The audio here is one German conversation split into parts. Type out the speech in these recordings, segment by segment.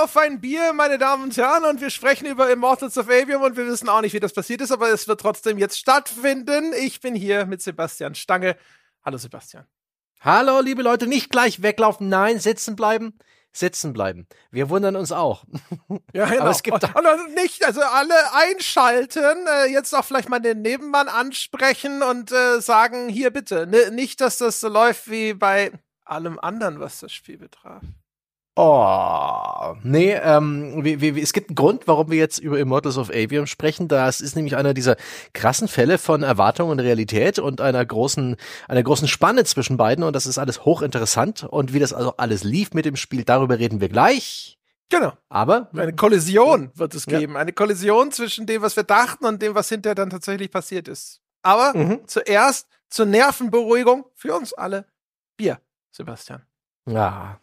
auf ein Bier, meine Damen und Herren, und wir sprechen über Immortals of Avium und wir wissen auch nicht, wie das passiert ist, aber es wird trotzdem jetzt stattfinden. Ich bin hier mit Sebastian Stange. Hallo Sebastian. Hallo, liebe Leute, nicht gleich weglaufen, nein, sitzen bleiben. Sitzen bleiben. Wir wundern uns auch. Ja, genau. Aber es gibt und, und nicht, also alle einschalten, äh, jetzt auch vielleicht mal den Nebenmann ansprechen und äh, sagen, hier bitte, ne, nicht, dass das so läuft wie bei allem anderen, was das Spiel betraf. Oh, nee, ähm, wie, wie, es gibt einen Grund, warum wir jetzt über Immortals of Avium sprechen. Das ist nämlich einer dieser krassen Fälle von Erwartung und Realität und einer großen, einer großen Spanne zwischen beiden. Und das ist alles hochinteressant. Und wie das also alles lief mit dem Spiel, darüber reden wir gleich. Genau. Aber eine Kollision wird es geben. Ja. Eine Kollision zwischen dem, was wir dachten und dem, was hinterher dann tatsächlich passiert ist. Aber mhm. zuerst zur Nervenberuhigung für uns alle Bier, Sebastian. Ja.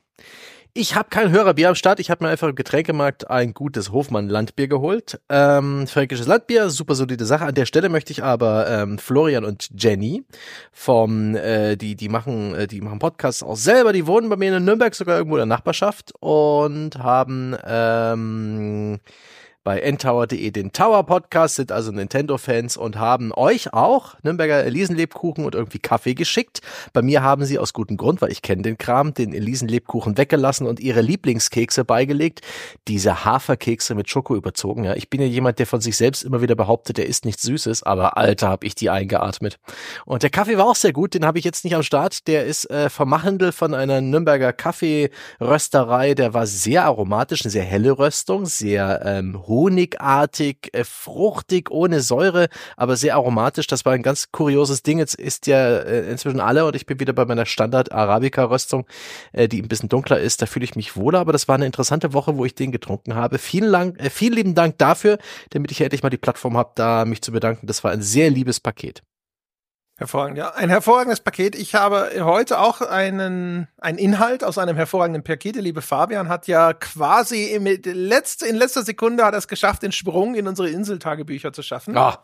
Ich habe kein Hörerbier am Start. Ich habe mir einfach im Getränkemarkt ein gutes Hofmann-Landbier geholt. Ähm, fränkisches Landbier, super solide Sache. An der Stelle möchte ich aber ähm, Florian und Jenny vom, äh, die die machen, äh, die machen Podcasts auch selber. Die wohnen bei mir in Nürnberg sogar irgendwo in der Nachbarschaft und haben ähm, bei ntower.de den Tower Podcast, sind also Nintendo-Fans und haben euch auch Nürnberger Elisenlebkuchen und irgendwie Kaffee geschickt. Bei mir haben sie aus gutem Grund, weil ich kenne den Kram, den Elisenlebkuchen weggelassen und ihre Lieblingskekse beigelegt. Diese Haferkekse mit Schoko überzogen. Ja, ich bin ja jemand, der von sich selbst immer wieder behauptet, der isst nichts Süßes, aber Alter, hab ich die eingeatmet. Und der Kaffee war auch sehr gut, den habe ich jetzt nicht am Start. Der ist äh, vom Handel von einer Nürnberger Kaffeerösterei. Der war sehr aromatisch, eine sehr helle Röstung, sehr ähm, honigartig, äh, fruchtig, ohne Säure, aber sehr aromatisch. Das war ein ganz kurioses Ding. Jetzt ist ja äh, inzwischen alle und ich bin wieder bei meiner Standard Arabica Röstung, äh, die ein bisschen dunkler ist. Da fühle ich mich wohler, aber das war eine interessante Woche, wo ich den getrunken habe. Vielen, Dank, äh, vielen lieben Dank dafür, damit ich endlich mal die Plattform habe, da mich zu bedanken. Das war ein sehr liebes Paket. Hervorragend, ja. Ein hervorragendes Paket. Ich habe heute auch einen, einen Inhalt aus einem hervorragenden Paket. Der liebe Fabian hat ja quasi im letzte, in letzter Sekunde hat er es geschafft, den Sprung in unsere Inseltagebücher zu schaffen. Ja.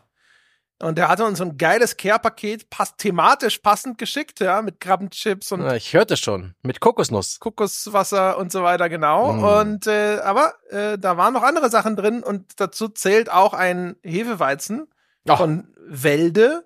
Und er hatte uns so ein geiles Care-Paket, passt, thematisch passend geschickt, ja, mit Krabbenchips und. Ja, ich hörte schon. Mit Kokosnuss. Kokoswasser und so weiter, genau. Mm. Und äh, aber äh, da waren noch andere Sachen drin und dazu zählt auch ein Hefeweizen Ach. von Wälde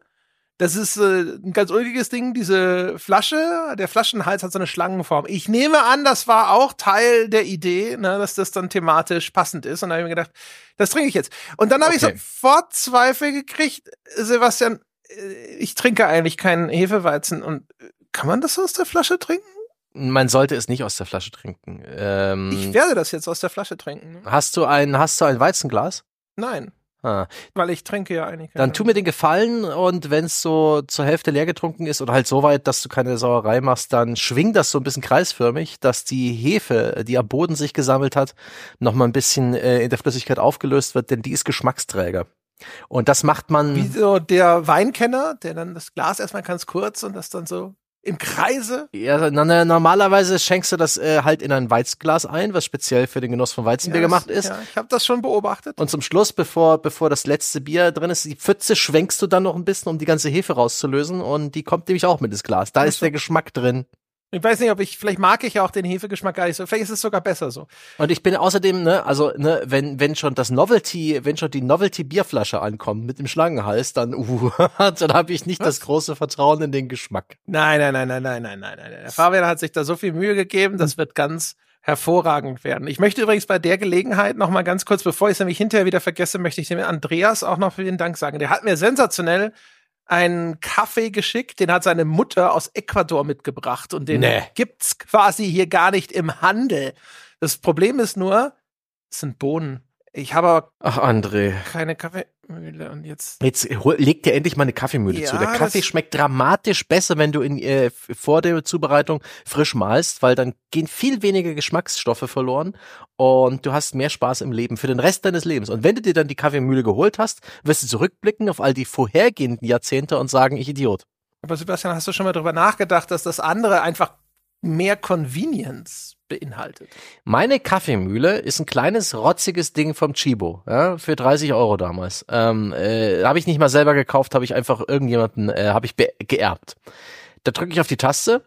das ist äh, ein ganz ulkiges Ding, diese Flasche, der Flaschenhals hat so eine Schlangenform. Ich nehme an, das war auch Teil der Idee, ne, dass das dann thematisch passend ist. Und da habe ich mir gedacht, das trinke ich jetzt. Und dann habe okay. ich sofort Zweifel gekriegt, Sebastian, äh, ich trinke eigentlich keinen Hefeweizen. Und äh, kann man das aus der Flasche trinken? Man sollte es nicht aus der Flasche trinken. Ähm, ich werde das jetzt aus der Flasche trinken. Ne? Hast du ein, hast du ein Weizenglas? Nein. Ah. Weil ich trinke ja eigentlich. Dann tu mir den Gefallen und wenn es so zur Hälfte leer getrunken ist oder halt so weit, dass du keine Sauerei machst, dann schwing das so ein bisschen kreisförmig, dass die Hefe, die am Boden sich gesammelt hat, noch mal ein bisschen äh, in der Flüssigkeit aufgelöst wird, denn die ist Geschmacksträger. Und das macht man. Wie so der Weinkenner, der dann das Glas erstmal ganz kurz und das dann so im Kreise? Ja, na, normalerweise schenkst du das äh, halt in ein Weizglas ein, was speziell für den Genuss von Weizenbier ja, gemacht ist. Ja, ich habe das schon beobachtet. Und zum Schluss, bevor bevor das letzte Bier drin ist, die Pfütze schwenkst du dann noch ein bisschen, um die ganze Hefe rauszulösen und die kommt nämlich auch mit ins Glas. Da ist der Geschmack drin. Ich weiß nicht, ob ich, vielleicht mag ich ja auch den Hefegeschmack gar nicht so. Vielleicht ist es sogar besser so. Und ich bin außerdem, ne, also, ne, wenn, wenn schon das Novelty, wenn schon die Novelty-Bierflasche ankommt mit dem Schlangenhals, dann, uh, dann habe ich nicht Was? das große Vertrauen in den Geschmack. Nein, nein, nein, nein, nein, nein, nein, nein. Der Fabian hat sich da so viel Mühe gegeben, das wird ganz hervorragend werden. Ich möchte übrigens bei der Gelegenheit noch mal ganz kurz, bevor ich es nämlich hinterher wieder vergesse, möchte ich dem Andreas auch noch vielen Dank sagen. Der hat mir sensationell einen Kaffee geschickt, den hat seine Mutter aus Ecuador mitgebracht und den nee. gibt's quasi hier gar nicht im Handel. Das Problem ist nur, es sind Bohnen. Ich habe Ach, André. keine Kaffeemühle und jetzt. Jetzt leg dir endlich mal eine Kaffeemühle ja, zu. Der Kaffee schmeckt dramatisch besser, wenn du ihn äh, vor der Zubereitung frisch malst, weil dann gehen viel weniger Geschmacksstoffe verloren und du hast mehr Spaß im Leben für den Rest deines Lebens. Und wenn du dir dann die Kaffeemühle geholt hast, wirst du zurückblicken auf all die vorhergehenden Jahrzehnte und sagen, ich Idiot. Aber Sebastian, hast du schon mal darüber nachgedacht, dass das andere einfach mehr Convenience beinhaltet. Meine Kaffeemühle ist ein kleines, rotziges Ding vom Chibo, ja, für 30 Euro damals. Ähm, äh, habe ich nicht mal selber gekauft, habe ich einfach irgendjemanden, äh, habe ich geerbt. Da drücke ich auf die Taste,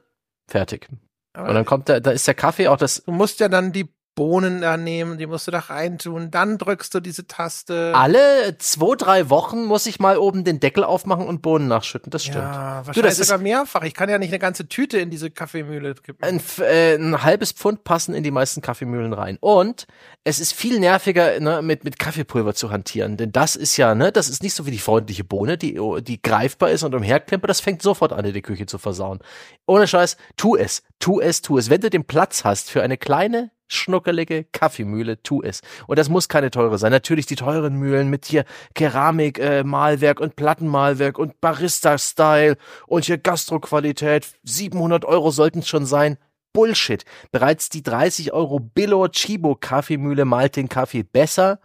fertig. Aber Und dann kommt da, da ist der Kaffee auch das. Du musst ja dann die Bohnen da nehmen, die musst du da reintun, dann drückst du diese Taste. Alle zwei, drei Wochen muss ich mal oben den Deckel aufmachen und Bohnen nachschütten, das stimmt. Ja, wahrscheinlich du, das sogar mehrfach. Ich kann ja nicht eine ganze Tüte in diese Kaffeemühle kippen. Ein, äh, ein halbes Pfund passen in die meisten Kaffeemühlen rein. Und es ist viel nerviger, ne, mit, mit Kaffeepulver zu hantieren, denn das ist ja, ne, das ist nicht so wie die freundliche Bohne, die, die greifbar ist und umherklimpert, das fängt sofort an, in die Küche zu versauen. Ohne Scheiß, tu es, tu es, tu es. Wenn du den Platz hast für eine kleine schnuckelige Kaffeemühle, tu es. Und das muss keine teure sein. Natürlich die teuren Mühlen mit hier Keramik, äh, Malwerk und Plattenmalwerk und Barista-Style und hier Gastroqualität. 700 Euro sollten es schon sein. Bullshit. Bereits die 30 Euro Billo Chibo Kaffeemühle malt den Kaffee besser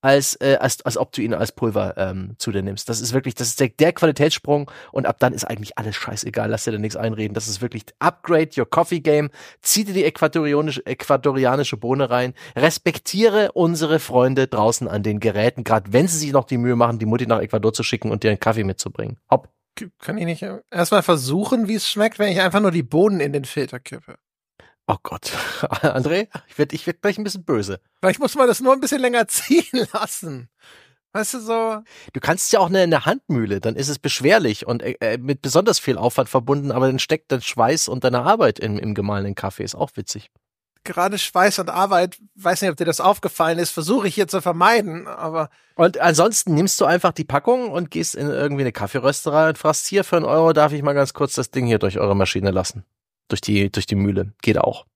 als, äh, als, als ob du ihn als Pulver ähm, zu dir nimmst. Das ist wirklich, das ist der, der Qualitätssprung und ab dann ist eigentlich alles scheißegal. Lass dir da nichts einreden. Das ist wirklich Upgrade your Coffee Game. Zieh dir die äquatorianische, äquatorianische Bohne rein. Respektiere unsere Freunde draußen an den Geräten, gerade wenn sie sich noch die Mühe machen, die Mutti nach Ecuador zu schicken und dir einen Kaffee mitzubringen. Hopp. Kann ich nicht erstmal versuchen, wie es schmeckt, wenn ich einfach nur die Bohnen in den Filter kippe? Oh Gott. André, ich werde ich werd gleich ein bisschen böse. Vielleicht muss man das nur ein bisschen länger ziehen lassen. Weißt du so? Du kannst ja auch eine, eine Handmühle, dann ist es beschwerlich und äh, äh, mit besonders viel Aufwand verbunden, aber dann steckt dein Schweiß und deine Arbeit im, im gemahlenen Kaffee, ist auch witzig. Gerade Schweiß und Arbeit, weiß nicht, ob dir das aufgefallen ist, versuche ich hier zu vermeiden, aber. Und ansonsten nimmst du einfach die Packung und gehst in irgendwie eine Kaffeerösterei und fragst hier für einen Euro, darf ich mal ganz kurz das Ding hier durch eure Maschine lassen durch die, durch die Mühle. Geht auch.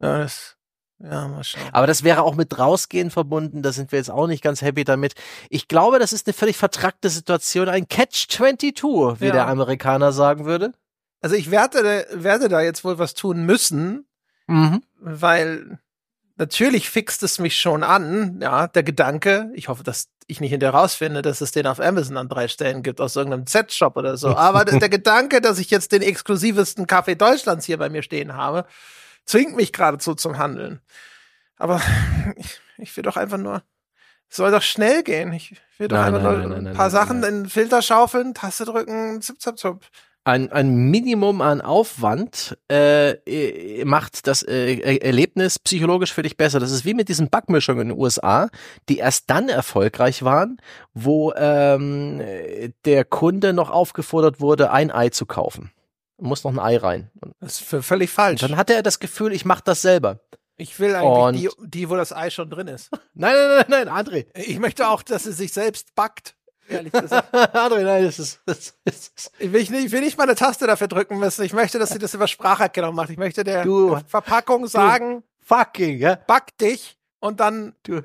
Ja, das, ja, mal schauen. Aber das wäre auch mit rausgehen verbunden. Da sind wir jetzt auch nicht ganz happy damit. Ich glaube, das ist eine völlig vertrackte Situation. Ein Catch-22, wie ja. der Amerikaner sagen würde. Also ich werde, werde da jetzt wohl was tun müssen, mhm. weil natürlich fixt es mich schon an, ja, der Gedanke, ich hoffe, dass ich nicht hinterher rausfinde, dass es den auf Amazon an drei Stellen gibt, aus irgendeinem Z-Shop oder so. Aber der Gedanke, dass ich jetzt den exklusivsten Kaffee Deutschlands hier bei mir stehen habe, zwingt mich geradezu zum Handeln. Aber ich, ich will doch einfach nur, es soll doch schnell gehen. Ich will doch nein, einfach nein, nur nein, ein paar Sachen in den Filter schaufeln, Taste drücken, zip, zip, zip ein, ein Minimum an Aufwand äh, äh, macht das äh, Erlebnis psychologisch für dich besser. Das ist wie mit diesen Backmischungen in den USA, die erst dann erfolgreich waren, wo ähm, der Kunde noch aufgefordert wurde, ein Ei zu kaufen. Muss noch ein Ei rein. Das ist völlig falsch. Und dann hatte er das Gefühl, ich mache das selber. Ich will eigentlich die, die, wo das Ei schon drin ist. nein, nein, nein, nein, André. Ich möchte auch, dass es sich selbst backt ehrlich gesagt. Nein, das ist, das ist ich, will nicht, ich will nicht mal eine Taste dafür drücken müssen. Ich möchte, dass sie das über Spracherkennung macht. Ich möchte der du, Verpackung sagen, fucking, ja? back dich und dann du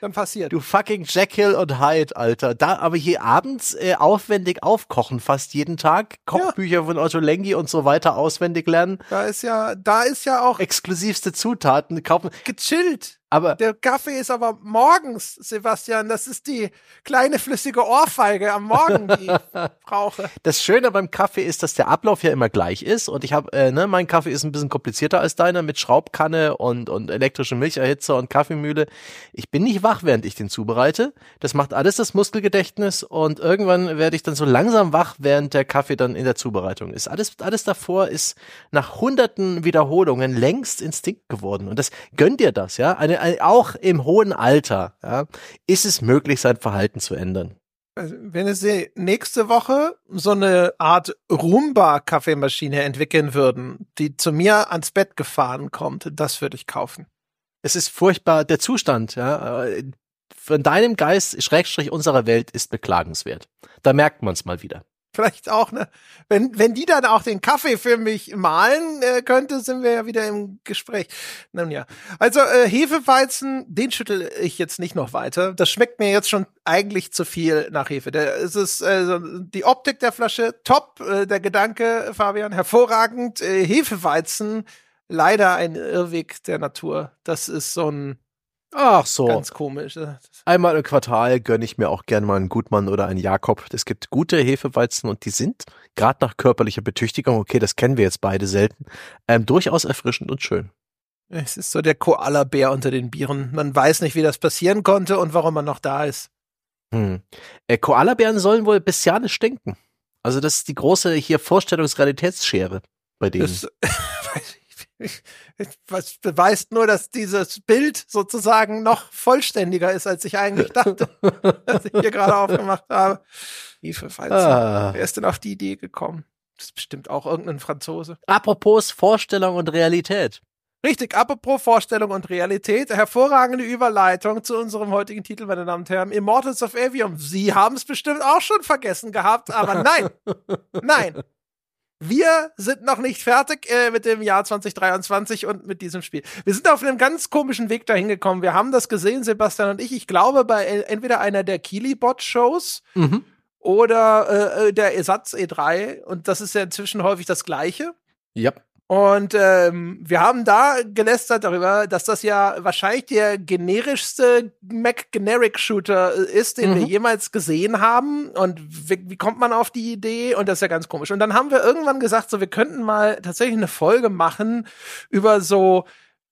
dann passiert. Du fucking Jekyll und Hyde, Alter. Da aber hier abends äh, aufwendig aufkochen, fast jeden Tag. Kochbücher ja. von Otto Lengi und so weiter auswendig lernen. Da ist ja, da ist ja auch exklusivste Zutaten kaufen. Gechillt. Aber der Kaffee ist aber morgens, Sebastian. Das ist die kleine flüssige Ohrfeige am Morgen, die ich brauche. Das Schöne beim Kaffee ist, dass der Ablauf ja immer gleich ist. Und ich habe, äh, ne, mein Kaffee ist ein bisschen komplizierter als deiner mit Schraubkanne und und elektrische Milcherhitzer und Kaffeemühle. Ich bin nicht wach, während ich den zubereite. Das macht alles das Muskelgedächtnis und irgendwann werde ich dann so langsam wach, während der Kaffee dann in der Zubereitung ist. Alles alles davor ist nach hunderten Wiederholungen längst Instinkt geworden. Und das gönnt dir das, ja? Eine auch im hohen Alter, ja, ist es möglich, sein Verhalten zu ändern. Also, wenn Sie nächste Woche so eine Art Roomba-Kaffeemaschine entwickeln würden, die zu mir ans Bett gefahren kommt, das würde ich kaufen. Es ist furchtbar, der Zustand, ja, von deinem Geist, Schrägstrich unserer Welt, ist beklagenswert. Da merkt man es mal wieder vielleicht auch, ne? Wenn, wenn die dann auch den Kaffee für mich malen äh, könnte, sind wir ja wieder im Gespräch. Nun ja. Also äh, Hefeweizen, den schüttel ich jetzt nicht noch weiter. Das schmeckt mir jetzt schon eigentlich zu viel nach Hefe. Der, es ist äh, die Optik der Flasche top, äh, der Gedanke, Fabian, hervorragend. Äh, Hefeweizen, leider ein Irrweg der Natur. Das ist so ein Ach so. Ganz komisch. Einmal im Quartal gönne ich mir auch gern mal einen Gutmann oder einen Jakob. Es gibt gute Hefeweizen und die sind, gerade nach körperlicher Betüchtigung, okay, das kennen wir jetzt beide selten, ähm, durchaus erfrischend und schön. Es ist so der Koala-Bär unter den Bieren. Man weiß nicht, wie das passieren konnte und warum man noch da ist. Hm. Äh, Koalabären sollen wohl bestialisch stinken. Also das ist die große hier Vorstellungsrealitätsschere bei denen. Das, was beweist nur, dass dieses Bild sozusagen noch vollständiger ist, als ich eigentlich dachte, als ich hier gerade aufgemacht habe. Hilfe, falls. Ah. Wer ist denn auf die Idee gekommen? Das ist bestimmt auch irgendein Franzose. Apropos Vorstellung und Realität. Richtig, apropos Vorstellung und Realität, hervorragende Überleitung zu unserem heutigen Titel, meine Damen und Herren, Immortals of Avium. Sie haben es bestimmt auch schon vergessen gehabt, aber nein, nein. Wir sind noch nicht fertig äh, mit dem Jahr 2023 und mit diesem Spiel. Wir sind auf einem ganz komischen Weg dahin gekommen. Wir haben das gesehen, Sebastian und ich. Ich glaube, bei entweder einer der Kilibot-Shows mhm. oder äh, äh der Ersatz E3. Und das ist ja inzwischen häufig das Gleiche. Ja. Und ähm, wir haben da gelästert darüber, dass das ja wahrscheinlich der generischste Mac-Generic-Shooter ist, den mhm. wir jemals gesehen haben. Und wie, wie, kommt man auf die Idee? Und das ist ja ganz komisch. Und dann haben wir irgendwann gesagt, so wir könnten mal tatsächlich eine Folge machen über so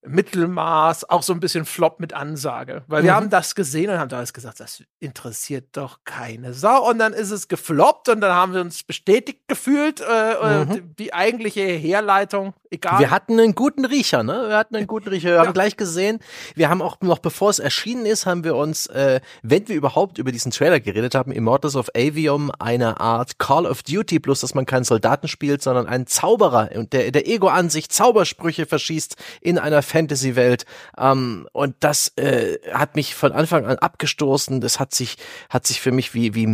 Mittelmaß, auch so ein bisschen Flop mit Ansage. Weil wir mhm. haben das gesehen und haben damals gesagt, das interessiert doch keine Sau. Und dann ist es gefloppt und dann haben wir uns bestätigt gefühlt, äh, äh mhm. die, eigentliche Herleitung, egal. Wir hatten einen guten Riecher, ne? Wir hatten einen guten Riecher. Wir ja. haben gleich gesehen, wir haben auch noch bevor es erschienen ist, haben wir uns, äh, wenn wir überhaupt über diesen Trailer geredet haben, Immortals of Avium, eine Art Call of Duty, bloß dass man keinen Soldaten spielt, sondern einen Zauberer und der, der Ego an sich Zaubersprüche verschießt in einer Fantasy-Welt. Ähm, und das äh, hat mich von Anfang an abgestoßen. Das hat sich, hat sich für mich wie, wie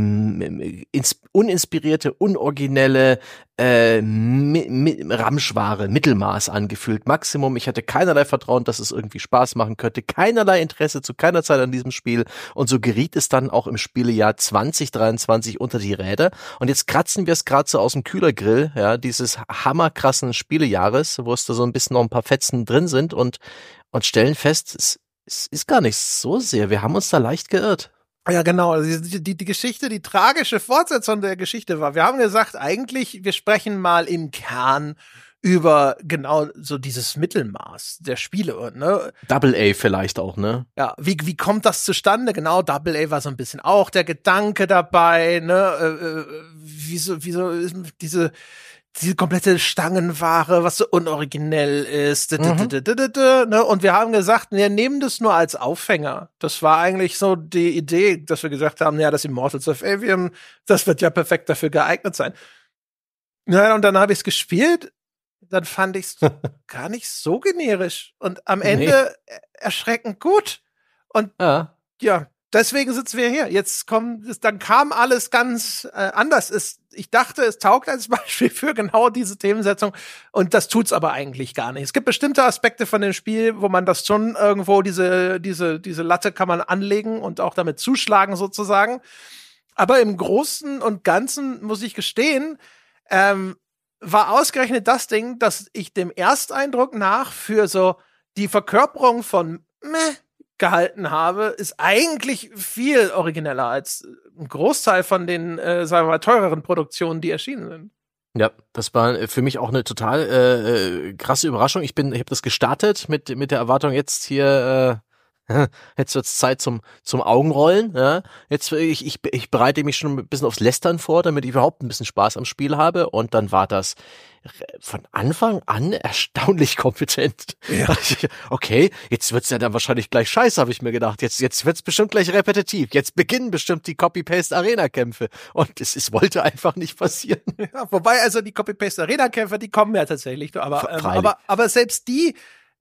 ins, uninspirierte, unoriginelle äh, mi, mi, Ramschware, Mittelmaß angefühlt. Maximum, ich hatte keinerlei Vertrauen, dass es irgendwie Spaß machen könnte, keinerlei Interesse zu keiner Zeit an diesem Spiel und so geriet es dann auch im Spielejahr 2023 unter die Räder und jetzt kratzen wir es gerade so aus dem Kühlergrill, ja, dieses hammerkrassen Spielejahres, wo es da so ein bisschen noch ein paar Fetzen drin sind und, und stellen fest, es, es ist gar nicht so sehr, wir haben uns da leicht geirrt. Ja, genau. Also die, die, die Geschichte, die tragische Fortsetzung der Geschichte war. Wir haben gesagt, eigentlich, wir sprechen mal im Kern über genau so dieses Mittelmaß der Spiele, ne? Double A vielleicht auch, ne? Ja, wie, wie kommt das zustande? Genau, Double A war so ein bisschen auch der Gedanke dabei, ne? Äh, äh, wieso, wieso diese diese komplette Stangenware, was so unoriginell ist. Mhm. Ne? Und wir haben gesagt, wir nehmen das nur als Aufhänger. Das war eigentlich so die Idee, dass wir gesagt haben, ja, das Immortals of Avium, das wird ja perfekt dafür geeignet sein. Ja, und dann habe ich es gespielt, dann fand ich es gar nicht so generisch und am Ende nee. erschreckend gut. Und ja, ja deswegen sitzen wir hier. Jetzt kommt, dann kam alles ganz äh, anders. Es, ich dachte, es taugt als Beispiel für genau diese Themensetzung und das tut's aber eigentlich gar nicht. Es gibt bestimmte Aspekte von dem Spiel, wo man das schon irgendwo diese diese diese Latte kann man anlegen und auch damit zuschlagen sozusagen. Aber im Großen und Ganzen muss ich gestehen, ähm, war ausgerechnet das Ding, dass ich dem Ersteindruck nach für so die Verkörperung von meh, gehalten habe, ist eigentlich viel origineller als ein Großteil von den, äh, sagen wir mal, teureren Produktionen, die erschienen sind. Ja, das war äh, für mich auch eine total äh, äh, krasse Überraschung. Ich bin, ich habe das gestartet mit mit der Erwartung jetzt hier äh, Jetzt wird's Zeit zum, zum Augenrollen. Ja. Jetzt, ich, ich, ich bereite mich schon ein bisschen aufs Lästern vor, damit ich überhaupt ein bisschen Spaß am Spiel habe. Und dann war das von Anfang an erstaunlich kompetent. Ja. Okay, jetzt wird's ja dann wahrscheinlich gleich scheiße, habe ich mir gedacht. Jetzt, jetzt wird's bestimmt gleich repetitiv. Jetzt beginnen bestimmt die Copy-Paste-Arena-Kämpfe. Und es, es wollte einfach nicht passieren. Ja, wobei, also die Copy-Paste-Arena-Kämpfe, die kommen ja tatsächlich. Aber, ähm, aber, aber selbst die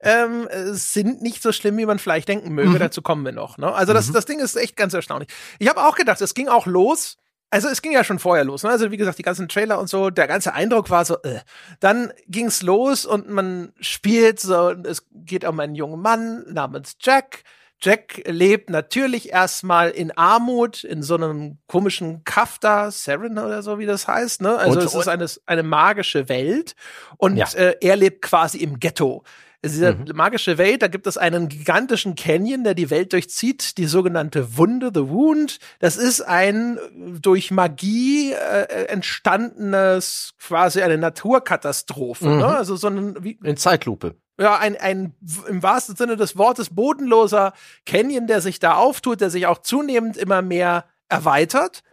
ähm, sind nicht so schlimm, wie man vielleicht denken möge. Mhm. Dazu kommen wir noch. Ne? Also das, mhm. das Ding ist echt ganz erstaunlich. Ich habe auch gedacht, es ging auch los. Also es ging ja schon vorher los. Ne? Also wie gesagt, die ganzen Trailer und so, der ganze Eindruck war so, äh. dann ging's los und man spielt so, es geht um einen jungen Mann namens Jack. Jack lebt natürlich erstmal in Armut, in so einem komischen Kafta, Seren oder so, wie das heißt. Ne? Also und, es ist eine, eine magische Welt und ja. äh, er lebt quasi im Ghetto. Diese mhm. magische Welt, da gibt es einen gigantischen Canyon, der die Welt durchzieht, die sogenannte Wunde, The Wound. Das ist ein durch Magie äh, entstandenes, quasi eine Naturkatastrophe. Ne? Mhm. Ne? Also so ein, wie, in Zeitlupe ja, ein, ein im wahrsten Sinne des Wortes bodenloser Canyon, der sich da auftut, der sich auch zunehmend immer mehr erweitert.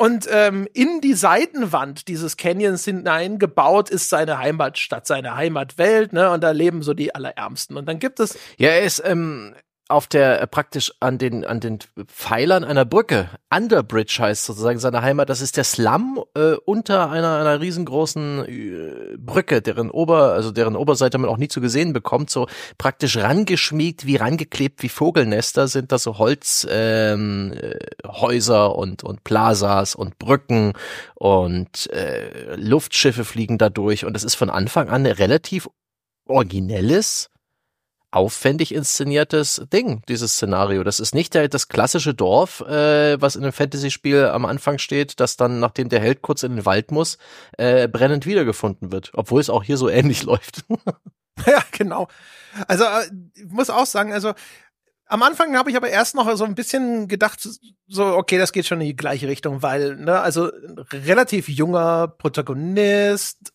Und ähm, in die Seitenwand dieses Canyons hineingebaut ist seine Heimatstadt, seine Heimatwelt, ne? Und da leben so die Allerärmsten. Und dann gibt es. Ja, er ist ähm, auf der äh, praktisch an den an den Pfeilern einer Brücke. Underbridge heißt sozusagen seine Heimat. Das ist der Slum äh, unter einer einer riesengroßen äh, Brücke, deren Ober also deren Oberseite man auch nie zu gesehen bekommt. So praktisch rangeschmiegt wie rangeklebt wie Vogelnester sind das so Holzhäuser ähm, äh, Häuser und und Plazas und Brücken und äh, Luftschiffe fliegen da durch und es ist von Anfang an relativ originelles aufwendig inszeniertes Ding, dieses Szenario. Das ist nicht der, das klassische Dorf, äh, was in einem Fantasy-Spiel am Anfang steht, das dann, nachdem der Held kurz in den Wald muss, äh, brennend wiedergefunden wird. Obwohl es auch hier so ähnlich läuft. ja, genau. Also, äh, ich muss auch sagen, also, am Anfang habe ich aber erst noch so ein bisschen gedacht, so, okay, das geht schon in die gleiche Richtung, weil, ne, also relativ junger Protagonist,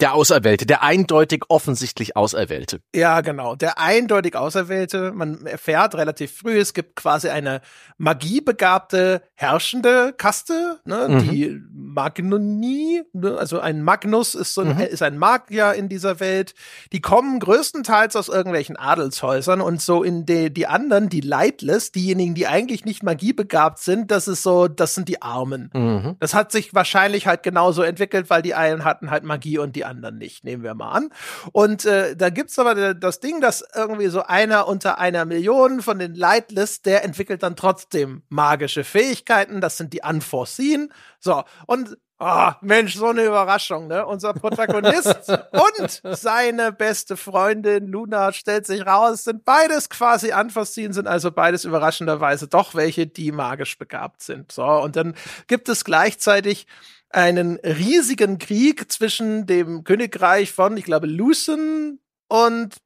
der Auserwählte, der eindeutig offensichtlich Auserwählte. Ja, genau. Der eindeutig Auserwählte. Man erfährt relativ früh, es gibt quasi eine magiebegabte herrschende Kaste, ne, mhm. die Magnonie, ne, also ein Magnus ist so ein, mhm. ist ein Magier in dieser Welt. Die kommen größtenteils aus irgendwelchen Adelshäusern und so in die, die anderen, die Lightless, diejenigen, die eigentlich nicht magiebegabt sind, das ist so, das sind die Armen. Mhm. Das hat sich wahrscheinlich halt genauso entwickelt, weil die einen hatten halt Magie und die anderen nicht, nehmen wir mal an. Und äh, da gibt's aber das Ding, dass irgendwie so einer unter einer Million von den Lightless, der entwickelt dann trotzdem magische Fähigkeiten. Das sind die Unforeseen. So, und Oh, Mensch, so eine Überraschung, ne? Unser Protagonist und seine beste Freundin Luna stellt sich raus, sind beides quasi Unforeseen, sind also beides überraschenderweise doch welche, die magisch begabt sind. So, und dann gibt es gleichzeitig einen riesigen Krieg zwischen dem Königreich von, ich glaube, Lucen und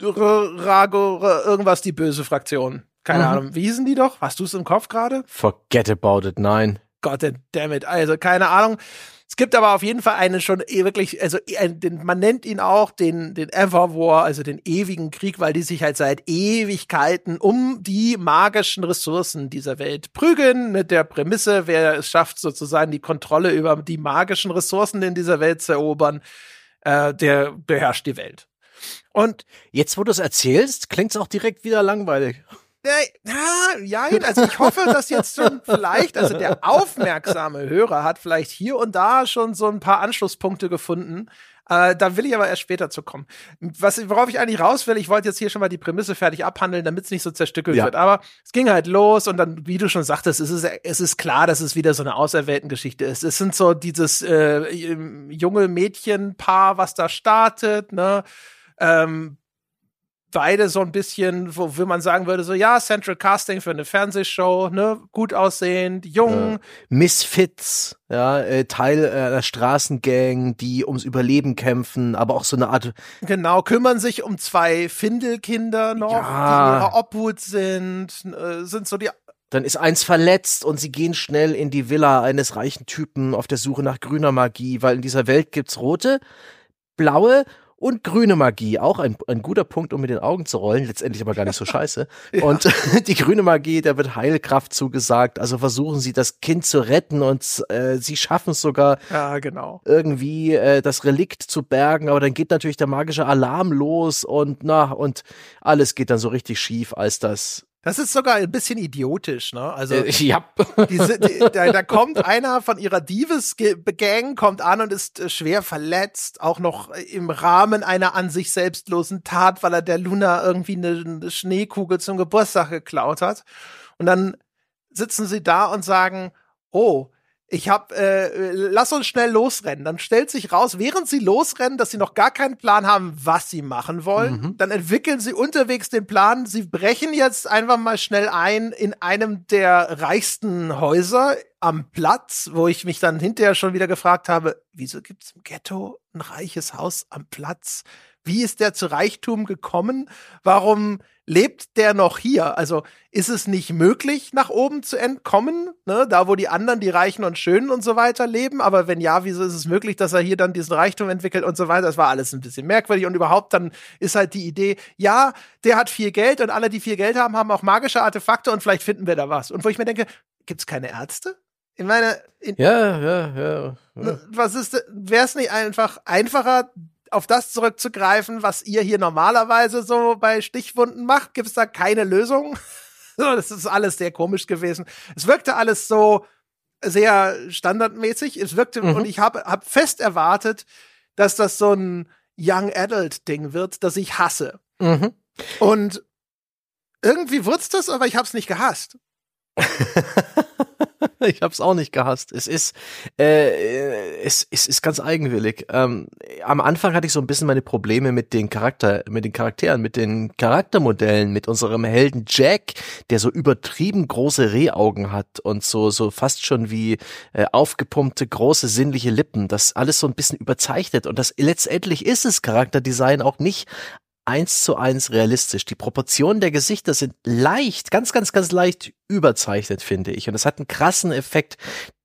Rago, irgendwas, die böse Fraktion. Keine mhm. Ahnung. Wie hießen die doch? Hast du es im Kopf gerade? Forget about it, nein. God damn it. Also, keine Ahnung. Es gibt aber auf jeden Fall einen schon eh wirklich, also eh, den, man nennt ihn auch den, den Ever War, also den ewigen Krieg, weil die sich halt seit Ewigkeiten um die magischen Ressourcen dieser Welt prügeln, mit der Prämisse, wer es schafft, sozusagen die Kontrolle über die magischen Ressourcen in dieser Welt zu erobern, äh, der beherrscht die Welt. Und jetzt, wo du es erzählst, klingt es auch direkt wieder langweilig. Ja, ja, also ich hoffe, dass jetzt schon vielleicht, also der aufmerksame Hörer hat vielleicht hier und da schon so ein paar Anschlusspunkte gefunden. Äh, da will ich aber erst später zu kommen. Was, worauf ich eigentlich raus will, ich wollte jetzt hier schon mal die Prämisse fertig abhandeln, damit es nicht so zerstückelt ja. wird. Aber es ging halt los und dann, wie du schon sagtest, es ist, es ist klar, dass es wieder so eine auserwählten Geschichte ist. Es sind so dieses äh, junge Mädchenpaar, was da startet, ne? Ähm, beide so ein bisschen, wo, wo man sagen würde, so ja, Central Casting für eine Fernsehshow, ne, gut aussehend, jung. Äh, Misfits, ja, äh, Teil einer Straßengang, die ums Überleben kämpfen, aber auch so eine Art. Genau, kümmern sich um zwei Findelkinder noch, ja. die ihrer Obhut sind, äh, sind so die dann ist eins verletzt und sie gehen schnell in die Villa eines reichen Typen auf der Suche nach grüner Magie, weil in dieser Welt gibt's rote, blaue und grüne Magie, auch ein, ein guter Punkt, um mit den Augen zu rollen, letztendlich aber gar nicht so scheiße. ja. Und die grüne Magie, da wird Heilkraft zugesagt, also versuchen sie das Kind zu retten und äh, sie schaffen es sogar ja, genau. irgendwie äh, das Relikt zu bergen, aber dann geht natürlich der magische Alarm los und na, und alles geht dann so richtig schief, als das das ist sogar ein bisschen idiotisch, ne? Also äh, ja. diese, die, da, da kommt einer von ihrer Dives-Gang kommt an und ist äh, schwer verletzt, auch noch im Rahmen einer an sich selbstlosen Tat, weil er der Luna irgendwie eine, eine Schneekugel zum Geburtstag geklaut hat. Und dann sitzen sie da und sagen, oh, ich hab, äh, lass uns schnell losrennen. Dann stellt sich raus, während sie losrennen, dass sie noch gar keinen Plan haben, was sie machen wollen. Mhm. Dann entwickeln sie unterwegs den Plan. Sie brechen jetzt einfach mal schnell ein in einem der reichsten Häuser am Platz, wo ich mich dann hinterher schon wieder gefragt habe, wieso gibt's im Ghetto ein reiches Haus am Platz? Wie ist der zu Reichtum gekommen? Warum lebt der noch hier? Also ist es nicht möglich, nach oben zu entkommen, ne? da wo die anderen, die Reichen und Schönen und so weiter leben? Aber wenn ja, wieso ist es möglich, dass er hier dann diesen Reichtum entwickelt und so weiter? Das war alles ein bisschen merkwürdig und überhaupt dann ist halt die Idee, ja, der hat viel Geld und alle, die viel Geld haben, haben auch magische Artefakte und vielleicht finden wir da was. Und wo ich mir denke, gibt's keine Ärzte? Ich meine, in, ja, ja, ja, ja. Was ist, wäre es nicht einfach einfacher, auf das zurückzugreifen, was ihr hier normalerweise so bei Stichwunden macht? Gibt es da keine Lösung? das ist alles sehr komisch gewesen. Es wirkte alles so sehr standardmäßig. Es wirkte, mhm. und ich habe hab fest erwartet, dass das so ein Young Adult Ding wird, das ich hasse. Mhm. Und irgendwie wird's das, aber ich hab's nicht gehasst. ich habe es auch nicht gehasst. Es ist, äh, es, es ist ganz eigenwillig. Ähm, am Anfang hatte ich so ein bisschen meine Probleme mit den Charakter, mit den Charakteren, mit den Charaktermodellen, mit unserem Helden Jack, der so übertrieben große Rehaugen hat und so so fast schon wie äh, aufgepumpte große sinnliche Lippen. Das alles so ein bisschen überzeichnet und das letztendlich ist es Charakterdesign auch nicht eins zu eins realistisch. Die Proportionen der Gesichter sind leicht, ganz, ganz, ganz leicht überzeichnet, finde ich. Und das hat einen krassen Effekt.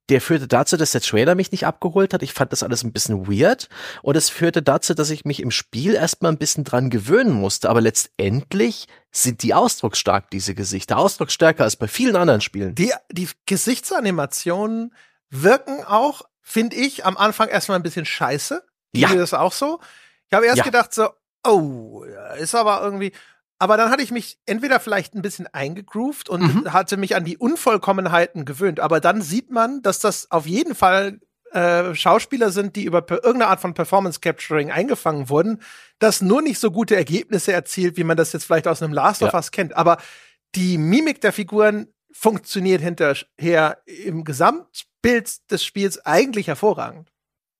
Der führte dazu, dass der Trailer mich nicht abgeholt hat. Ich fand das alles ein bisschen weird. Und es führte dazu, dass ich mich im Spiel erstmal ein bisschen dran gewöhnen musste. Aber letztendlich sind die ausdrucksstark, diese Gesichter. Ausdrucksstärker als bei vielen anderen Spielen. Die, die Gesichtsanimationen wirken auch, finde ich, am Anfang erstmal ein bisschen scheiße. Ja. das auch so? Ich habe erst ja. gedacht so, oh, ist aber irgendwie. Aber dann hatte ich mich entweder vielleicht ein bisschen eingegroovt und mhm. hatte mich an die Unvollkommenheiten gewöhnt. Aber dann sieht man, dass das auf jeden Fall äh, Schauspieler sind, die über irgendeine Art von Performance Capturing eingefangen wurden, das nur nicht so gute Ergebnisse erzielt, wie man das jetzt vielleicht aus einem Last of Us kennt. Aber die Mimik der Figuren funktioniert hinterher im Gesamtbild des Spiels eigentlich hervorragend.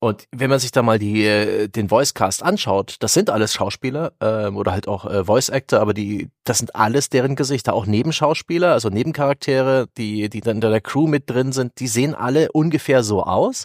Und wenn man sich da mal die, äh, den Voicecast anschaut, das sind alles Schauspieler ähm, oder halt auch äh, Voice Actor, aber die, das sind alles deren Gesichter, auch Nebenschauspieler, also Nebencharaktere, die, die dann in der Crew mit drin sind, die sehen alle ungefähr so aus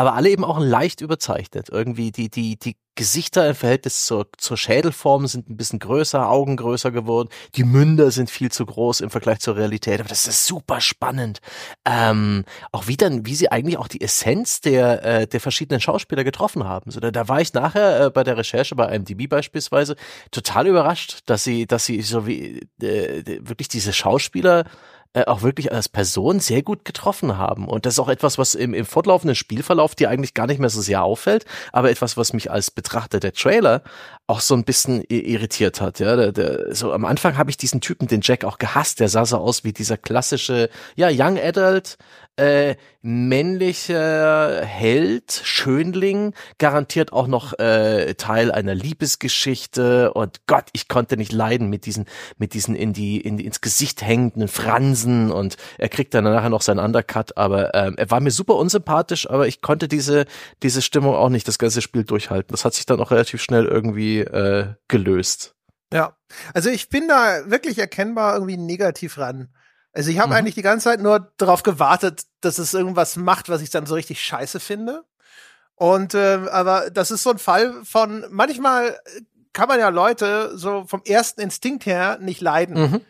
aber alle eben auch leicht überzeichnet. Irgendwie die, die, die Gesichter im Verhältnis zur, zur Schädelform sind ein bisschen größer, Augen größer geworden, die Münder sind viel zu groß im Vergleich zur Realität, aber das ist super spannend. Ähm, auch wie dann, wie sie eigentlich auch die Essenz der, äh, der verschiedenen Schauspieler getroffen haben. So, da, da war ich nachher äh, bei der Recherche bei IMDb beispielsweise total überrascht, dass sie, dass sie so wie äh, wirklich diese Schauspieler äh, auch wirklich als Person sehr gut getroffen haben. Und das ist auch etwas, was im, im fortlaufenden Spielverlauf dir eigentlich gar nicht mehr so sehr auffällt, aber etwas, was mich als Betrachter der Trailer auch so ein bisschen irritiert hat. Ja, der, der, so am Anfang habe ich diesen Typen, den Jack, auch gehasst. Der sah so aus wie dieser klassische, ja, Young Adult, äh, männlicher Held, Schönling, garantiert auch noch äh, Teil einer Liebesgeschichte und Gott, ich konnte nicht leiden mit diesen, mit diesen in die, in ins Gesicht hängenden Fransen und er kriegt dann nachher noch seinen Undercut, aber ähm, er war mir super unsympathisch, aber ich konnte diese, diese Stimmung auch nicht das ganze Spiel durchhalten. Das hat sich dann auch relativ schnell irgendwie äh, gelöst. Ja, also ich bin da wirklich erkennbar irgendwie negativ ran. Also ich habe mhm. eigentlich die ganze Zeit nur darauf gewartet, dass es irgendwas macht, was ich dann so richtig scheiße finde. Und äh, aber das ist so ein Fall von manchmal kann man ja Leute so vom ersten Instinkt her nicht leiden. Mhm.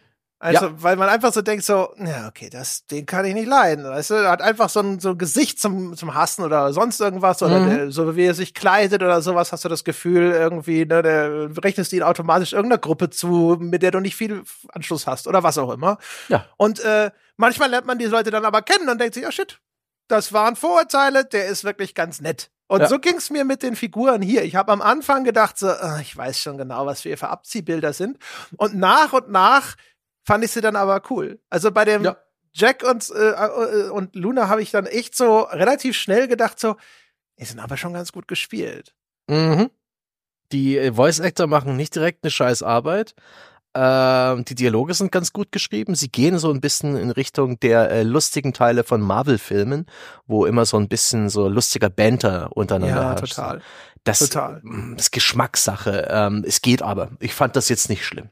Also, ja. weil man einfach so denkt, so, ja, okay, das, den kann ich nicht leiden. Weißt du, er hat einfach so ein, so ein Gesicht zum, zum Hassen oder sonst irgendwas, oder mhm. der, so wie er sich kleidet oder sowas, hast du das Gefühl, irgendwie, ne, der rechnest ihn automatisch irgendeiner Gruppe zu, mit der du nicht viel Anschluss hast oder was auch immer. Ja. Und äh, manchmal lernt man die Leute dann aber kennen und denkt sich, oh shit, das waren Vorurteile, der ist wirklich ganz nett. Und ja. so ging's mir mit den Figuren hier. Ich habe am Anfang gedacht, so, oh, ich weiß schon genau, was wir für Abziehbilder sind. Und nach und nach fand ich sie dann aber cool. Also bei dem ja. Jack und, äh, äh, und Luna habe ich dann echt so relativ schnell gedacht, so, die sind aber schon ganz gut gespielt. Mhm. Die äh, Voice Actor machen nicht direkt eine scheiß Arbeit. Ähm, die Dialoge sind ganz gut geschrieben. Sie gehen so ein bisschen in Richtung der äh, lustigen Teile von Marvel-Filmen, wo immer so ein bisschen so lustiger Banter untereinander Ja, herrscht. total. Das, total. das ist Geschmackssache. Ähm, es geht aber. Ich fand das jetzt nicht schlimm.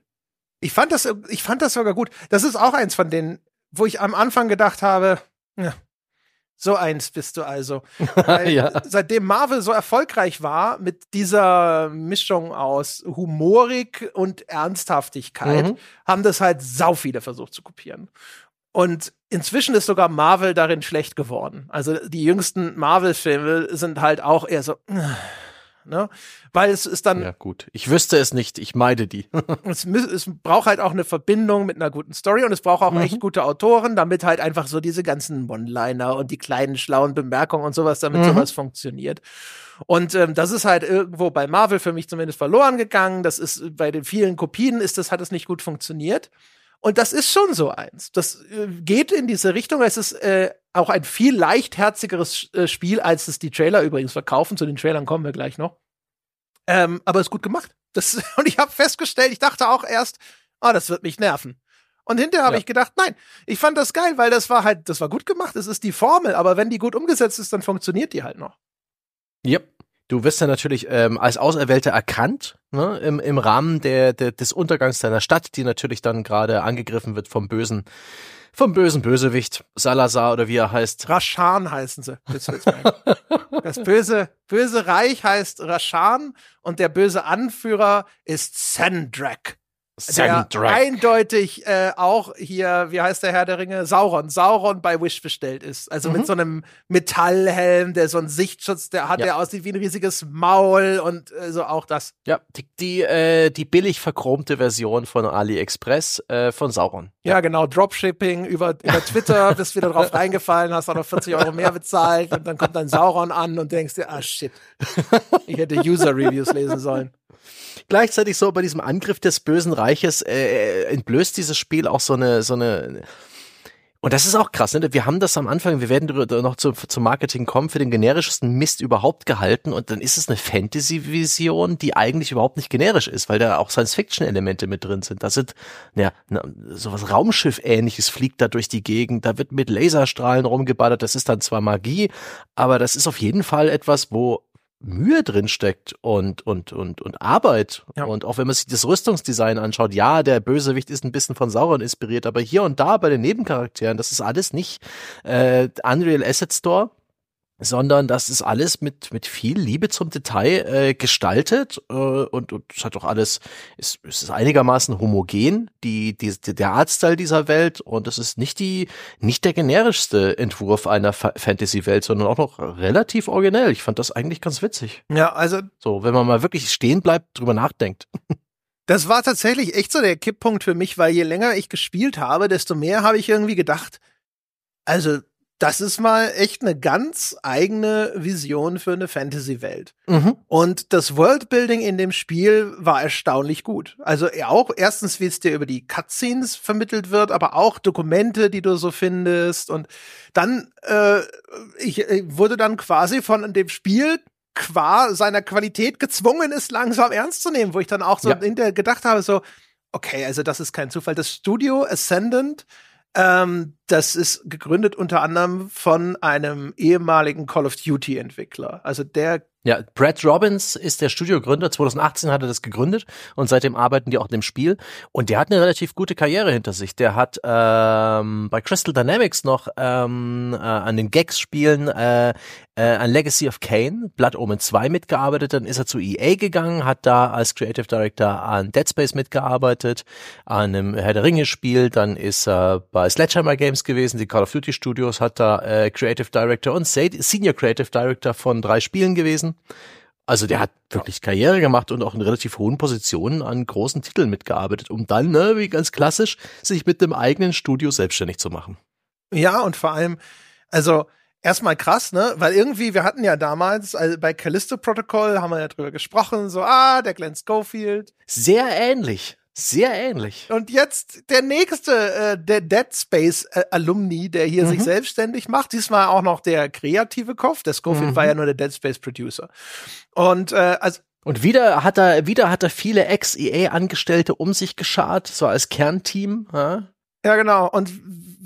Ich fand das, ich fand das sogar gut. Das ist auch eins von denen, wo ich am Anfang gedacht habe, ja, so eins bist du also. ja. Seitdem Marvel so erfolgreich war mit dieser Mischung aus Humorik und Ernsthaftigkeit, mhm. haben das halt sau viele versucht zu kopieren. Und inzwischen ist sogar Marvel darin schlecht geworden. Also die jüngsten Marvel-Filme sind halt auch eher so. Ne? Weil es ist dann. Ja, gut. Ich wüsste es nicht. Ich meide die. es, es braucht halt auch eine Verbindung mit einer guten Story und es braucht auch mhm. echt gute Autoren, damit halt einfach so diese ganzen One-Liner und die kleinen schlauen Bemerkungen und sowas, damit mhm. sowas funktioniert. Und ähm, das ist halt irgendwo bei Marvel für mich zumindest verloren gegangen. Das ist bei den vielen Kopien ist das, hat es nicht gut funktioniert. Und das ist schon so eins. Das äh, geht in diese Richtung. Es ist äh, auch ein viel leichtherzigeres äh, Spiel, als es die Trailer übrigens verkaufen. Zu den Trailern kommen wir gleich noch. Ähm, aber ist gut gemacht. Das, und ich habe festgestellt, ich dachte auch erst, oh, das wird mich nerven. Und hinterher habe ja. ich gedacht, nein, ich fand das geil, weil das war halt, das war gut gemacht, es ist die Formel, aber wenn die gut umgesetzt ist, dann funktioniert die halt noch. Yep. Du wirst ja natürlich ähm, als Auserwählter erkannt ne, im, im Rahmen der, der, des Untergangs deiner Stadt, die natürlich dann gerade angegriffen wird vom bösen, vom bösen Bösewicht Salazar oder wie er heißt. Rashan heißen sie. Das böse, böse Reich heißt Rashan und der böse Anführer ist Sandrak der eindeutig äh, auch hier, wie heißt der Herr der Ringe? Sauron. Sauron bei Wish bestellt ist. Also mhm. mit so einem Metallhelm, der so einen Sichtschutz, der hat, ja. der aussieht wie ein riesiges Maul und äh, so auch das. Ja, die, die, äh, die billig verchromte Version von AliExpress äh, von Sauron. Ja, ja genau. Dropshipping über, über Twitter, bist wieder drauf reingefallen, hast auch noch 40 Euro mehr bezahlt und dann kommt dein Sauron an und denkst dir, ah shit, ich hätte User-Reviews lesen sollen gleichzeitig so bei diesem Angriff des bösen Reiches äh, entblößt dieses Spiel auch so eine so eine und das ist auch krass, ne? Wir haben das am Anfang, wir werden noch zum, zum Marketing kommen, für den generischsten Mist überhaupt gehalten und dann ist es eine Fantasy-Vision, die eigentlich überhaupt nicht generisch ist, weil da auch Science-Fiction-Elemente mit drin sind. Da sind, ja, sowas Raumschiff-ähnliches fliegt da durch die Gegend, da wird mit Laserstrahlen rumgeballert, das ist dann zwar Magie, aber das ist auf jeden Fall etwas, wo Mühe drin steckt und und und und Arbeit ja. und auch wenn man sich das Rüstungsdesign anschaut, ja, der Bösewicht ist ein bisschen von Sauron inspiriert, aber hier und da bei den Nebencharakteren, das ist alles nicht äh, Unreal Asset Store, sondern das ist alles mit mit viel Liebe zum Detail äh, gestaltet äh, und, und es hat doch alles ist, ist einigermaßen homogen die, die der Artstyle dieser Welt und es ist nicht die nicht der generischste Entwurf einer Fantasy Welt sondern auch noch relativ originell. Ich fand das eigentlich ganz witzig. Ja also so wenn man mal wirklich stehen bleibt drüber nachdenkt. Das war tatsächlich echt so der Kipppunkt für mich weil je länger ich gespielt habe desto mehr habe ich irgendwie gedacht also das ist mal echt eine ganz eigene Vision für eine Fantasy-Welt. Mhm. Und das Worldbuilding in dem Spiel war erstaunlich gut. Also auch erstens, wie es dir über die Cutscenes vermittelt wird, aber auch Dokumente, die du so findest. Und dann, äh, ich, ich wurde dann quasi von dem Spiel qua seiner Qualität gezwungen ist, langsam ernst zu nehmen, wo ich dann auch so ja. hinterher gedacht habe, so, okay, also das ist kein Zufall. Das Studio Ascendant ähm, das ist gegründet unter anderem von einem ehemaligen Call of Duty Entwickler. Also der ja, Brad Robbins ist der Studiogründer. 2018 hat er das gegründet und seitdem arbeiten die auch in dem Spiel. Und der hat eine relativ gute Karriere hinter sich. Der hat ähm, bei Crystal Dynamics noch ähm, äh, an den Gags-Spielen äh, äh, an Legacy of Kane, Blood Omen 2 mitgearbeitet. Dann ist er zu EA gegangen, hat da als Creative Director an Dead Space mitgearbeitet, an einem Herr der Ringe-Spiel. Dann ist er bei Sledgehammer Games gewesen, die Call of Duty Studios, hat da äh, Creative Director und Senior Creative Director von drei Spielen gewesen. Also der hat wirklich Karriere gemacht und auch in relativ hohen Positionen an großen Titeln mitgearbeitet, um dann, ne, wie ganz klassisch, sich mit dem eigenen Studio selbstständig zu machen. Ja, und vor allem, also erstmal krass, ne? Weil irgendwie, wir hatten ja damals, also bei Callisto Protocol haben wir ja drüber gesprochen, so, ah, der Glenn Schofield. Sehr ähnlich. Sehr ähnlich. Und jetzt der nächste, äh, der Dead Space äh, Alumni, der hier mhm. sich selbstständig macht. Diesmal auch noch der kreative Kopf. Der Schofield mhm. war ja nur der Dead Space Producer. Und äh, also und wieder hat er, wieder hat er viele Ex-EA-Angestellte um sich geschart, so als Kernteam. Ja? Ja, genau. Und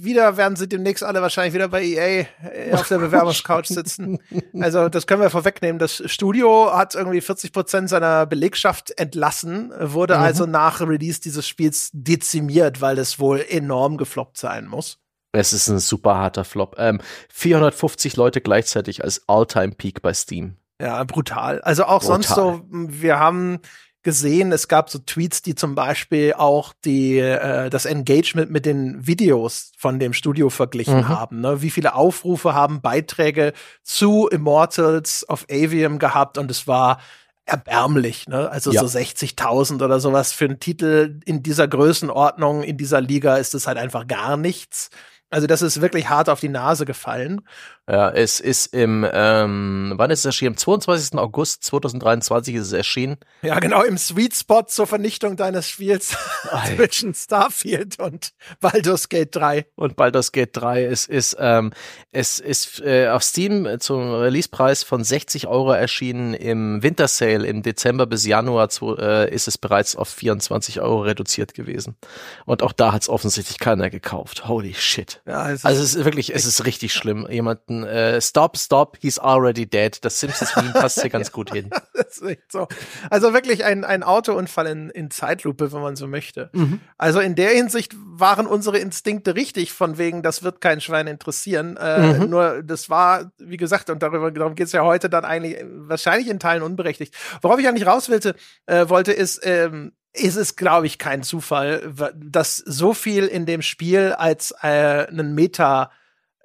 wieder werden sie demnächst alle wahrscheinlich wieder bei EA äh, auf der Bewerbungscouch sitzen. Also das können wir vorwegnehmen. Das Studio hat irgendwie 40 Prozent seiner Belegschaft entlassen, wurde mhm. also nach Release dieses Spiels dezimiert, weil das wohl enorm gefloppt sein muss. Es ist ein super harter Flop. Ähm, 450 Leute gleichzeitig als All-Time-Peak bei Steam. Ja, brutal. Also auch brutal. sonst so, wir haben gesehen, es gab so Tweets, die zum Beispiel auch die, äh, das Engagement mit den Videos von dem Studio verglichen mhm. haben. Ne? Wie viele Aufrufe haben Beiträge zu Immortals of Avium gehabt und es war erbärmlich, ne? Also ja. so 60.000 oder sowas für einen Titel in dieser Größenordnung, in dieser Liga ist es halt einfach gar nichts. Also das ist wirklich hart auf die Nase gefallen. Ja, es ist im, ähm, wann ist es erschienen? Am 22. August 2023 ist es erschienen. Ja, genau, im Sweet Spot zur Vernichtung deines Spiels zwischen Starfield und Baldur's Gate 3. Und Baldur's Gate 3. Es ist, ähm, es ist äh, auf Steam zum Releasepreis von 60 Euro erschienen. Im Winter Sale im Dezember bis Januar zu, äh, ist es bereits auf 24 Euro reduziert gewesen. Und auch da hat es offensichtlich keiner gekauft. Holy shit. Ja, es also es ist wirklich, es ist richtig schlimm. Jemanden äh, Stop, Stop, he's already dead. Das Simpsons-Meme passt hier ganz gut hin. das ist echt so. Also wirklich ein, ein Autounfall in, in Zeitlupe, wenn man so möchte. Mhm. Also in der Hinsicht waren unsere Instinkte richtig, von wegen, das wird kein Schwein interessieren. Äh, mhm. Nur das war, wie gesagt, und darüber, darum geht es ja heute dann eigentlich wahrscheinlich in Teilen unberechtigt. Worauf ich eigentlich raus wollte, äh, wollte ist, ähm, ist es, glaube ich, kein Zufall, dass so viel in dem Spiel als äh, einen Meta-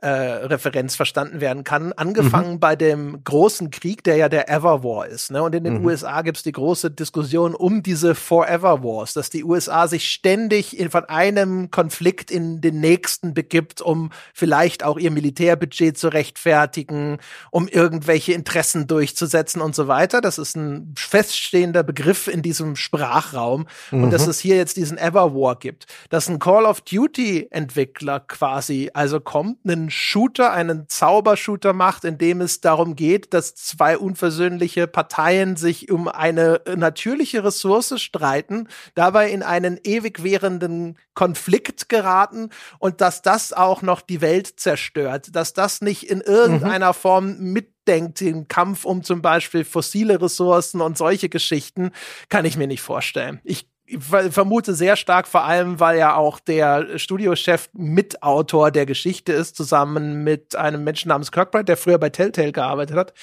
äh, Referenz verstanden werden kann. Angefangen mhm. bei dem großen Krieg, der ja der Ever War ist. Ne? Und in den mhm. USA gibt es die große Diskussion um diese Forever Wars, dass die USA sich ständig in, von einem Konflikt in den nächsten begibt, um vielleicht auch ihr Militärbudget zu rechtfertigen, um irgendwelche Interessen durchzusetzen und so weiter. Das ist ein feststehender Begriff in diesem Sprachraum. Mhm. Und dass es hier jetzt diesen Ever War gibt. Dass ein Call of Duty Entwickler quasi also kommt, einen Shooter, einen Zaubershooter macht, in dem es darum geht, dass zwei unversöhnliche Parteien sich um eine natürliche Ressource streiten, dabei in einen ewig währenden Konflikt geraten und dass das auch noch die Welt zerstört, dass das nicht in irgendeiner mhm. Form mitdenkt, den Kampf um zum Beispiel fossile Ressourcen und solche Geschichten, kann ich mir nicht vorstellen. Ich ich vermute sehr stark, vor allem, weil ja auch der Studiochef Mitautor der Geschichte ist, zusammen mit einem Menschen namens Kirkbride, der früher bei Telltale gearbeitet hat.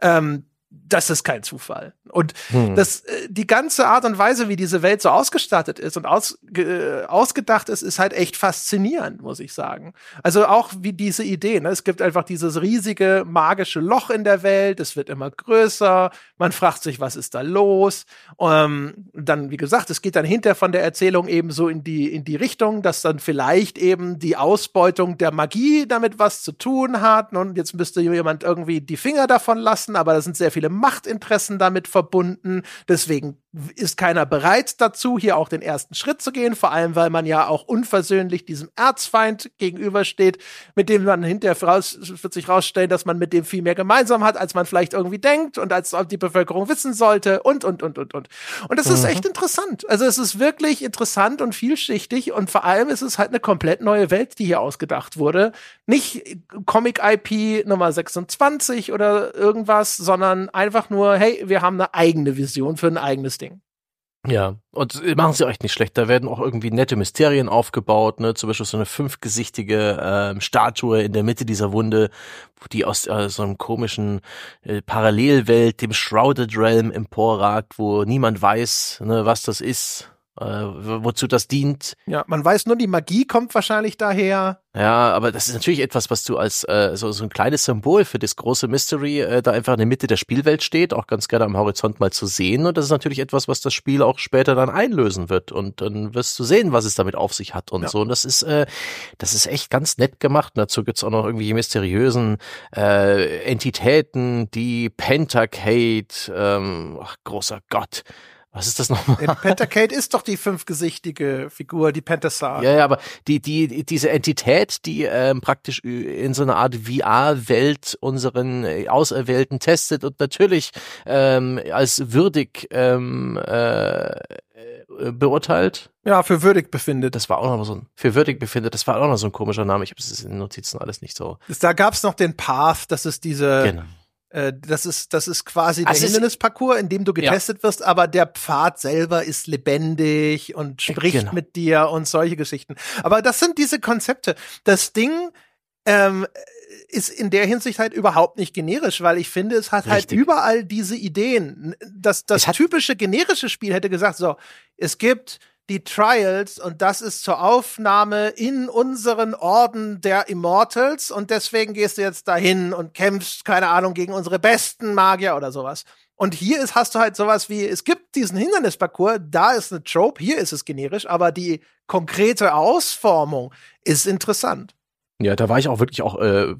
Ähm, das ist kein Zufall. Und hm. das, äh, die ganze Art und Weise, wie diese Welt so ausgestattet ist und aus, äh, ausgedacht ist, ist halt echt faszinierend, muss ich sagen. Also auch wie diese Idee. Ne? Es gibt einfach dieses riesige magische Loch in der Welt. Es wird immer größer. Man fragt sich, was ist da los? Ähm, dann, wie gesagt, es geht dann hinter von der Erzählung eben so in die, in die Richtung, dass dann vielleicht eben die Ausbeutung der Magie damit was zu tun hat. Und jetzt müsste jemand irgendwie die Finger davon lassen, aber da sind sehr viele Machtinteressen damit verbunden verbunden. Deswegen ist keiner bereit dazu, hier auch den ersten Schritt zu gehen, vor allem weil man ja auch unversöhnlich diesem Erzfeind gegenübersteht, mit dem man hinterher raus, wird sich rausstellen, dass man mit dem viel mehr gemeinsam hat, als man vielleicht irgendwie denkt und als die Bevölkerung wissen sollte und, und, und, und, und. Und das mhm. ist echt interessant. Also es ist wirklich interessant und vielschichtig und vor allem ist es halt eine komplett neue Welt, die hier ausgedacht wurde. Nicht Comic-IP Nummer 26 oder irgendwas, sondern einfach nur, hey, wir haben eine eigene Vision für ein eigenes. Ja, und machen sie echt nicht schlecht. Da werden auch irgendwie nette Mysterien aufgebaut, ne? Zum Beispiel so eine fünfgesichtige ähm, Statue in der Mitte dieser Wunde, die aus äh, so einem komischen äh, Parallelwelt, dem Shrouded Realm emporragt, wo niemand weiß, ne, was das ist äh, wozu das dient. Ja, man weiß nur, die Magie kommt wahrscheinlich daher. Ja, aber das ist natürlich etwas, was du als äh, so, so ein kleines Symbol für das große Mystery äh, da einfach in der Mitte der Spielwelt steht, auch ganz gerne am Horizont mal zu sehen. Und das ist natürlich etwas, was das Spiel auch später dann einlösen wird. Und dann wirst du sehen, was es damit auf sich hat und ja. so. Und das ist, äh, das ist echt ganz nett gemacht. Und dazu gibt's auch noch irgendwie mysteriösen äh, Entitäten, die Pentacade, ähm, ach, großer Gott was ist das nochmal? Pentacade ist doch die fünfgesichtige Figur, die Pentasar. Ja, ja, aber die, die, diese Entität, die ähm, praktisch in so einer Art VR-Welt unseren äh, Auserwählten testet und natürlich ähm, als würdig ähm, äh, beurteilt. Ja, für würdig befindet. Das war auch noch so ein, für würdig befindet, das war auch noch so ein komischer Name. Ich habe es in den Notizen alles nicht so. Da gab's noch den Path, das ist diese, genau äh, das ist, das ist quasi der Hindernisparcours, in dem du getestet ja. wirst, aber der Pfad selber ist lebendig und äh, spricht genau. mit dir und solche Geschichten. Aber das sind diese Konzepte. Das Ding ähm, ist in der Hinsicht halt überhaupt nicht generisch, weil ich finde, es hat halt Richtig. halt überall diese Ideen. Das, das typische generische Spiel hätte gesagt, so, es gibt die Trials und das ist zur Aufnahme in unseren Orden der Immortals und deswegen gehst du jetzt dahin und kämpfst, keine Ahnung, gegen unsere besten Magier oder sowas. Und hier ist, hast du halt sowas wie, es gibt diesen Hindernisparcours, da ist eine Trope, hier ist es generisch, aber die konkrete Ausformung ist interessant. Ja, da war ich auch wirklich auch äh,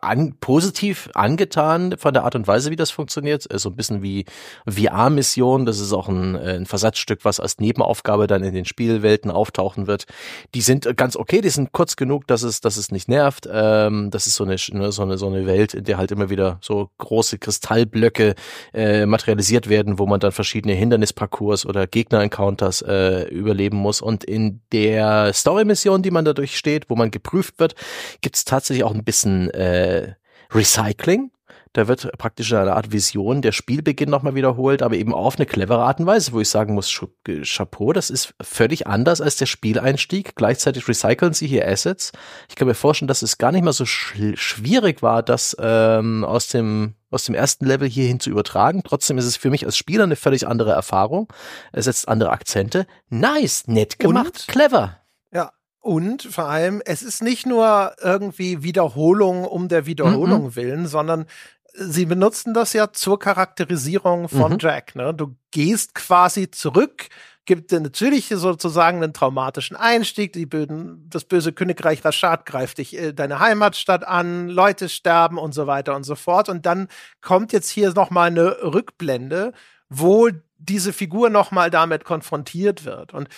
an, positiv angetan von der Art und Weise, wie das funktioniert. So ein bisschen wie VR-Mission. Das ist auch ein, äh, ein Versatzstück, was als Nebenaufgabe dann in den Spielwelten auftauchen wird. Die sind ganz okay, die sind kurz genug, dass es, dass es nicht nervt. Ähm, das ist so eine, ne, so eine, so eine Welt, in der halt immer wieder so große Kristallblöcke äh, materialisiert werden, wo man dann verschiedene Hindernisparcours oder Gegner-Encounters äh, überleben muss. Und in der Story-Mission, die man dadurch steht, wo man geprüft wird, gibt es tatsächlich auch ein bisschen äh, äh, Recycling. Da wird praktisch eine Art Vision der Spielbeginn nochmal wiederholt, aber eben auf eine clevere Art und Weise, wo ich sagen muss, Chapeau, das ist völlig anders als der Spieleinstieg. Gleichzeitig recyceln sie hier Assets. Ich kann mir vorstellen, dass es gar nicht mal so schwierig war, das ähm, aus dem aus dem ersten Level hierhin zu übertragen. Trotzdem ist es für mich als Spieler eine völlig andere Erfahrung. Er setzt andere Akzente. Nice, nett gemacht, und? clever. Und vor allem, es ist nicht nur irgendwie Wiederholung um der Wiederholung mhm. willen, sondern sie benutzen das ja zur Charakterisierung von mhm. Jack. Ne? Du gehst quasi zurück, gibt natürlich sozusagen einen traumatischen Einstieg. Die Böden, das böse Königreich Rashad greift dich äh, deine Heimatstadt an, Leute sterben und so weiter und so fort. Und dann kommt jetzt hier noch mal eine Rückblende, wo diese Figur noch mal damit konfrontiert wird. Und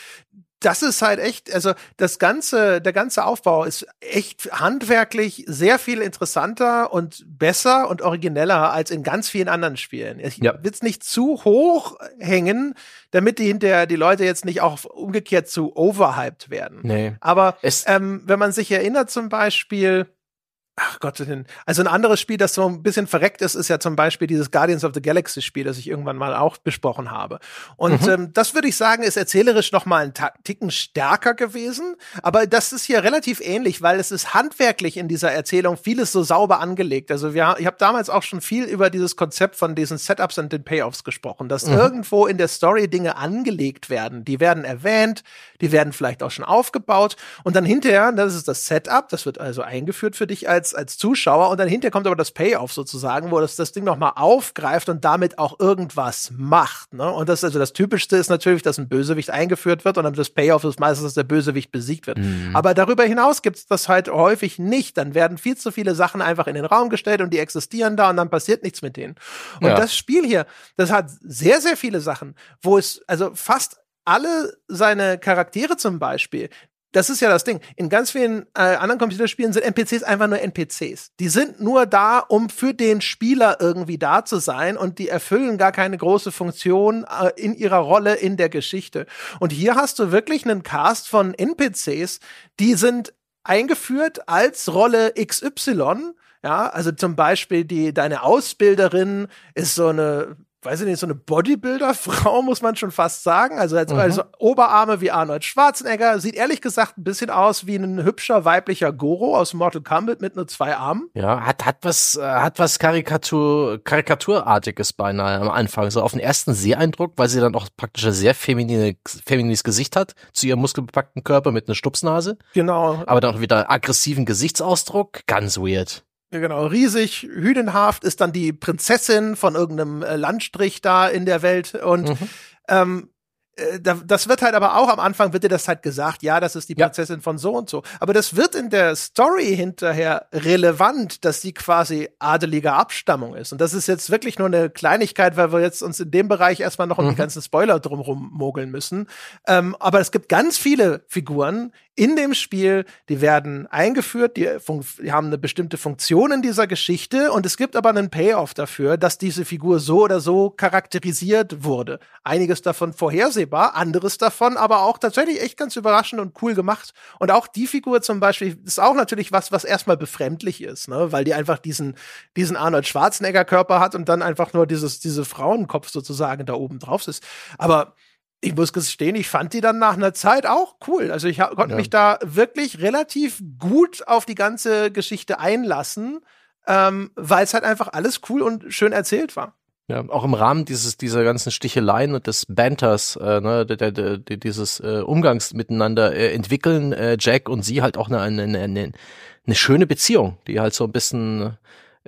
das ist halt echt, also das ganze, der ganze Aufbau ist echt handwerklich sehr viel interessanter und besser und origineller als in ganz vielen anderen Spielen. Ich ja. will es nicht zu hoch hängen, damit die hinterher die Leute jetzt nicht auch umgekehrt zu overhyped werden. Nee. Aber ähm, wenn man sich erinnert zum Beispiel, Ach Gott, also ein anderes Spiel, das so ein bisschen verreckt ist, ist ja zum Beispiel dieses Guardians of the Galaxy Spiel, das ich irgendwann mal auch besprochen habe. Und mhm. ähm, das würde ich sagen, ist erzählerisch noch mal einen Ticken stärker gewesen. Aber das ist hier relativ ähnlich, weil es ist handwerklich in dieser Erzählung vieles so sauber angelegt. Also wir, ich habe damals auch schon viel über dieses Konzept von diesen Setups und den Payoffs gesprochen, dass mhm. irgendwo in der Story Dinge angelegt werden. Die werden erwähnt, die werden vielleicht auch schon aufgebaut und dann hinterher, das ist das Setup, das wird also eingeführt für dich als, als Zuschauer und dann hinterher kommt aber das Payoff sozusagen, wo das, das Ding nochmal aufgreift und damit auch irgendwas macht. Ne? Und das, also das Typischste ist natürlich, dass ein Bösewicht eingeführt wird und dann das Payoff ist meistens, dass der Bösewicht besiegt wird. Mhm. Aber darüber hinaus gibt es das halt häufig nicht. Dann werden viel zu viele Sachen einfach in den Raum gestellt und die existieren da und dann passiert nichts mit denen. Und ja. das Spiel hier, das hat sehr, sehr viele Sachen, wo es, also fast alle seine Charaktere zum Beispiel, das ist ja das Ding. In ganz vielen äh, anderen Computerspielen sind NPCs einfach nur NPCs. Die sind nur da, um für den Spieler irgendwie da zu sein und die erfüllen gar keine große Funktion äh, in ihrer Rolle in der Geschichte. Und hier hast du wirklich einen Cast von NPCs, die sind eingeführt als Rolle XY. Ja, also zum Beispiel die, deine Ausbilderin ist so eine weiß ich nicht, so eine Bodybuilder-Frau, muss man schon fast sagen. Also, als, mhm. also Oberarme wie Arnold Schwarzenegger. Sieht ehrlich gesagt ein bisschen aus wie ein hübscher weiblicher Goro aus Mortal Kombat mit nur zwei Armen. Ja, hat, hat was, äh, hat was Karikatur, Karikaturartiges beinahe am Anfang. So auf den ersten Seheindruck, weil sie dann auch praktisch ein sehr feminine, feminines Gesicht hat zu ihrem muskelbepackten Körper mit einer Stupsnase. Genau. Aber dann auch wieder aggressiven Gesichtsausdruck. Ganz weird. Genau, riesig, hühnenhaft ist dann die Prinzessin von irgendeinem äh, Landstrich da in der Welt und mhm. ähm, äh, das wird halt aber auch am Anfang wird dir das halt gesagt, ja, das ist die Prinzessin ja. von so und so. Aber das wird in der Story hinterher relevant, dass sie quasi adeliger Abstammung ist. Und das ist jetzt wirklich nur eine Kleinigkeit, weil wir jetzt uns in dem Bereich erstmal noch um mhm. die ganzen Spoiler drumherum mogeln müssen. Ähm, aber es gibt ganz viele Figuren in dem Spiel, die werden eingeführt, die, die, haben eine bestimmte Funktion in dieser Geschichte und es gibt aber einen Payoff dafür, dass diese Figur so oder so charakterisiert wurde. Einiges davon vorhersehbar, anderes davon aber auch tatsächlich echt ganz überraschend und cool gemacht. Und auch die Figur zum Beispiel ist auch natürlich was, was erstmal befremdlich ist, ne? weil die einfach diesen, diesen Arnold Schwarzenegger Körper hat und dann einfach nur dieses, diese Frauenkopf sozusagen da oben drauf ist. Aber ich muss gestehen, ich fand die dann nach einer Zeit auch cool. Also ich konnte ja. mich da wirklich relativ gut auf die ganze Geschichte einlassen, ähm, weil es halt einfach alles cool und schön erzählt war. Ja, auch im Rahmen dieses dieser ganzen Sticheleien und des Banters, äh, ne, der, der, der, dieses äh, Umgangs miteinander äh, entwickeln äh, Jack und sie halt auch eine, eine, eine, eine schöne Beziehung, die halt so ein bisschen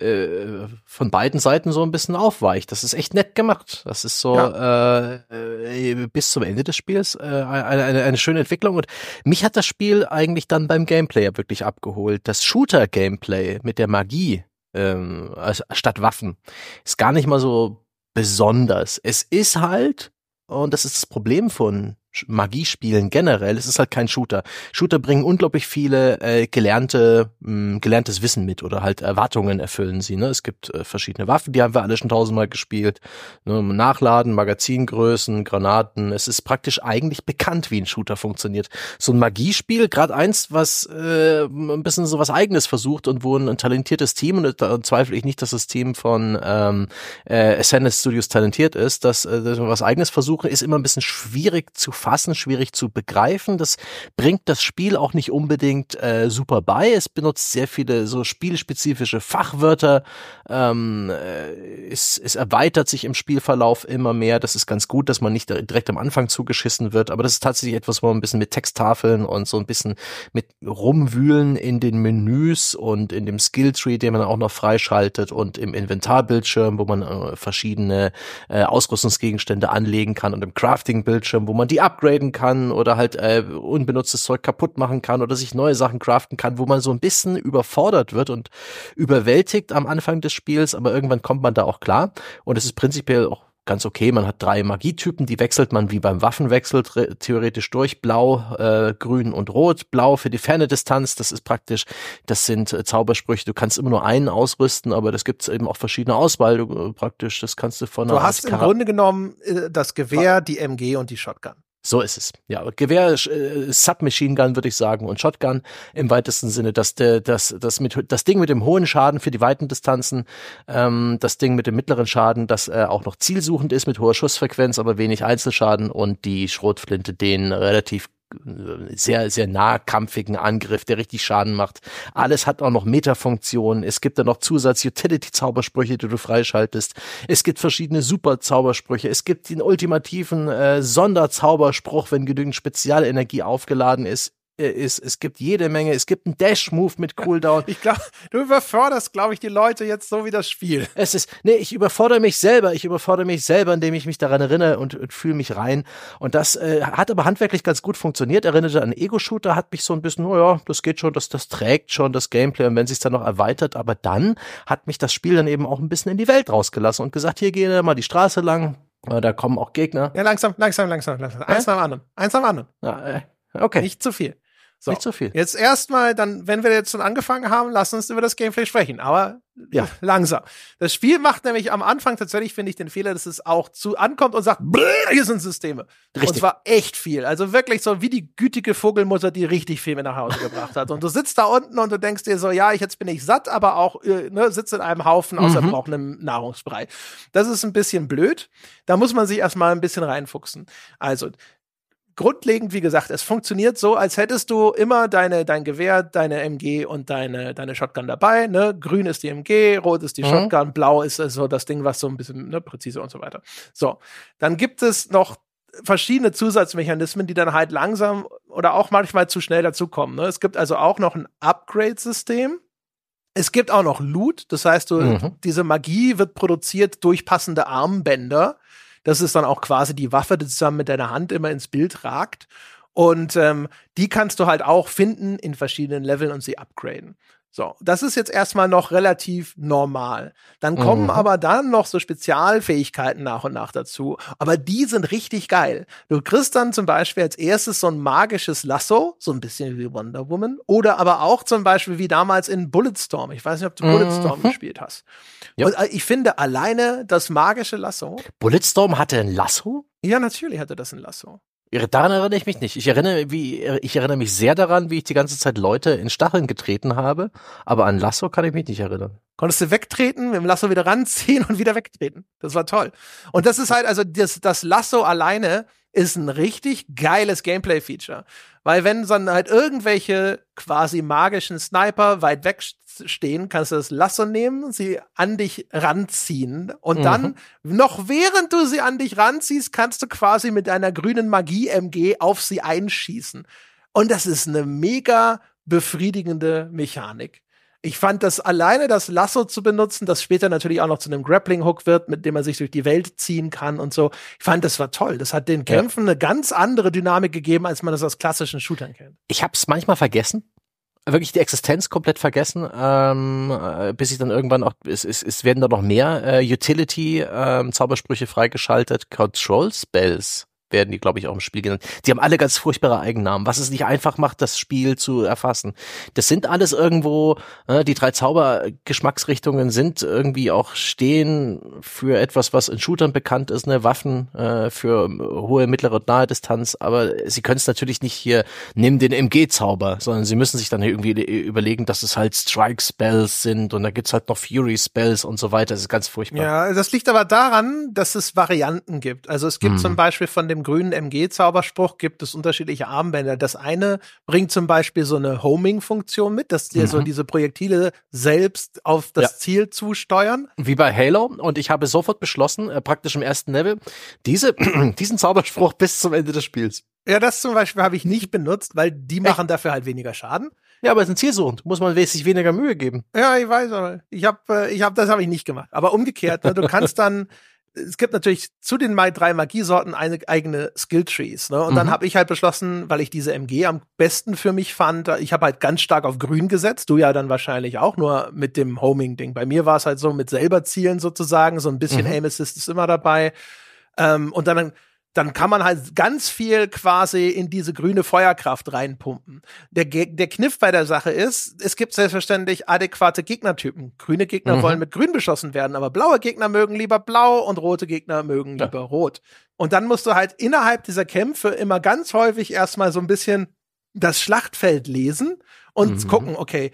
äh, von beiden Seiten so ein bisschen aufweicht. Das ist echt nett gemacht. Das ist so ja. äh, äh, bis zum Ende des Spiels äh, eine, eine, eine schöne Entwicklung. Und mich hat das Spiel eigentlich dann beim Gameplay wirklich abgeholt. Das Shooter-Gameplay mit der Magie ähm, statt Waffen ist gar nicht mal so besonders. Es ist halt, und das ist das Problem von Magiespielen generell, es ist halt kein Shooter. Shooter bringen unglaublich viele äh, gelernte, mh, gelerntes Wissen mit oder halt Erwartungen erfüllen sie. Ne? Es gibt äh, verschiedene Waffen, die haben wir alle schon tausendmal gespielt. Ne? Nachladen, Magazingrößen, Granaten. Es ist praktisch eigentlich bekannt, wie ein Shooter funktioniert. So ein Magiespiel, gerade eins, was äh, ein bisschen so was Eigenes versucht und wo ein, ein talentiertes Team, und da zweifle ich nicht, dass das Team von ähm, äh, Ascendant Studios talentiert ist, dass, äh, dass was Eigenes versuchen, ist immer ein bisschen schwierig zu fassen, schwierig zu begreifen. Das bringt das Spiel auch nicht unbedingt äh, super bei. Es benutzt sehr viele so spielspezifische Fachwörter. Ähm, äh, es, es erweitert sich im Spielverlauf immer mehr. Das ist ganz gut, dass man nicht direkt am Anfang zugeschissen wird. Aber das ist tatsächlich etwas, wo man ein bisschen mit Texttafeln und so ein bisschen mit rumwühlen in den Menüs und in dem Skilltree, den man auch noch freischaltet und im Inventarbildschirm, wo man äh, verschiedene äh, Ausrüstungsgegenstände anlegen kann und im Crafting-Bildschirm, wo man die upgraden kann oder halt äh, unbenutztes Zeug kaputt machen kann oder sich neue Sachen craften kann, wo man so ein bisschen überfordert wird und überwältigt am Anfang des Spiels, aber irgendwann kommt man da auch klar und es ist prinzipiell auch ganz okay. Man hat drei Magietypen, die wechselt man wie beim Waffenwechsel theoretisch durch. Blau, äh, Grün und Rot. Blau für die ferne Distanz, das ist praktisch, das sind äh, Zaubersprüche. Du kannst immer nur einen ausrüsten, aber das gibt es eben auch verschiedene Auswahl. Du, äh, praktisch, das kannst du von Du hast im Grunde genommen äh, das Gewehr, die MG und die Shotgun. So ist es. Ja, Gewehr, äh, Submachine Gun würde ich sagen und Shotgun im weitesten Sinne. Das, das, das, mit, das Ding mit dem hohen Schaden für die weiten Distanzen, ähm, das Ding mit dem mittleren Schaden, das äh, auch noch zielsuchend ist mit hoher Schussfrequenz, aber wenig Einzelschaden und die Schrotflinte, den relativ sehr, sehr nahkampfigen Angriff, der richtig Schaden macht. Alles hat auch noch Metafunktionen. Es gibt da noch Zusatz-Utility-Zaubersprüche, die du freischaltest. Es gibt verschiedene Super-Zaubersprüche. Es gibt den ultimativen äh, Sonderzauberspruch, wenn genügend Spezialenergie aufgeladen ist ist. Es gibt jede Menge. Es gibt einen Dash-Move mit Cooldown. Ich glaube, du überforderst, glaube ich, die Leute jetzt so wie das Spiel. Es ist, nee, ich überfordere mich selber. Ich überfordere mich selber, indem ich mich daran erinnere und, und fühle mich rein. Und das äh, hat aber handwerklich ganz gut funktioniert. Erinnerte an Ego-Shooter, hat mich so ein bisschen, oh ja, das geht schon, das, das trägt schon das Gameplay und wenn sich dann noch erweitert. Aber dann hat mich das Spiel dann eben auch ein bisschen in die Welt rausgelassen und gesagt, hier gehen wir mal die Straße lang. Da kommen auch Gegner. Ja, langsam, langsam, langsam, langsam. Eins äh? nach dem anderen. Eins nach dem anderen. Ja, äh, okay. Nicht zu viel. So. Nicht so viel. Jetzt erstmal, dann, wenn wir jetzt schon angefangen haben, lass uns über das Gameplay sprechen. Aber ja. langsam. Das Spiel macht nämlich am Anfang tatsächlich, finde ich, den Fehler, dass es auch zu ankommt und sagt, hier sind Systeme. Richtig. Und zwar echt viel. Also wirklich so wie die gütige Vogelmutter, die richtig viel mit nach Hause gebracht hat. Und du sitzt da unten und du denkst dir so, ja, ich, jetzt bin ich satt, aber auch äh, ne, sitzt in einem Haufen aus mhm. erbrochenem Nahrungsbrei. Das ist ein bisschen blöd. Da muss man sich erstmal ein bisschen reinfuchsen. Also, grundlegend, wie gesagt, es funktioniert so, als hättest du immer deine, dein Gewehr, deine MG und deine, deine Shotgun dabei. Ne? Grün ist die MG, rot ist die mhm. Shotgun, blau ist so das Ding, was so ein bisschen ne, präzise und so weiter. So, dann gibt es noch verschiedene Zusatzmechanismen, die dann halt langsam oder auch manchmal zu schnell dazukommen. Ne? Es gibt also auch noch ein Upgrade-System. Es gibt auch noch Loot, das heißt, du, mhm. diese Magie wird produziert durch passende Armbänder das ist dann auch quasi die Waffe, die zusammen mit deiner Hand immer ins Bild ragt. Und ähm, die kannst du halt auch finden in verschiedenen Leveln und sie upgraden. So, das ist jetzt erstmal noch relativ normal. Dann kommen mhm. aber dann noch so Spezialfähigkeiten nach und nach dazu. Aber die sind richtig geil. Du kriegst dann zum Beispiel als erstes so ein magisches Lasso, so ein bisschen wie Wonder Woman. Oder aber auch zum Beispiel wie damals in Bulletstorm. Ich weiß nicht, ob du mhm. Bulletstorm gespielt hast. Ja. Und äh, ich finde alleine das magische Lasso. Bulletstorm hatte ein Lasso? Ja, natürlich hatte das ein Lasso. Daran erinnere ich mich nicht. Ich erinnere, wie, ich erinnere mich sehr daran, wie ich die ganze Zeit Leute in Stacheln getreten habe, aber an Lasso kann ich mich nicht erinnern. Konntest du wegtreten, mit dem Lasso wieder ranziehen und wieder wegtreten. Das war toll. Und das ist halt, also das, das Lasso alleine ist ein richtig geiles Gameplay-Feature. Weil wenn dann halt irgendwelche quasi magischen Sniper weit weg stehen, kannst du das Lasso nehmen, sie an dich ranziehen und mhm. dann, noch während du sie an dich ranziehst, kannst du quasi mit deiner grünen Magie-MG auf sie einschießen. Und das ist eine mega befriedigende Mechanik. Ich fand das alleine das Lasso zu benutzen, das später natürlich auch noch zu einem Grappling Hook wird, mit dem man sich durch die Welt ziehen kann und so. Ich fand das war toll. Das hat den Kämpfen ja. eine ganz andere Dynamik gegeben, als man das aus klassischen Shootern kennt. Ich habe es manchmal vergessen, wirklich die Existenz komplett vergessen, ähm, äh, bis ich dann irgendwann auch, es, es, es werden da noch mehr äh, Utility ähm, Zaubersprüche freigeschaltet, Control Spells werden die, glaube ich, auch im Spiel genannt. Die haben alle ganz furchtbare Eigennamen, was es nicht einfach macht, das Spiel zu erfassen. Das sind alles irgendwo, äh, die drei Zaubergeschmacksrichtungen sind irgendwie auch stehen für etwas, was in Shootern bekannt ist, ne, Waffen äh, für hohe, mittlere und nahe Distanz, aber sie können es natürlich nicht hier, nimm den MG-Zauber, sondern sie müssen sich dann irgendwie überlegen, dass es halt Strike-Spells sind und da gibt's halt noch Fury-Spells und so weiter. Das ist ganz furchtbar. Ja, das liegt aber daran, dass es Varianten gibt. Also es gibt hm. zum Beispiel von dem dem grünen MG-Zauberspruch gibt es unterschiedliche Armbänder. Das eine bringt zum Beispiel so eine Homing-Funktion mit, dass dir mhm. so diese Projektile selbst auf das ja. Ziel zusteuern. Wie bei Halo. Und ich habe sofort beschlossen, äh, praktisch im ersten Level, diese, diesen Zauberspruch bis zum Ende des Spiels. Ja, das zum Beispiel habe ich nicht benutzt, weil die machen Echt? dafür halt weniger Schaden. Ja, aber es ist ein Zielsuchend. Muss man wesentlich weniger Mühe geben. Ja, ich weiß, aber ich habe, äh, ich habe, das habe ich nicht gemacht. Aber umgekehrt, ne, du kannst dann es gibt natürlich zu den drei Magiesorten eine eigene Skilltrees. Ne? Und mhm. dann habe ich halt beschlossen, weil ich diese MG am besten für mich fand, ich habe halt ganz stark auf Grün gesetzt. Du ja dann wahrscheinlich auch nur mit dem Homing-Ding. Bei mir war es halt so mit selber Zielen sozusagen, so ein bisschen mhm. Aim Assist ist immer dabei. Ähm, und dann dann kann man halt ganz viel quasi in diese grüne Feuerkraft reinpumpen. Der, der Kniff bei der Sache ist, es gibt selbstverständlich adäquate Gegnertypen. Grüne Gegner mhm. wollen mit grün beschossen werden, aber blaue Gegner mögen lieber blau und rote Gegner mögen ja. lieber rot. Und dann musst du halt innerhalb dieser Kämpfe immer ganz häufig erstmal so ein bisschen das Schlachtfeld lesen und mhm. gucken, okay,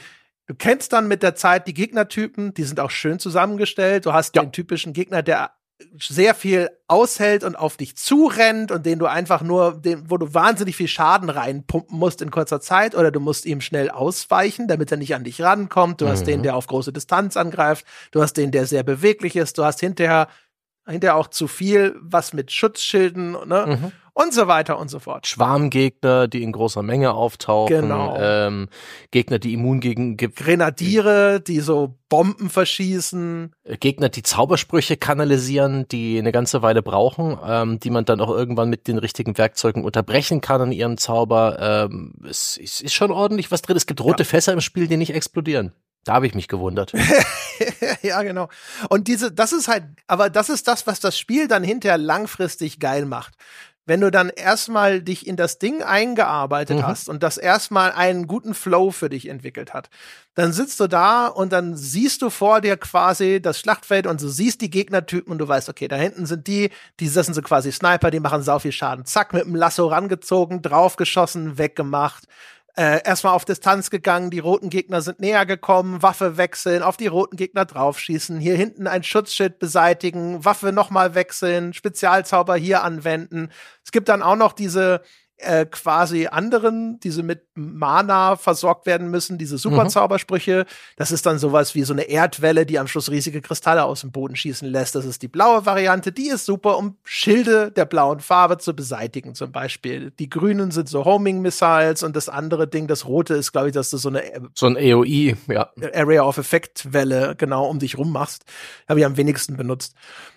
Du kennst dann mit der Zeit die Gegnertypen, die sind auch schön zusammengestellt. Du hast ja. den typischen Gegner, der sehr viel aushält und auf dich zurennt und den du einfach nur, den, wo du wahnsinnig viel Schaden reinpumpen musst in kurzer Zeit oder du musst ihm schnell ausweichen, damit er nicht an dich rankommt. Du mhm. hast den, mhm. der auf große Distanz angreift. Du hast den, der sehr beweglich ist. Du hast hinterher, hinterher auch zu viel, was mit Schutzschilden, ne? Mhm und so weiter und so fort. Schwarmgegner, die in großer Menge auftauchen. Genau. Ähm, Gegner, die immun gegen Grenadiere, die so Bomben verschießen. Äh, Gegner, die Zaubersprüche kanalisieren, die eine ganze Weile brauchen, ähm, die man dann auch irgendwann mit den richtigen Werkzeugen unterbrechen kann an ihrem Zauber. Ähm, es, es ist schon ordentlich was drin. Es gibt rote ja. Fässer im Spiel, die nicht explodieren. Da habe ich mich gewundert. ja, genau. Und diese, das ist halt, aber das ist das, was das Spiel dann hinterher langfristig geil macht wenn du dann erstmal dich in das Ding eingearbeitet mhm. hast und das erstmal einen guten Flow für dich entwickelt hat, dann sitzt du da und dann siehst du vor dir quasi das Schlachtfeld und du siehst die Gegnertypen und du weißt, okay, da hinten sind die, die das sind so quasi Sniper, die machen sau viel Schaden. Zack, mit dem Lasso rangezogen, draufgeschossen, weggemacht äh, erstmal auf Distanz gegangen, die roten Gegner sind näher gekommen, Waffe wechseln, auf die roten Gegner draufschießen, hier hinten ein Schutzschild beseitigen, Waffe nochmal wechseln, Spezialzauber hier anwenden. Es gibt dann auch noch diese äh, quasi anderen, diese mit Mana versorgt werden müssen, diese Superzaubersprüche. Mhm. Das ist dann sowas wie so eine Erdwelle, die am Schluss riesige Kristalle aus dem Boden schießen lässt. Das ist die blaue Variante. Die ist super, um Schilde der blauen Farbe zu beseitigen, zum Beispiel. Die grünen sind so Homing Missiles und das andere Ding, das rote ist, glaube ich, dass du so eine äh, so ein AOE, ja. Area of Effect Welle genau um dich rum machst. Habe ich am wenigsten benutzt.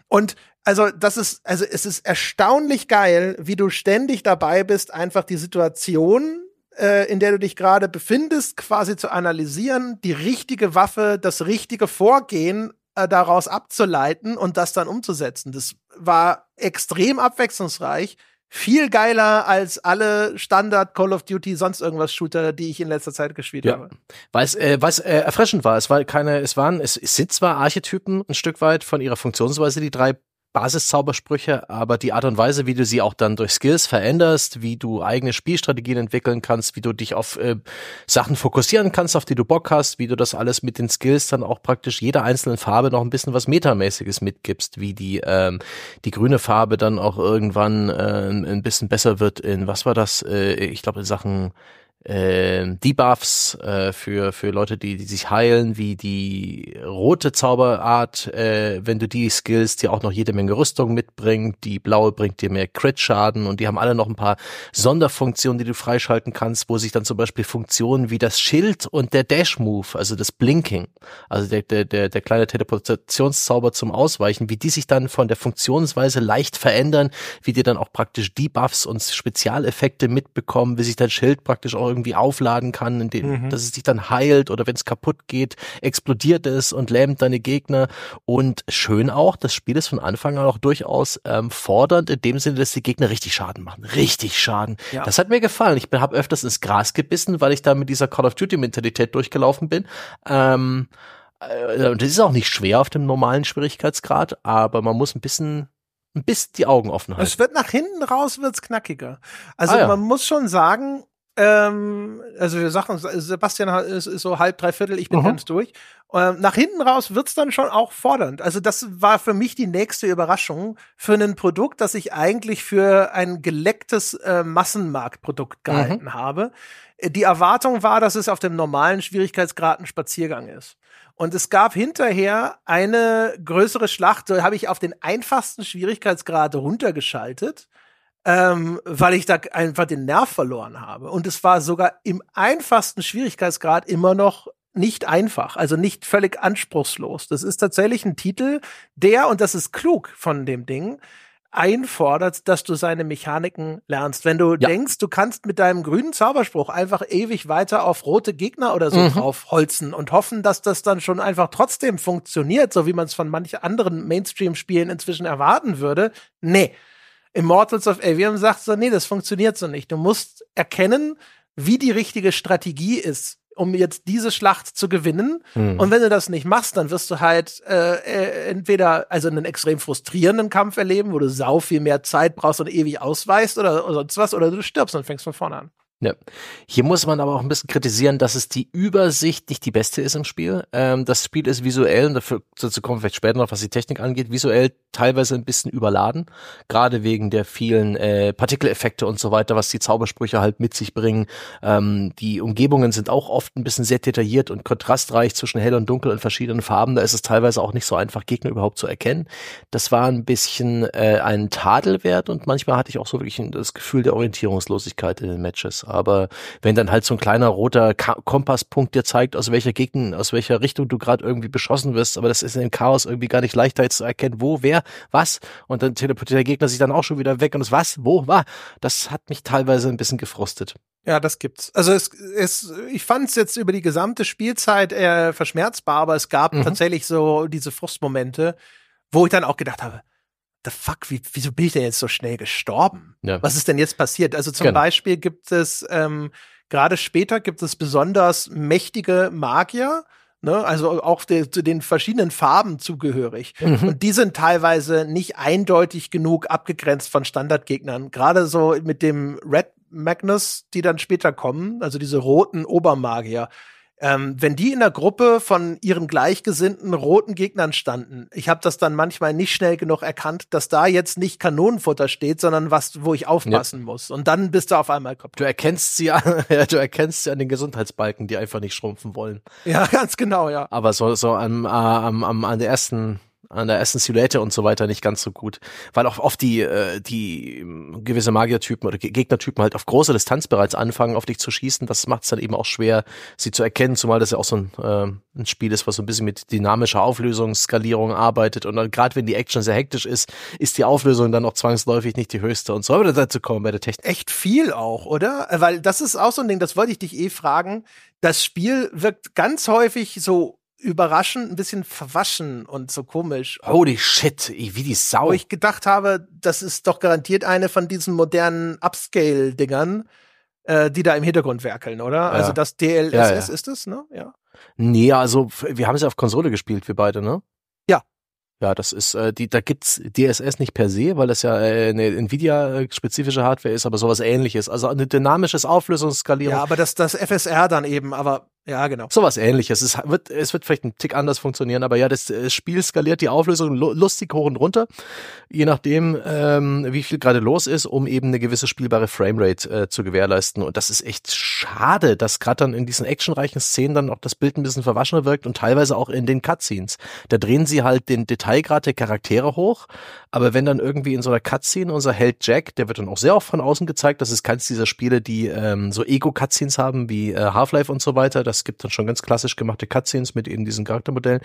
Und also das ist, also es ist erstaunlich geil, wie du ständig dabei bist, einfach die Situation, äh, in der du dich gerade befindest, quasi zu analysieren, die richtige Waffe, das richtige Vorgehen äh, daraus abzuleiten und das dann umzusetzen. Das war extrem abwechslungsreich. Viel geiler als alle Standard Call of Duty sonst irgendwas Shooter, die ich in letzter Zeit gespielt ja. habe. Weil es äh, was äh, erfrischend war. Es war keine, es waren, es, es sind zwar Archetypen ein Stück weit von ihrer Funktionsweise die drei Basiszaubersprüche, aber die Art und Weise, wie du sie auch dann durch Skills veränderst, wie du eigene Spielstrategien entwickeln kannst, wie du dich auf äh, Sachen fokussieren kannst, auf die du Bock hast, wie du das alles mit den Skills dann auch praktisch jeder einzelnen Farbe noch ein bisschen was Metamäßiges mitgibst, wie die ähm, die grüne Farbe dann auch irgendwann äh, ein bisschen besser wird in was war das? Äh, ich glaube in Sachen äh, Debuffs äh, für für Leute, die, die sich heilen, wie die rote Zauberart, äh, wenn du die Skills, die auch noch jede Menge Rüstung mitbringt, die blaue bringt dir mehr Crit-Schaden und die haben alle noch ein paar Sonderfunktionen, die du freischalten kannst, wo sich dann zum Beispiel Funktionen wie das Schild und der Dash-Move, also das Blinking, also der, der, der, der kleine Teleportationszauber zum Ausweichen, wie die sich dann von der Funktionsweise leicht verändern, wie die dann auch praktisch Debuffs und Spezialeffekte mitbekommen, wie sich dein Schild praktisch auch irgendwie aufladen kann, in dem, mhm. dass es sich dann heilt oder wenn es kaputt geht, explodiert es und lähmt deine Gegner. Und schön auch, das Spiel ist von Anfang an auch durchaus ähm, fordernd, in dem Sinne, dass die Gegner richtig Schaden machen. Richtig Schaden. Ja. Das hat mir gefallen. Ich habe öfters ins Gras gebissen, weil ich da mit dieser Call of Duty-Mentalität durchgelaufen bin. Ähm, äh, das ist auch nicht schwer auf dem normalen Schwierigkeitsgrad, aber man muss ein bisschen ein bisschen die Augen offen halten. Es wird nach hinten raus wird's knackiger. Also ah, ja. man muss schon sagen, ähm, also wir sagen, Sebastian ist, ist so halb, dreiviertel, ich bin mhm. ganz durch. Ähm, nach hinten raus wird's dann schon auch fordernd. Also das war für mich die nächste Überraschung für ein Produkt, das ich eigentlich für ein gelecktes äh, Massenmarktprodukt mhm. gehalten mhm. habe. Die Erwartung war, dass es auf dem normalen Schwierigkeitsgrad ein Spaziergang ist. Und es gab hinterher eine größere Schlacht, da habe ich auf den einfachsten Schwierigkeitsgrad runtergeschaltet ähm, weil ich da einfach den Nerv verloren habe. Und es war sogar im einfachsten Schwierigkeitsgrad immer noch nicht einfach, also nicht völlig anspruchslos. Das ist tatsächlich ein Titel, der, und das ist klug von dem Ding, einfordert, dass du seine Mechaniken lernst. Wenn du ja. denkst, du kannst mit deinem grünen Zauberspruch einfach ewig weiter auf rote Gegner oder so mhm. draufholzen und hoffen, dass das dann schon einfach trotzdem funktioniert, so wie man es von manchen anderen Mainstream-Spielen inzwischen erwarten würde. Nee, Immortals of Avium sagt so, nee, das funktioniert so nicht. Du musst erkennen, wie die richtige Strategie ist, um jetzt diese Schlacht zu gewinnen. Hm. Und wenn du das nicht machst, dann wirst du halt äh, äh, entweder also einen extrem frustrierenden Kampf erleben, wo du sau viel mehr Zeit brauchst und ewig ausweist oder, oder sonst was, oder du stirbst und fängst von vorne an. Ja. Hier muss man aber auch ein bisschen kritisieren, dass es die Übersicht nicht die beste ist im Spiel. Ähm, das Spiel ist visuell, und dafür, dazu kommen wir vielleicht später noch, was die Technik angeht, visuell teilweise ein bisschen überladen. Gerade wegen der vielen äh, Partikeleffekte und so weiter, was die Zaubersprüche halt mit sich bringen. Ähm, die Umgebungen sind auch oft ein bisschen sehr detailliert und kontrastreich zwischen hell und dunkel in verschiedenen Farben. Da ist es teilweise auch nicht so einfach, Gegner überhaupt zu erkennen. Das war ein bisschen äh, ein Tadelwert und manchmal hatte ich auch so wirklich das Gefühl der Orientierungslosigkeit in den Matches. Aber wenn dann halt so ein kleiner roter Ka Kompasspunkt dir zeigt, aus welcher Gegend, aus welcher Richtung du gerade irgendwie beschossen wirst, aber das ist in dem Chaos irgendwie gar nicht leichter zu erkennen, wo, wer, was. Und dann teleportiert der Gegner sich dann auch schon wieder weg und es was, wo, war. Das hat mich teilweise ein bisschen gefrustet. Ja, das gibt's. Also es, es ich fand es jetzt über die gesamte Spielzeit eher verschmerzbar, aber es gab mhm. tatsächlich so diese Frustmomente, wo ich dann auch gedacht habe, the fuck, wie, wieso bin ich denn jetzt so schnell gestorben? Ja. Was ist denn jetzt passiert? Also zum genau. Beispiel gibt es, ähm, gerade später gibt es besonders mächtige Magier, ne? also auch de, zu den verschiedenen Farben zugehörig. Mhm. Und die sind teilweise nicht eindeutig genug abgegrenzt von Standardgegnern. Gerade so mit dem Red Magnus, die dann später kommen, also diese roten Obermagier ähm, wenn die in der Gruppe von ihren gleichgesinnten roten Gegnern standen, ich habe das dann manchmal nicht schnell genug erkannt, dass da jetzt nicht Kanonenfutter steht, sondern was, wo ich aufpassen ja. muss. Und dann bist du auf einmal kaputt. Du erkennst sie an, ja, du erkennst sie an den Gesundheitsbalken, die einfach nicht schrumpfen wollen. Ja, ganz genau, ja. Aber so, so am, äh, am, am, an der ersten an der ersten Silhouette und so weiter nicht ganz so gut, weil auch oft die äh, die ähm, gewisse Magiertypen oder Gegnertypen halt auf große Distanz bereits anfangen, auf dich zu schießen. Das macht es dann eben auch schwer, sie zu erkennen, zumal das ja auch so ein, äh, ein Spiel ist, was so ein bisschen mit dynamischer Auflösungsskalierung arbeitet und gerade wenn die Action sehr hektisch ist, ist die Auflösung dann auch zwangsläufig nicht die höchste und so. Aber dazu kommen bei der Technik. Echt viel auch, oder? Weil das ist auch so ein Ding, das wollte ich dich eh fragen. Das Spiel wirkt ganz häufig so überraschend ein bisschen verwaschen und so komisch. Holy shit, wie die Sau. Wo ich gedacht habe, das ist doch garantiert eine von diesen modernen Upscale-Dingern, äh, die da im Hintergrund werkeln, oder? Ja. Also das DLSS ja, ja. ist es, ne? Ja. Nee, also wir haben es ja auf Konsole gespielt, wir beide, ne? Ja. Ja, das ist, äh, die, da gibt's DSS nicht per se, weil das ja äh, eine Nvidia-spezifische Hardware ist, aber sowas ähnliches. Also eine dynamisches Auflösungsskalierung. Ja, aber das, das FSR dann eben, aber ja, genau. Sowas ähnliches. Es wird, es wird vielleicht ein Tick anders funktionieren, aber ja, das, das Spiel skaliert die Auflösung lustig hoch und runter, je nachdem, ähm, wie viel gerade los ist, um eben eine gewisse spielbare Framerate äh, zu gewährleisten. Und das ist echt schade, dass gerade dann in diesen actionreichen Szenen dann auch das Bild ein bisschen verwaschener wirkt und teilweise auch in den Cutscenes. Da drehen sie halt den Detailgrad der Charaktere hoch, aber wenn dann irgendwie in so einer Cutscene unser Held Jack, der wird dann auch sehr oft von außen gezeigt, das ist keins dieser Spiele, die ähm, so Ego-Cutscenes haben wie äh, Half-Life und so weiter, das gibt dann schon ganz klassisch gemachte Cutscenes mit eben diesen Charaktermodellen.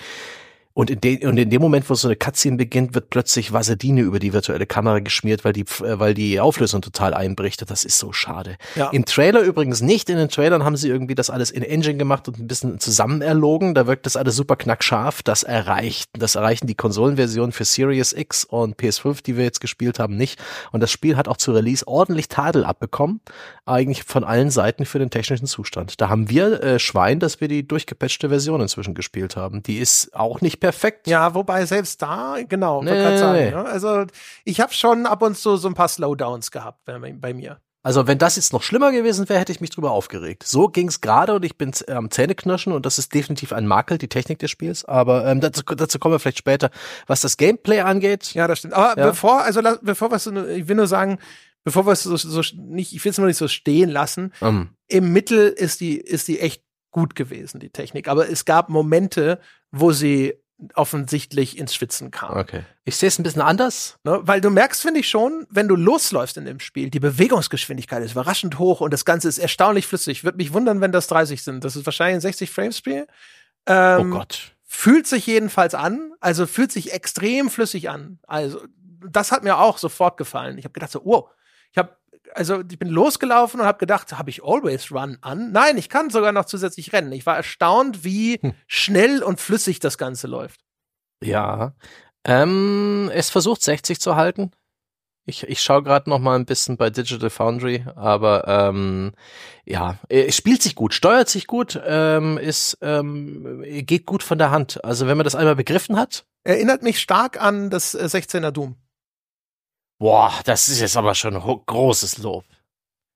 Und in, de und in dem Moment, wo so eine Cutscene beginnt, wird plötzlich Vaseline über die virtuelle Kamera geschmiert, weil die, äh, weil die Auflösung total einbricht. Das ist so schade. Ja. Im Trailer übrigens nicht. In den Trailern haben sie irgendwie das alles in Engine gemacht und ein bisschen zusammen erlogen. Da wirkt das alles super knackscharf. Das erreicht, das erreichen die Konsolenversionen für Series X und PS5, die wir jetzt gespielt haben, nicht. Und das Spiel hat auch zu Release ordentlich Tadel abbekommen. Eigentlich von allen Seiten für den technischen Zustand. Da haben wir äh, Schwein, dass wir die durchgepatchte Version inzwischen gespielt haben. Die ist auch nicht perfekt. Ja, wobei selbst da, genau, nee, nee, sagen, nee. Ne? Also ich habe schon ab und zu so ein paar Slowdowns gehabt bei, bei mir. Also wenn das jetzt noch schlimmer gewesen wäre, hätte ich mich drüber aufgeregt. So ging's gerade und ich bin am ähm, Zähneknirschen und das ist definitiv ein Makel, die Technik des Spiels. Aber ähm, dazu, dazu kommen wir vielleicht später. Was das Gameplay angeht. Ja, das stimmt. Aber ja. bevor, also bevor was, ich will nur sagen, bevor wir es so, so nicht, ich will es nur nicht so stehen lassen. Um. Im Mittel ist die, ist die echt gut gewesen, die Technik. Aber es gab Momente, wo sie offensichtlich ins Schwitzen kam. Okay. Ich sehe es ein bisschen anders. Ne? Weil du merkst, finde ich schon, wenn du losläufst in dem Spiel, die Bewegungsgeschwindigkeit ist überraschend hoch und das Ganze ist erstaunlich flüssig. Würde mich wundern, wenn das 30 sind. Das ist wahrscheinlich ein 60 Frames Spiel. Ähm, oh Gott. Fühlt sich jedenfalls an, also fühlt sich extrem flüssig an. Also das hat mir auch sofort gefallen. Ich habe gedacht so, oh, ich habe also ich bin losgelaufen und habe gedacht, habe ich Always Run an? Nein, ich kann sogar noch zusätzlich rennen. Ich war erstaunt, wie hm. schnell und flüssig das Ganze läuft. Ja, ähm, es versucht 60 zu halten. Ich, ich schaue gerade noch mal ein bisschen bei Digital Foundry, aber ähm, ja, es spielt sich gut, steuert sich gut, ähm, ist ähm, geht gut von der Hand. Also wenn man das einmal begriffen hat, erinnert mich stark an das 16er äh, Doom. Boah, das ist jetzt aber schon großes Lob.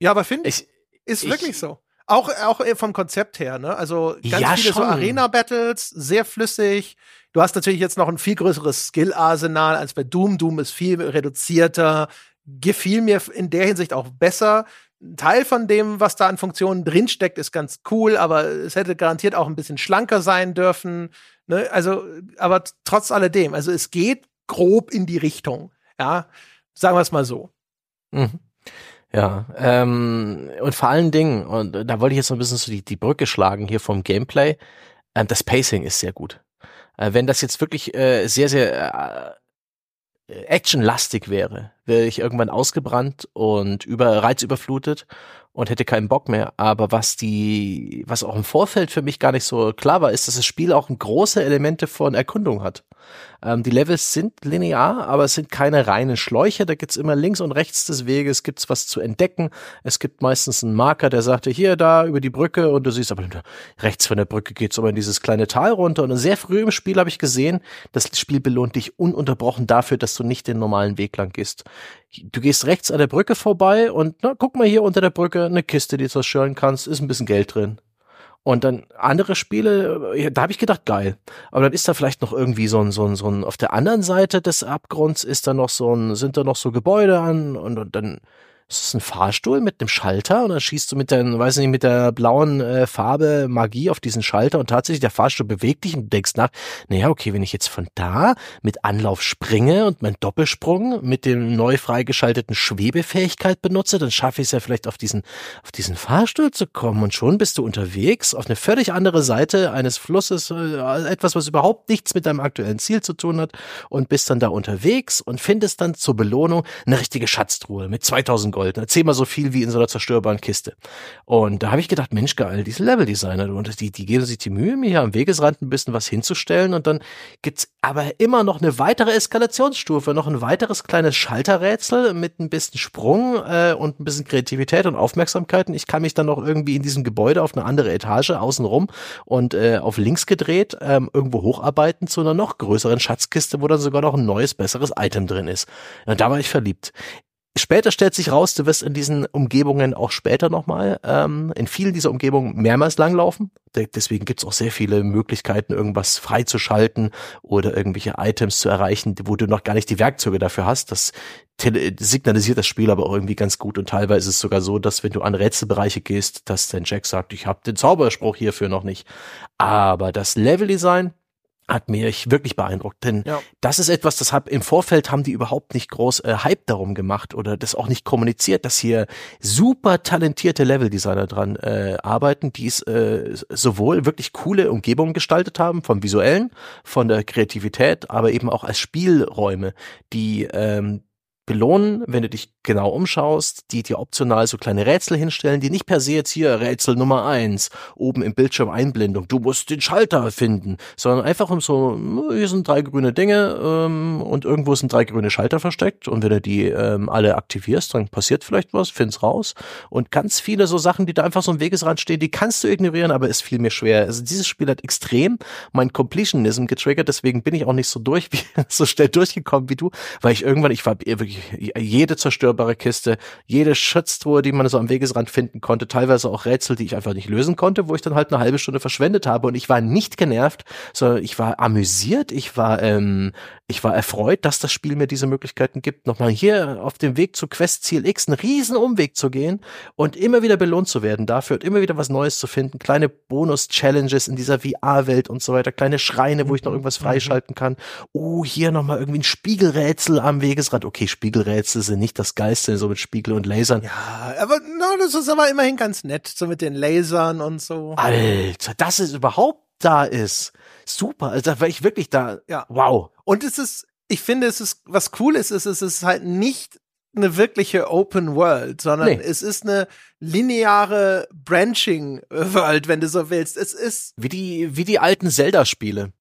Ja, aber finde ich, ist ich, wirklich so. Auch, auch vom Konzept her, ne? Also ganz ja, viele schon. so Arena-Battles, sehr flüssig. Du hast natürlich jetzt noch ein viel größeres Skill-Arsenal als bei Doom. Doom ist viel reduzierter, gefiel mir in der Hinsicht auch besser. Ein Teil von dem, was da an Funktionen drinsteckt, ist ganz cool, aber es hätte garantiert auch ein bisschen schlanker sein dürfen. Ne? Also, aber trotz alledem, also es geht grob in die Richtung. Ja, Sagen wir es mal so. Mhm. Ja, ähm, und vor allen Dingen, und da wollte ich jetzt so ein bisschen so die, die Brücke schlagen hier vom Gameplay, äh, das Pacing ist sehr gut. Äh, wenn das jetzt wirklich äh, sehr, sehr äh, actionlastig wäre, wäre ich irgendwann ausgebrannt und über reizüberflutet und hätte keinen Bock mehr. Aber was die, was auch im Vorfeld für mich gar nicht so klar war, ist, dass das Spiel auch große Elemente von Erkundung hat. Ähm, die Levels sind linear, aber es sind keine reinen Schläuche. Da gibt's immer links und rechts des Weges gibt's was zu entdecken. Es gibt meistens einen Marker, der sagte, hier, da, über die Brücke. Und du siehst, aber rechts von der Brücke geht's aber in dieses kleine Tal runter. Und sehr früh im Spiel habe ich gesehen, das Spiel belohnt dich ununterbrochen dafür, dass du nicht den normalen Weg lang gehst. Du gehst rechts an der Brücke vorbei und na, guck mal hier unter der Brücke, eine Kiste, die du zerstören kannst, ist ein bisschen Geld drin. Und dann andere Spiele, äh, da habe ich gedacht, geil. Aber dann ist da vielleicht noch irgendwie so ein, so ein, so ein, auf der anderen Seite des Abgrunds ist da noch so ein, sind da noch so Gebäude an und, und dann ist es ein Fahrstuhl mit einem Schalter? Und dann schießt du mit der, weiß nicht, mit der blauen äh, Farbe Magie auf diesen Schalter und tatsächlich der Fahrstuhl bewegt dich und du denkst nach, naja, okay, wenn ich jetzt von da mit Anlauf springe und mein Doppelsprung mit dem neu freigeschalteten Schwebefähigkeit benutze, dann schaffe ich es ja vielleicht auf diesen, auf diesen Fahrstuhl zu kommen. Und schon bist du unterwegs auf eine völlig andere Seite eines Flusses, äh, etwas, was überhaupt nichts mit deinem aktuellen Ziel zu tun hat und bist dann da unterwegs und findest dann zur Belohnung eine richtige Schatztruhe mit 2000 Gold. Zehnmal so viel wie in so einer zerstörbaren Kiste. Und da habe ich gedacht, Mensch, geil, diese Leveldesigner. Und die, die geben sich die Mühe, mir hier am Wegesrand ein bisschen was hinzustellen. Und dann gibt's aber immer noch eine weitere Eskalationsstufe, noch ein weiteres kleines Schalterrätsel mit ein bisschen Sprung äh, und ein bisschen Kreativität und Aufmerksamkeit. Und ich kann mich dann noch irgendwie in diesem Gebäude auf eine andere Etage außenrum und äh, auf links gedreht ähm, irgendwo hocharbeiten zu einer noch größeren Schatzkiste, wo dann sogar noch ein neues, besseres Item drin ist. Und da war ich verliebt. Später stellt sich raus, du wirst in diesen Umgebungen auch später nochmal ähm, in vielen dieser Umgebungen mehrmals langlaufen. Deswegen gibt's auch sehr viele Möglichkeiten, irgendwas freizuschalten oder irgendwelche Items zu erreichen, wo du noch gar nicht die Werkzeuge dafür hast. Das signalisiert das Spiel aber auch irgendwie ganz gut. Und teilweise ist es sogar so, dass wenn du an Rätselbereiche gehst, dass dein Jack sagt, ich habe den Zauberspruch hierfür noch nicht. Aber das Leveldesign hat mich wirklich beeindruckt, denn ja. das ist etwas, das hab im Vorfeld haben die überhaupt nicht groß äh, Hype darum gemacht oder das auch nicht kommuniziert, dass hier super talentierte Leveldesigner dran äh, arbeiten, die es äh, sowohl wirklich coole Umgebungen gestaltet haben, vom visuellen, von der Kreativität, aber eben auch als Spielräume, die ähm, belohnen, wenn du dich genau umschaust, die dir optional so kleine Rätsel hinstellen, die nicht per se jetzt hier Rätsel Nummer eins oben im Bildschirm Einblendung, du musst den Schalter finden, sondern einfach um so, hier sind drei grüne Dinge ähm, und irgendwo sind drei grüne Schalter versteckt und wenn du die ähm, alle aktivierst, dann passiert vielleicht was, find's raus und ganz viele so Sachen, die da einfach so im Wegesrand stehen, die kannst du ignorieren, aber es fiel mir schwer. Also dieses Spiel hat extrem mein Completionism getriggert, deswegen bin ich auch nicht so durch, wie, so schnell durchgekommen wie du, weil ich irgendwann, ich war wirklich jede zerstörbare Kiste, jede Schatztruhe, die man so am Wegesrand finden konnte, teilweise auch Rätsel, die ich einfach nicht lösen konnte, wo ich dann halt eine halbe Stunde verschwendet habe. Und ich war nicht genervt, sondern ich war amüsiert, ich war ähm, ich war erfreut, dass das Spiel mir diese Möglichkeiten gibt, nochmal hier auf dem Weg zu Quest Ziel X einen riesen Umweg zu gehen und immer wieder belohnt zu werden dafür und immer wieder was Neues zu finden, kleine Bonus-Challenges in dieser VR-Welt und so weiter, kleine Schreine, wo ich noch irgendwas mhm. freischalten kann. Oh, hier nochmal irgendwie ein Spiegelrätsel am Wegesrand. Okay, Spiegelrätsel sind nicht das Geilste, so mit Spiegel und Lasern. Ja, aber no, das ist aber immerhin ganz nett, so mit den Lasern und so. Alter, dass es überhaupt da ist. Super. Also da war ich wirklich da. Ja. Wow. Und es ist, ich finde, es ist, was cool ist, ist, es ist halt nicht eine wirkliche Open World, sondern nee. es ist eine lineare Branching World, wenn du so willst. Es ist wie die wie die alten Zelda Spiele.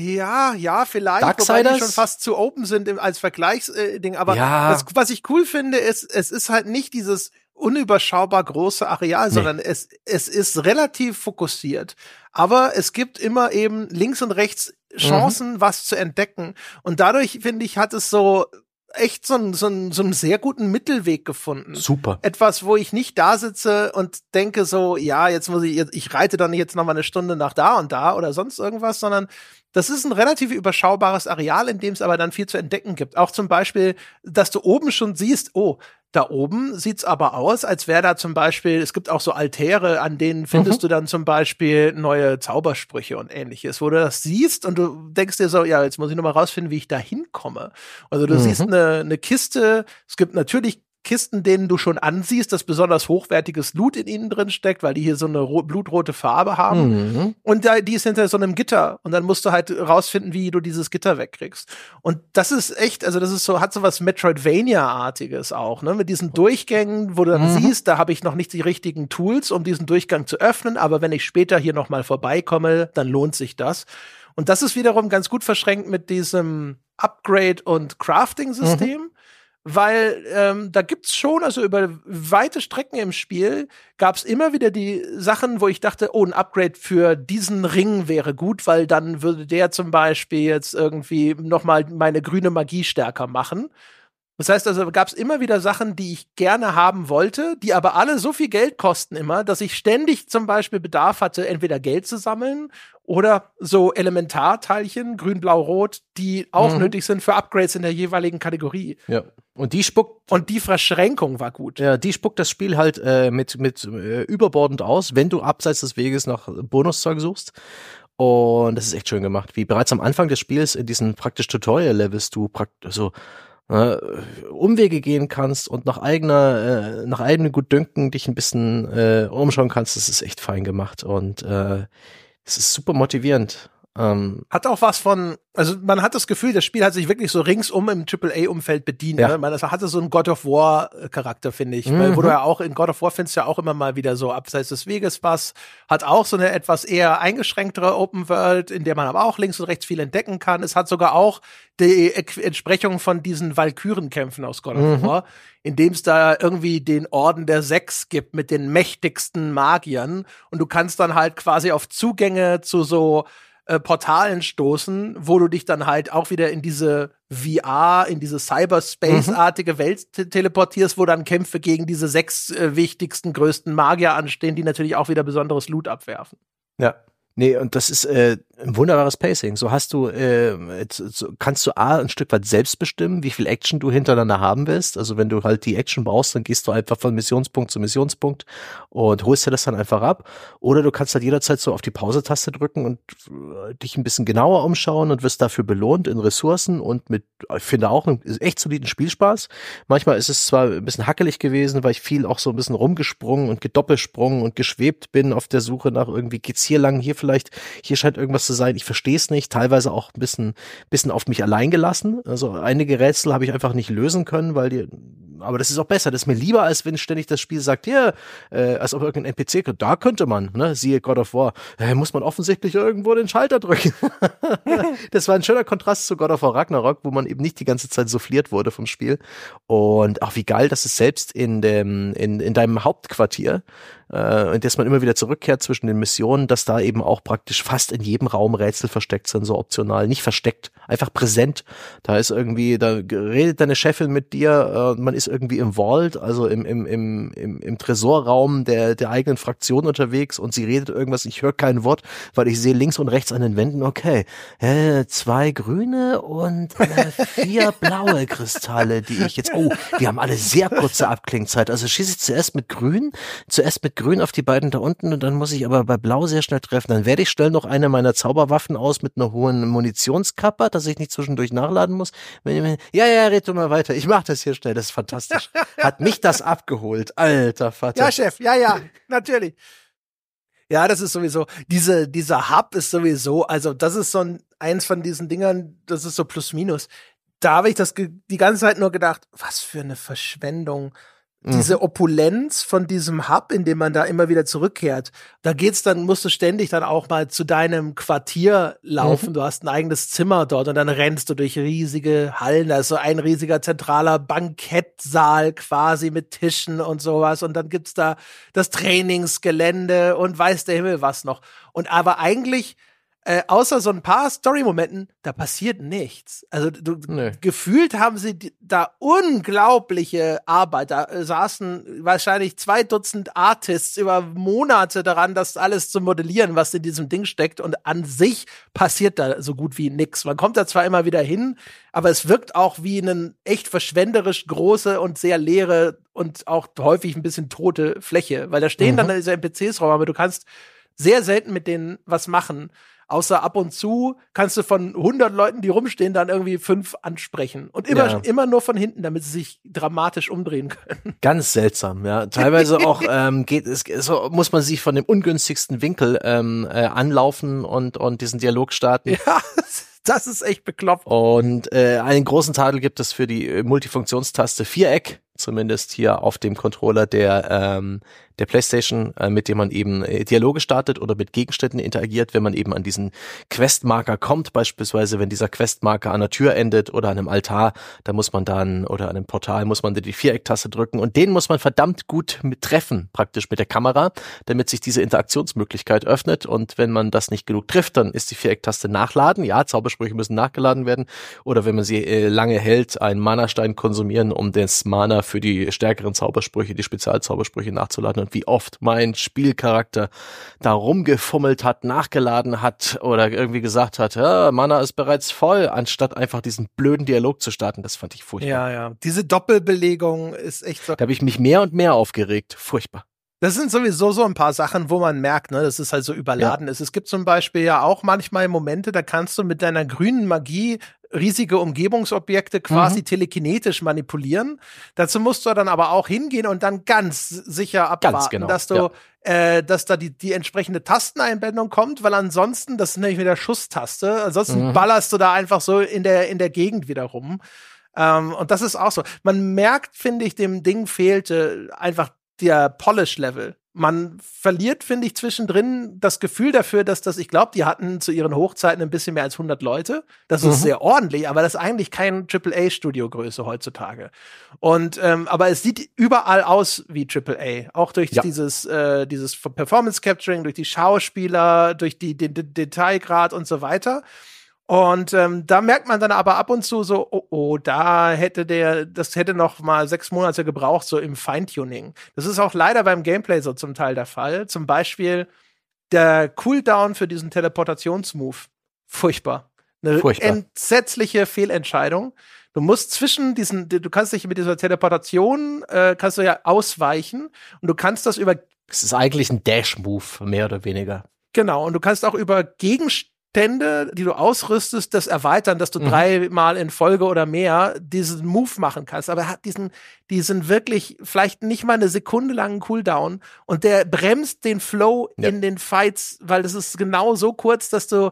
Ja, ja, vielleicht, wobei die schon fast zu open sind als Vergleichsding. Aber ja. das, was ich cool finde, ist, es ist halt nicht dieses unüberschaubar große Areal, nee. sondern es, es ist relativ fokussiert. Aber es gibt immer eben links und rechts Chancen, mhm. was zu entdecken. Und dadurch, finde ich, hat es so echt so einen, so, einen, so einen sehr guten Mittelweg gefunden. Super. Etwas, wo ich nicht da sitze und denke so, ja, jetzt muss ich, ich reite dann jetzt noch mal eine Stunde nach da und da oder sonst irgendwas, sondern das ist ein relativ überschaubares Areal, in dem es aber dann viel zu entdecken gibt. Auch zum Beispiel, dass du oben schon siehst, oh, da oben sieht's aber aus, als wäre da zum Beispiel, es gibt auch so Altäre, an denen findest mhm. du dann zum Beispiel neue Zaubersprüche und ähnliches, wo du das siehst und du denkst dir so, ja, jetzt muss ich noch mal rausfinden, wie ich da hinkomme. Also du mhm. siehst eine, eine Kiste, es gibt natürlich Kisten, denen du schon ansiehst, dass besonders hochwertiges Loot in ihnen drin steckt, weil die hier so eine blutrote Farbe haben. Mhm. Und da, die ist hinter so einem Gitter. Und dann musst du halt rausfinden, wie du dieses Gitter wegkriegst. Und das ist echt, also das ist so, hat so was Metroidvania-artiges auch, ne? Mit diesen Durchgängen, wo du dann mhm. siehst, da habe ich noch nicht die richtigen Tools, um diesen Durchgang zu öffnen, aber wenn ich später hier nochmal vorbeikomme, dann lohnt sich das. Und das ist wiederum ganz gut verschränkt mit diesem Upgrade- und Crafting-System. Mhm weil ähm, da gibt's schon, also über weite Strecken im Spiel gab's immer wieder die Sachen, wo ich dachte, oh, ein Upgrade für diesen Ring wäre gut, weil dann würde der zum Beispiel jetzt irgendwie noch mal meine grüne Magie stärker machen. Das heißt also, gab es immer wieder Sachen, die ich gerne haben wollte, die aber alle so viel Geld kosten immer, dass ich ständig zum Beispiel Bedarf hatte, entweder Geld zu sammeln oder so Elementarteilchen, grün, blau, rot, die auch mhm. nötig sind für Upgrades in der jeweiligen Kategorie. Ja. Und die spuckt. Und die Verschränkung war gut. Ja, die spuckt das Spiel halt äh, mit, mit äh, überbordend aus, wenn du abseits des Weges nach Bonuszeug suchst. Und das ist echt schön gemacht. Wie bereits am Anfang des Spiels in diesen praktisch Tutorial-Levels du praktisch so äh, Umwege gehen kannst und nach eigener, äh, nach eigenem Gutdünken dich ein bisschen äh, umschauen kannst, das ist echt fein gemacht und äh, es ist super motivierend. Ähm, hat auch was von, also man hat das Gefühl, das Spiel hat sich wirklich so ringsum im AAA-Umfeld bedient. Ja. Ne? Man also hatte so einen God of War-Charakter, finde ich. Mhm. Weil, wo du ja auch in God of War findest ja auch immer mal wieder so abseits des Weges was. Hat auch so eine etwas eher eingeschränktere Open World, in der man aber auch links und rechts viel entdecken kann. Es hat sogar auch die Entsprechung von diesen Valkyrenkämpfen aus God of mhm. War, in dem es da irgendwie den Orden der Sechs gibt mit den mächtigsten Magiern. Und du kannst dann halt quasi auf Zugänge zu so äh, Portalen stoßen, wo du dich dann halt auch wieder in diese VR, in diese Cyberspace-artige mhm. Welt te teleportierst, wo dann Kämpfe gegen diese sechs äh, wichtigsten, größten Magier anstehen, die natürlich auch wieder besonderes Loot abwerfen. Ja. Nee, und das ist äh, ein wunderbares Pacing. So hast du, äh, kannst du A, ein Stück weit selbst bestimmen, wie viel Action du hintereinander haben willst. Also wenn du halt die Action brauchst, dann gehst du einfach von Missionspunkt zu Missionspunkt und holst dir das dann einfach ab. Oder du kannst halt jederzeit so auf die Pause-Taste drücken und äh, dich ein bisschen genauer umschauen und wirst dafür belohnt in Ressourcen und mit, ich finde auch, einen echt soliden Spielspaß. Manchmal ist es zwar ein bisschen hackelig gewesen, weil ich viel auch so ein bisschen rumgesprungen und gedoppelsprungen und geschwebt bin auf der Suche nach irgendwie, geht's hier lang, hier vielleicht, hier scheint irgendwas zu sein. Ich verstehe es nicht, teilweise auch ein bisschen, bisschen auf mich allein gelassen. Also einige Rätsel habe ich einfach nicht lösen können, weil die, aber das ist auch besser. Das ist mir lieber, als wenn ständig das Spiel sagt, ja, äh, als ob irgendein NPC, da könnte man, ne, siehe God of War, äh, muss man offensichtlich irgendwo den Schalter drücken. das war ein schöner Kontrast zu God of War Ragnarok, wo man eben nicht die ganze Zeit souffliert wurde vom Spiel. Und auch wie geil, dass es selbst in dem, in, in deinem Hauptquartier, äh, in das man immer wieder zurückkehrt zwischen den Missionen, dass da eben auch praktisch fast in jedem Raum Rätsel versteckt sind, so optional. Nicht versteckt, einfach präsent. Da ist irgendwie, da redet deine Chefin mit dir, äh, man ist irgendwie im Vault, also im, im, im, im, im Tresorraum der, der eigenen Fraktion unterwegs und sie redet irgendwas, ich höre kein Wort, weil ich sehe links und rechts an den Wänden, okay, äh, zwei grüne und äh, vier blaue Kristalle, die ich jetzt, oh, wir haben alle sehr kurze Abklingzeit. Also schieße ich zuerst mit grün, zuerst mit grün auf die beiden da unten und dann muss ich aber bei blau sehr schnell treffen. Dann werde ich stelle noch eine meiner Zauberwaffen aus mit einer hohen Munitionskapper, dass ich nicht zwischendurch nachladen muss. Ja, ja, red du mal weiter. Ich mach das hier schnell. Das ist fantastisch. Hat mich das abgeholt. Alter Vater. Ja, Chef. Ja, ja. Natürlich. Ja, das ist sowieso, diese, dieser Hub ist sowieso, also das ist so ein, eins von diesen Dingern, das ist so plus minus. Da habe ich das die ganze Zeit nur gedacht, was für eine Verschwendung diese mhm. Opulenz von diesem Hub, in dem man da immer wieder zurückkehrt, da geht's dann, musst du ständig dann auch mal zu deinem Quartier laufen. Mhm. Du hast ein eigenes Zimmer dort und dann rennst du durch riesige Hallen. Da ist so ein riesiger zentraler Bankettsaal quasi mit Tischen und sowas. Und dann gibt's da das Trainingsgelände und weiß der Himmel was noch. Und aber eigentlich äh, außer so ein paar Story-Momenten, da passiert nichts. Also du, nee. gefühlt haben sie da unglaubliche Arbeit. Da äh, saßen wahrscheinlich zwei Dutzend Artists über Monate daran, das alles zu modellieren, was in diesem Ding steckt. Und an sich passiert da so gut wie nix. Man kommt da zwar immer wieder hin, aber es wirkt auch wie eine echt verschwenderisch große und sehr leere und auch häufig ein bisschen tote Fläche, weil da stehen mhm. dann diese NPCs rum, aber du kannst sehr selten mit denen was machen. Außer ab und zu kannst du von 100 Leuten, die rumstehen, dann irgendwie fünf ansprechen. Und immer, ja. immer nur von hinten, damit sie sich dramatisch umdrehen können. Ganz seltsam, ja. Teilweise auch ähm, geht es, so muss man sich von dem ungünstigsten Winkel ähm, äh, anlaufen und, und diesen Dialog starten. Ja. Das ist echt bekloppt. Und äh, einen großen Tadel gibt es für die Multifunktionstaste Viereck, zumindest hier auf dem Controller der ähm, der PlayStation, äh, mit dem man eben äh, Dialoge startet oder mit Gegenständen interagiert, wenn man eben an diesen Questmarker kommt, beispielsweise wenn dieser Questmarker an der Tür endet oder an einem Altar, da muss man dann oder an einem Portal muss man die Vierecktaste drücken und den muss man verdammt gut mit treffen, praktisch mit der Kamera, damit sich diese Interaktionsmöglichkeit öffnet und wenn man das nicht genug trifft, dann ist die Vierecktaste nachladen. Ja, Zaubersprüche müssen nachgeladen werden oder wenn man sie äh, lange hält, einen Mana-Stein konsumieren, um das Mana für die stärkeren Zaubersprüche, die Spezialzaubersprüche nachzuladen und wie oft mein Spielcharakter da rumgefummelt hat, nachgeladen hat oder irgendwie gesagt hat, ja, Mana ist bereits voll, anstatt einfach diesen blöden Dialog zu starten. Das fand ich furchtbar. Ja, ja. Diese Doppelbelegung ist echt so. Da habe ich mich mehr und mehr aufgeregt. Furchtbar. Das sind sowieso so ein paar Sachen, wo man merkt, ne, dass es halt so überladen ja. ist. Es gibt zum Beispiel ja auch manchmal Momente, da kannst du mit deiner grünen Magie riesige Umgebungsobjekte quasi mhm. telekinetisch manipulieren. Dazu musst du dann aber auch hingehen und dann ganz sicher abwarten, ganz genau. dass du ja äh, dass da die, die entsprechende Tasteneinblendung kommt, weil ansonsten, das ist nämlich wieder Schusstaste, ansonsten mhm. ballerst du da einfach so in der, in der Gegend wieder rum. Ähm, und das ist auch so. Man merkt, finde ich, dem Ding fehlte einfach der Polish-Level man verliert, finde ich, zwischendrin das Gefühl dafür, dass das, ich glaube, die hatten zu ihren Hochzeiten ein bisschen mehr als 100 Leute. Das mhm. ist sehr ordentlich, aber das ist eigentlich kein AAA-Studiogröße heutzutage. Und, ähm, aber es sieht überall aus wie AAA. Auch durch ja. dieses, äh, dieses Performance-Capturing, durch die Schauspieler, durch die, den, den Detailgrad und so weiter. Und ähm, da merkt man dann aber ab und zu so, oh, oh, da hätte der, das hätte noch mal sechs Monate gebraucht, so im Feintuning. Das ist auch leider beim Gameplay so zum Teil der Fall. Zum Beispiel der Cooldown für diesen Teleportationsmove. Furchtbar. Eine Furchtbar. entsetzliche Fehlentscheidung. Du musst zwischen diesen, du kannst dich mit dieser Teleportation, äh, kannst du ja ausweichen und du kannst das über. Es ist eigentlich ein Dash-Move, mehr oder weniger. Genau, und du kannst auch über Gegenstände Stände, die du ausrüstest, das erweitern, dass du mhm. dreimal in Folge oder mehr diesen Move machen kannst. Aber er hat diesen, diesen wirklich vielleicht nicht mal eine Sekunde langen Cooldown und der bremst den Flow ja. in den Fights, weil das ist genau so kurz, dass du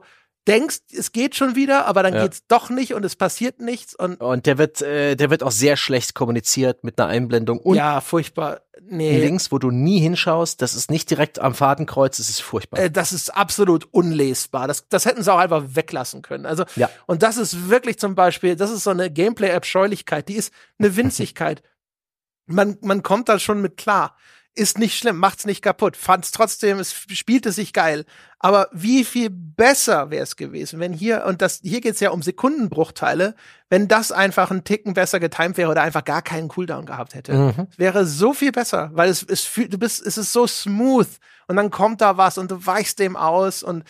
denkst, es geht schon wieder, aber dann ja. geht's doch nicht und es passiert nichts und und der wird äh, der wird auch sehr schlecht kommuniziert mit einer Einblendung und ja furchtbar nee. links, wo du nie hinschaust, das ist nicht direkt am Fadenkreuz, das ist furchtbar. Äh, das ist absolut unlesbar. Das das hätten sie auch einfach weglassen können. Also ja. und das ist wirklich zum Beispiel, das ist so eine Gameplay-Abscheulichkeit, die ist eine Winzigkeit. man man kommt da schon mit klar ist nicht schlimm, macht's nicht kaputt, fand's trotzdem, es spielte sich geil. Aber wie viel besser wäre es gewesen, wenn hier, und das, hier geht's ja um Sekundenbruchteile, wenn das einfach ein Ticken besser getimt wäre oder einfach gar keinen Cooldown gehabt hätte. Mhm. Wäre so viel besser, weil es, es fühlt, du bist, es ist so smooth und dann kommt da was und du weichst dem aus und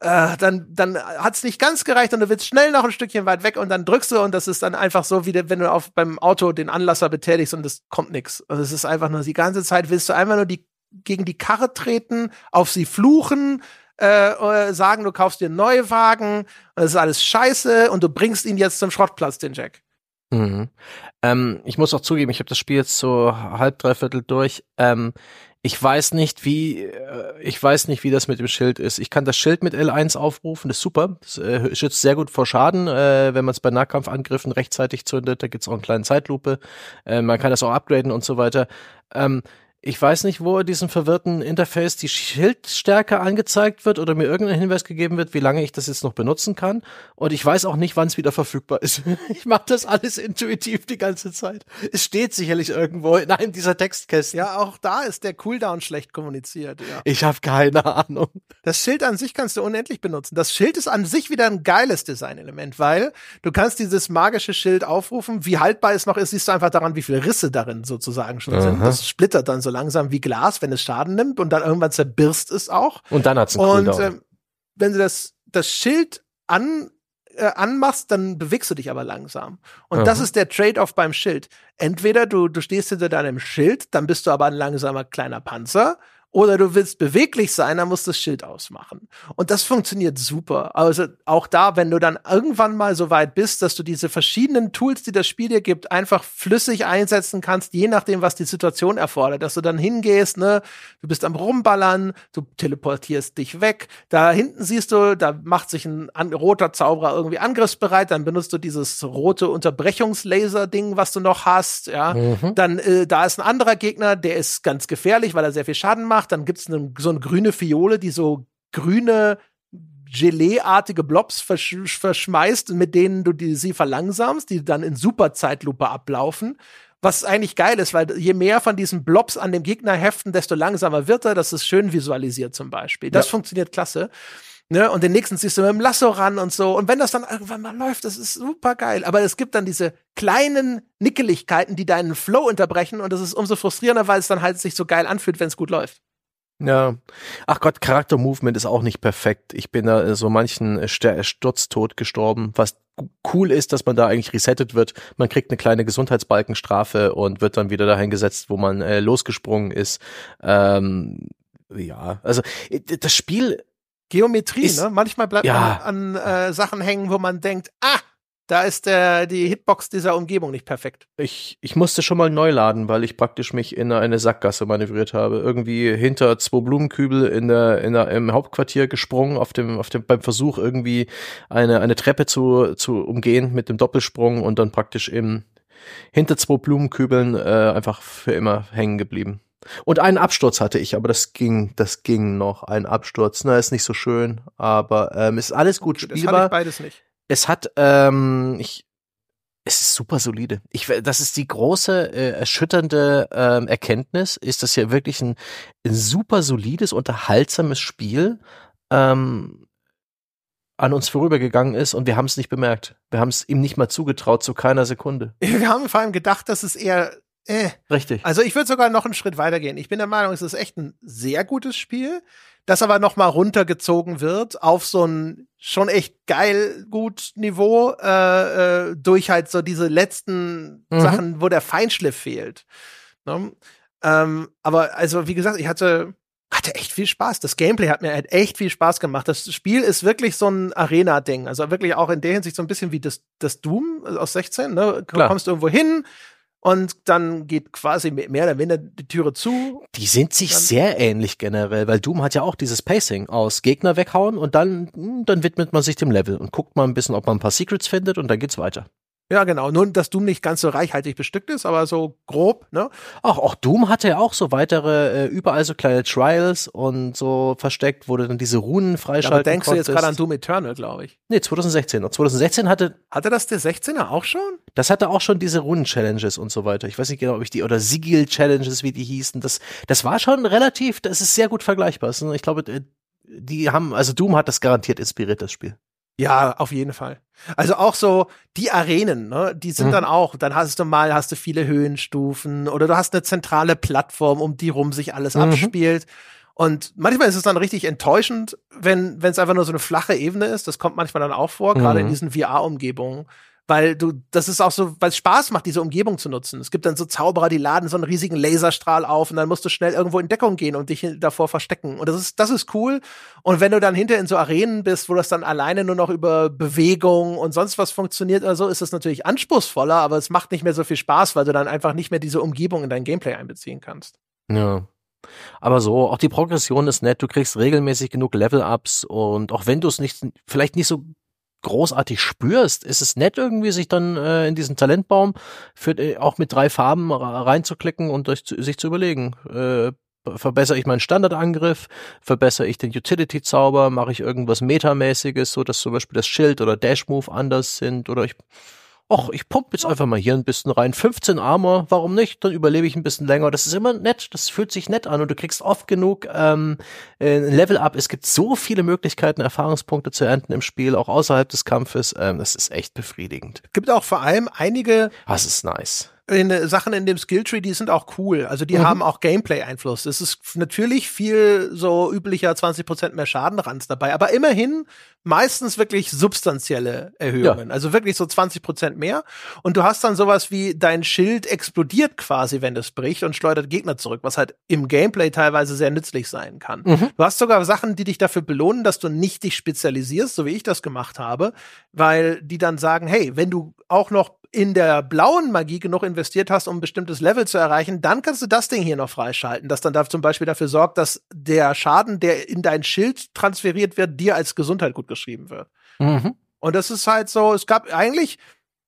äh, dann, dann hat's nicht ganz gereicht und du willst schnell noch ein Stückchen weit weg und dann drückst du und das ist dann einfach so, wie wenn du auf beim Auto den Anlasser betätigst und es kommt nichts. Also es ist einfach nur die ganze Zeit willst du einfach nur die gegen die Karre treten, auf sie fluchen, äh, äh sagen, du kaufst dir neue Wagen, das ist alles scheiße und du bringst ihn jetzt zum Schrottplatz, den Jack. Mhm. Ähm, ich muss auch zugeben, ich habe das Spiel jetzt so halb, dreiviertel durch. Ähm, ich weiß nicht, wie äh, ich weiß nicht, wie das mit dem Schild ist. Ich kann das Schild mit L1 aufrufen, das ist super. Das äh, schützt sehr gut vor Schaden, äh, wenn man es bei Nahkampfangriffen rechtzeitig zündet. Da gibt's auch eine kleine Zeitlupe. Äh, man kann das auch upgraden und so weiter. Ähm, ich weiß nicht, wo diesem verwirrten Interface die Schildstärke angezeigt wird oder mir irgendein Hinweis gegeben wird, wie lange ich das jetzt noch benutzen kann. Und ich weiß auch nicht, wann es wieder verfügbar ist. Ich mache das alles intuitiv die ganze Zeit. Es steht sicherlich irgendwo in einem dieser Textkästen. Ja, auch da ist der Cooldown schlecht kommuniziert. Ja. Ich habe keine Ahnung. Das Schild an sich kannst du unendlich benutzen. Das Schild ist an sich wieder ein geiles Designelement, weil du kannst dieses magische Schild aufrufen. Wie haltbar es noch ist, siehst du einfach daran, wie viele Risse darin sozusagen schon Aha. sind. Das splittert dann so langsam wie Glas, wenn es Schaden nimmt und dann irgendwann zerbirst es auch. Und dann hat's einen Und äh, wenn du das, das Schild an, äh, anmachst, dann bewegst du dich aber langsam. Und Aha. das ist der Trade-off beim Schild. Entweder du, du stehst hinter deinem Schild, dann bist du aber ein langsamer kleiner Panzer oder du willst beweglich sein, dann musst du das Schild ausmachen. Und das funktioniert super. Also auch da, wenn du dann irgendwann mal so weit bist, dass du diese verschiedenen Tools, die das Spiel dir gibt, einfach flüssig einsetzen kannst, je nachdem, was die Situation erfordert. Dass du dann hingehst, ne, du bist am Rumballern, du teleportierst dich weg. Da hinten siehst du, da macht sich ein roter Zauberer irgendwie angriffsbereit, dann benutzt du dieses rote Unterbrechungslaser-Ding, was du noch hast, ja. Mhm. Dann, äh, da ist ein anderer Gegner, der ist ganz gefährlich, weil er sehr viel Schaden macht macht, dann gibt es ne, so eine grüne Fiole, die so grüne Gelee-artige Blobs versch verschmeißt, mit denen du die, sie verlangsamst, die dann in Superzeitlupe ablaufen. Was eigentlich geil ist, weil je mehr von diesen Blobs an dem Gegner heften, desto langsamer wird er. Das ist schön visualisiert zum Beispiel. Das ja. funktioniert klasse. Ne? Und den nächsten ziehst du mit dem Lasso ran und so. Und wenn das dann irgendwann mal läuft, das ist super geil. Aber es gibt dann diese kleinen Nickeligkeiten, die deinen Flow unterbrechen. Und das ist umso frustrierender, weil es dann halt sich so geil anfühlt, wenn es gut läuft. Ja. Ach Gott, Charakter-Movement ist auch nicht perfekt. Ich bin da so manchen Sturztod gestorben, was cool ist, dass man da eigentlich resettet wird. Man kriegt eine kleine Gesundheitsbalkenstrafe und wird dann wieder dahin gesetzt, wo man äh, losgesprungen ist. Ähm, ja, also das Spiel Geometrie, ist, ne? Manchmal bleibt ja. man an äh, Sachen hängen, wo man denkt, ah, Da ist der, die Hitbox dieser Umgebung nicht perfekt. Ich, ich musste schon mal neu laden, weil ich praktisch mich in eine Sackgasse manövriert habe. Irgendwie hinter zwei Blumenkübel in der, in der, im Hauptquartier gesprungen, auf dem, auf dem, beim Versuch irgendwie eine, eine Treppe zu, zu umgehen mit dem Doppelsprung und dann praktisch im, hinter zwei Blumenkübeln äh, einfach für immer hängen geblieben. Und einen Absturz hatte ich, aber das ging, das ging noch. Ein Absturz, na, ist nicht so schön, aber ähm, ist alles gut spielbar. Das hatte ich beides nicht. Es hat, ähm, ich, es ist super solide. Ich, das ist die große, äh, erschütternde ähm, Erkenntnis, ist das ja wirklich ein, ein super solides, unterhaltsames Spiel ähm, an uns vorübergegangen ist und wir haben es nicht bemerkt. Wir haben es ihm nicht mal zugetraut, zu keiner Sekunde. Wir haben vor allem gedacht, dass es eher äh. Richtig. Also ich würde sogar noch einen Schritt weitergehen. Ich bin der Meinung, es ist echt ein sehr gutes Spiel, das aber noch mal runtergezogen wird auf so ein schon echt geil gut Niveau äh, äh, durch halt so diese letzten mhm. Sachen, wo der Feinschliff fehlt. Ne? Ähm, aber also wie gesagt, ich hatte hatte echt viel Spaß. Das Gameplay hat mir halt echt viel Spaß gemacht. Das Spiel ist wirklich so ein Arena-Ding. Also wirklich auch in der Hinsicht so ein bisschen wie das, das Doom aus 16. Ne? Du kommst irgendwo hin, und dann geht quasi mehr oder weniger die Türe zu. Die sind sich dann sehr ähnlich generell, weil Doom hat ja auch dieses Pacing aus Gegner weghauen und dann, hm, dann widmet man sich dem Level und guckt mal ein bisschen, ob man ein paar Secrets findet und dann geht's weiter. Ja, genau. Nur, dass Doom nicht ganz so reichhaltig bestückt ist, aber so grob, ne? Ach, auch Doom hatte ja auch so weitere, äh, überall so kleine Trials und so versteckt, wo du dann diese Runen freischalten aber denkst konntest. du jetzt gerade an Doom Eternal, glaube ich? Nee, 2016. Und 2016 hatte. Hatte das der 16er auch schon? Das hatte auch schon diese Runen-Challenges und so weiter. Ich weiß nicht genau, ob ich die, oder Sigil-Challenges, wie die hießen. Das, das war schon relativ, das ist sehr gut vergleichbar. Ich glaube, die haben, also Doom hat das garantiert inspiriert, das Spiel. Ja, auf jeden Fall. Also auch so die Arenen, ne, die sind mhm. dann auch, dann hast du mal, hast du viele Höhenstufen oder du hast eine zentrale Plattform, um die rum sich alles mhm. abspielt. Und manchmal ist es dann richtig enttäuschend, wenn wenn es einfach nur so eine flache Ebene ist. Das kommt manchmal dann auch vor, mhm. gerade in diesen VR-Umgebungen weil du, das ist auch so, weil es Spaß macht, diese Umgebung zu nutzen. Es gibt dann so Zauberer, die laden so einen riesigen Laserstrahl auf und dann musst du schnell irgendwo in Deckung gehen und dich davor verstecken. Und das ist, das ist cool. Und wenn du dann hinter in so Arenen bist, wo das dann alleine nur noch über Bewegung und sonst was funktioniert oder so, ist es natürlich anspruchsvoller, aber es macht nicht mehr so viel Spaß, weil du dann einfach nicht mehr diese Umgebung in dein Gameplay einbeziehen kannst. Ja. Aber so, auch die Progression ist nett, du kriegst regelmäßig genug Level-Ups und auch wenn du es nicht, vielleicht nicht so großartig spürst, ist es nett irgendwie, sich dann äh, in diesen Talentbaum für, äh, auch mit drei Farben reinzuklicken und durch, sich zu überlegen, äh, verbessere ich meinen Standardangriff, verbessere ich den Utility-Zauber, mache ich irgendwas Metamäßiges, so dass zum Beispiel das Schild oder Dash-Move anders sind oder ich ach, ich pump jetzt einfach mal hier ein bisschen rein. 15 Armor, warum nicht? Dann überlebe ich ein bisschen länger. Das ist immer nett, das fühlt sich nett an und du kriegst oft genug ähm, äh, Level Up. Es gibt so viele Möglichkeiten, Erfahrungspunkte zu ernten im Spiel, auch außerhalb des Kampfes. Ähm, das ist echt befriedigend. Es gibt auch vor allem einige. Das ist nice in, Sachen in dem Skilltree, die sind auch cool. Also die mhm. haben auch Gameplay-Einfluss. Es ist natürlich viel so üblicher 20% mehr Schadenranz dabei, aber immerhin meistens wirklich substanzielle Erhöhungen. Ja. Also wirklich so 20% mehr. Und du hast dann sowas wie dein Schild explodiert quasi, wenn es bricht und schleudert Gegner zurück, was halt im Gameplay teilweise sehr nützlich sein kann. Mhm. Du hast sogar Sachen, die dich dafür belohnen, dass du nicht dich spezialisierst, so wie ich das gemacht habe, weil die dann sagen, hey, wenn du auch noch in der blauen Magie genug investiert hast, um ein bestimmtes Level zu erreichen, dann kannst du das Ding hier noch freischalten, das dann da zum Beispiel dafür sorgt, dass der Schaden, der in dein Schild transferiert wird, dir als Gesundheit gut geschrieben wird. Mhm. Und das ist halt so, es gab eigentlich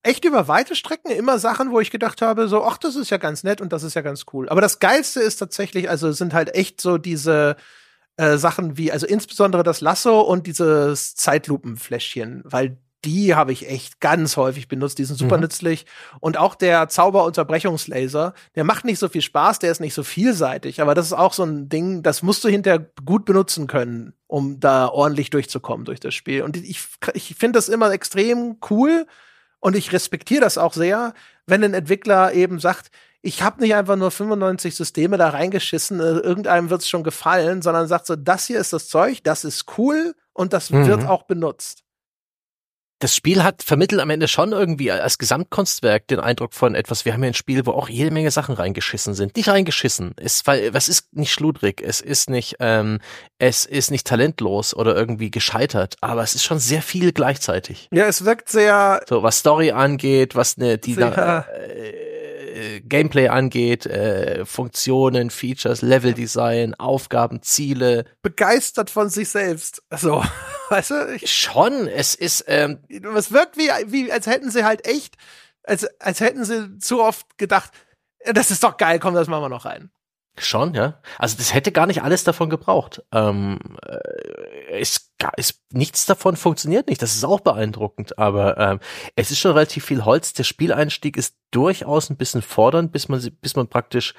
echt über weite Strecken immer Sachen, wo ich gedacht habe, so, ach, das ist ja ganz nett und das ist ja ganz cool. Aber das Geilste ist tatsächlich, also sind halt echt so diese äh, Sachen wie, also insbesondere das Lasso und dieses Zeitlupenfläschchen, weil die habe ich echt ganz häufig benutzt. Die sind super mhm. nützlich. Und auch der Zauberunterbrechungslaser, der macht nicht so viel Spaß, der ist nicht so vielseitig. Aber das ist auch so ein Ding, das musst du hinterher gut benutzen können, um da ordentlich durchzukommen durch das Spiel. Und ich, ich finde das immer extrem cool und ich respektiere das auch sehr, wenn ein Entwickler eben sagt, ich habe nicht einfach nur 95 Systeme da reingeschissen, äh, irgendeinem wird es schon gefallen, sondern sagt so, das hier ist das Zeug, das ist cool und das mhm. wird auch benutzt. Das Spiel hat vermittelt am Ende schon irgendwie als Gesamtkunstwerk den Eindruck von etwas, wir haben hier ein Spiel, wo auch jede Menge Sachen reingeschissen sind. Nicht reingeschissen, ist, weil, was ist nicht schludrig, es ist nicht, ähm, es ist nicht talentlos oder irgendwie gescheitert, aber es ist schon sehr viel gleichzeitig. Ja, es wirkt sehr. So, was Story angeht, was ne, die, sehr, äh, äh, Gameplay angeht, äh, Funktionen, Features, Leveldesign, Aufgaben, Ziele. Begeistert von sich selbst. Also, weißt du? Ich, Schon, es ist. Ähm, es wirkt wie, wie, als hätten sie halt echt, als, als hätten sie zu oft gedacht, das ist doch geil, komm, das machen wir noch rein. Schon, ja. Also das hätte gar nicht alles davon gebraucht. Ähm, äh, ist, ist, nichts davon funktioniert nicht. Das ist auch beeindruckend. Aber ähm, es ist schon relativ viel Holz. Der Spieleinstieg ist durchaus ein bisschen fordernd, bis man bis man praktisch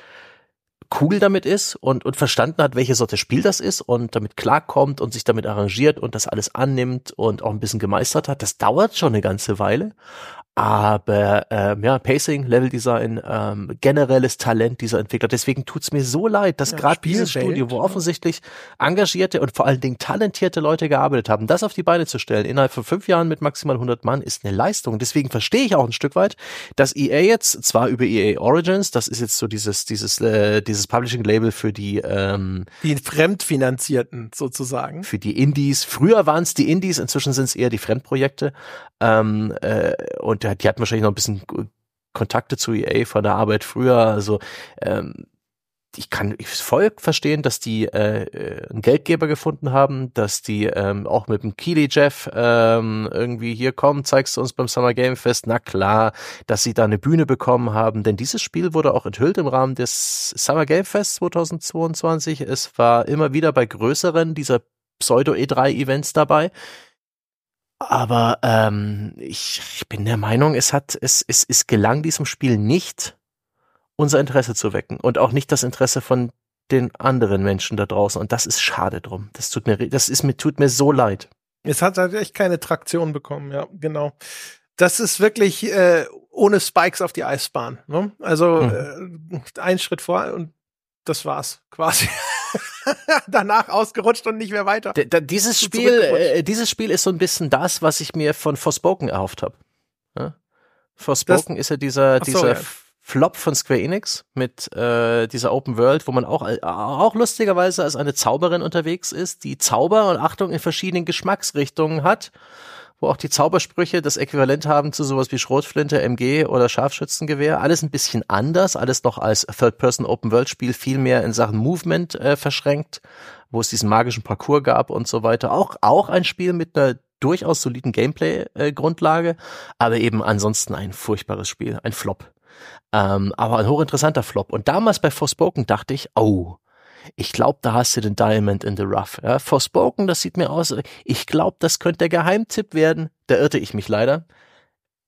cool damit ist und, und verstanden hat, welche Sorte Spiel das ist und damit klarkommt und sich damit arrangiert und das alles annimmt und auch ein bisschen gemeistert hat. Das dauert schon eine ganze Weile. Aber ähm, ja, Pacing, Leveldesign, ähm, generelles Talent dieser Entwickler. Deswegen tut's mir so leid, dass ja, gerade dieses Studio, wo offensichtlich engagierte und vor allen Dingen talentierte Leute gearbeitet haben, das auf die Beine zu stellen, innerhalb von fünf Jahren mit maximal 100 Mann, ist eine Leistung. Deswegen verstehe ich auch ein Stück weit, dass EA jetzt zwar über EA Origins, das ist jetzt so dieses dieses äh, dieses Publishing-Label für die ähm, die Fremdfinanzierten sozusagen. Für die Indies. Früher waren es die Indies, inzwischen sind es eher die Fremdprojekte. Ähm, äh, und die hatten wahrscheinlich noch ein bisschen Kontakte zu EA von der Arbeit früher. Also ähm, ich kann ich voll verstehen, dass die äh, äh, einen Geldgeber gefunden haben, dass die ähm, auch mit dem Keely Jeff ähm, irgendwie hier kommen, zeigst du uns beim Summer Game Fest. Na klar, dass sie da eine Bühne bekommen haben, denn dieses Spiel wurde auch enthüllt im Rahmen des Summer Game Fest 2022. Es war immer wieder bei größeren dieser Pseudo E3 Events dabei. Aber ähm, ich, ich bin der Meinung, es hat, es, es, es gelang diesem Spiel nicht, unser Interesse zu wecken und auch nicht das Interesse von den anderen Menschen da draußen. Und das ist schade drum. Das tut mir, das ist mir, tut mir so leid. Es hat halt echt keine Traktion bekommen, ja, genau. Das ist wirklich äh, ohne Spikes auf die Eisbahn. Ne? Also mhm. äh, ein Schritt vor und das war's quasi. danach ausgerutscht und nicht mehr weiter. D dieses Spiel, äh, dieses Spiel ist so ein bisschen das, was ich mir von Forspoken erhofft habe. Ja? Forspoken das, ist ja dieser, dieser so, ja. Flop von Square Enix mit äh, dieser Open World, wo man auch, äh, auch lustigerweise als eine Zauberin unterwegs ist, die Zauber und Achtung in verschiedenen Geschmacksrichtungen hat wo auch die Zaubersprüche das Äquivalent haben zu sowas wie Schrotflinte, MG oder Scharfschützengewehr. Alles ein bisschen anders, alles noch als Third-Person-Open-World-Spiel viel mehr in Sachen Movement äh, verschränkt, wo es diesen magischen Parcours gab und so weiter. Auch, auch ein Spiel mit einer durchaus soliden Gameplay-Grundlage, aber eben ansonsten ein furchtbares Spiel, ein Flop. Ähm, aber ein hochinteressanter Flop. Und damals bei Forspoken dachte ich, oh, ich glaube, da hast du den Diamond in the Rough. Ja, Forspoken, das sieht mir aus. Ich glaube, das könnte der Geheimtipp werden. Da irrte ich mich leider.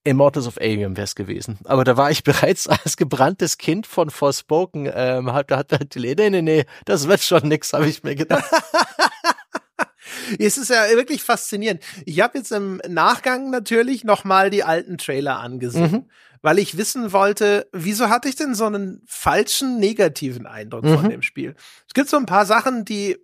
Immortals of Alien wäre es gewesen. Aber da war ich bereits als gebranntes Kind von Forspoken. Ähm, hat halt die nee, nee, nee, das wird schon nix, habe ich mir gedacht. es ist ja wirklich faszinierend. Ich habe jetzt im Nachgang natürlich noch mal die alten Trailer angesehen. Mhm weil ich wissen wollte, wieso hatte ich denn so einen falschen negativen Eindruck mhm. von dem Spiel? Es gibt so ein paar Sachen, die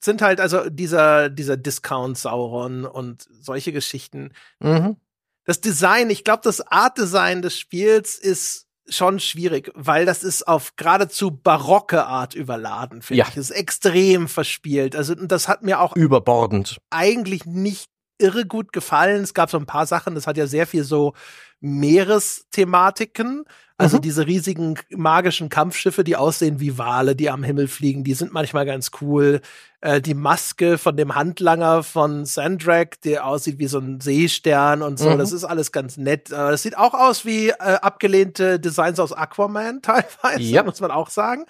sind halt, also dieser, dieser Discount Sauron und solche Geschichten. Mhm. Das Design, ich glaube, das Art Design des Spiels ist schon schwierig, weil das ist auf geradezu barocke Art überladen, finde ja. ich. Es ist extrem verspielt. Also, das hat mir auch überbordend eigentlich nicht irre gut gefallen. Es gab so ein paar Sachen, das hat ja sehr viel so Meeresthematiken. Also mhm. diese riesigen magischen Kampfschiffe, die aussehen wie Wale, die am Himmel fliegen, die sind manchmal ganz cool. Äh, die Maske von dem Handlanger von Sandrak, der aussieht wie so ein Seestern und so, mhm. das ist alles ganz nett. Äh, das sieht auch aus wie äh, abgelehnte Designs aus Aquaman teilweise, ja. muss man auch sagen.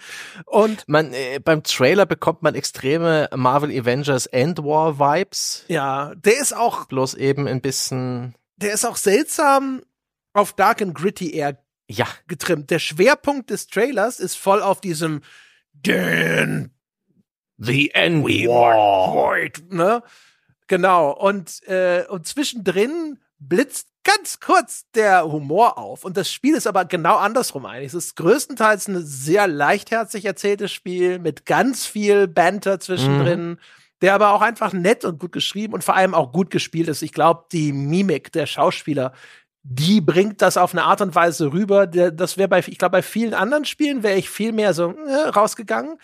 Und man äh, beim Trailer bekommt man extreme Marvel Avengers End War Vibes. Ja, der ist auch bloß eben ein bisschen der ist auch seltsam auf Dark and Gritty eher ja. getrimmt. Der Schwerpunkt des Trailers ist voll auf diesem Dan, the void, ne? Genau. Und, äh, und zwischendrin blitzt ganz kurz der Humor auf. Und das Spiel ist aber genau andersrum eigentlich. Es ist größtenteils ein sehr leichtherzig erzähltes Spiel mit ganz viel Banter zwischendrin. Mhm der aber auch einfach nett und gut geschrieben und vor allem auch gut gespielt ist. Ich glaube, die Mimik der Schauspieler, die bringt das auf eine Art und Weise rüber. Das wäre bei, ich glaube, bei vielen anderen Spielen wäre ich viel mehr so äh, rausgegangen,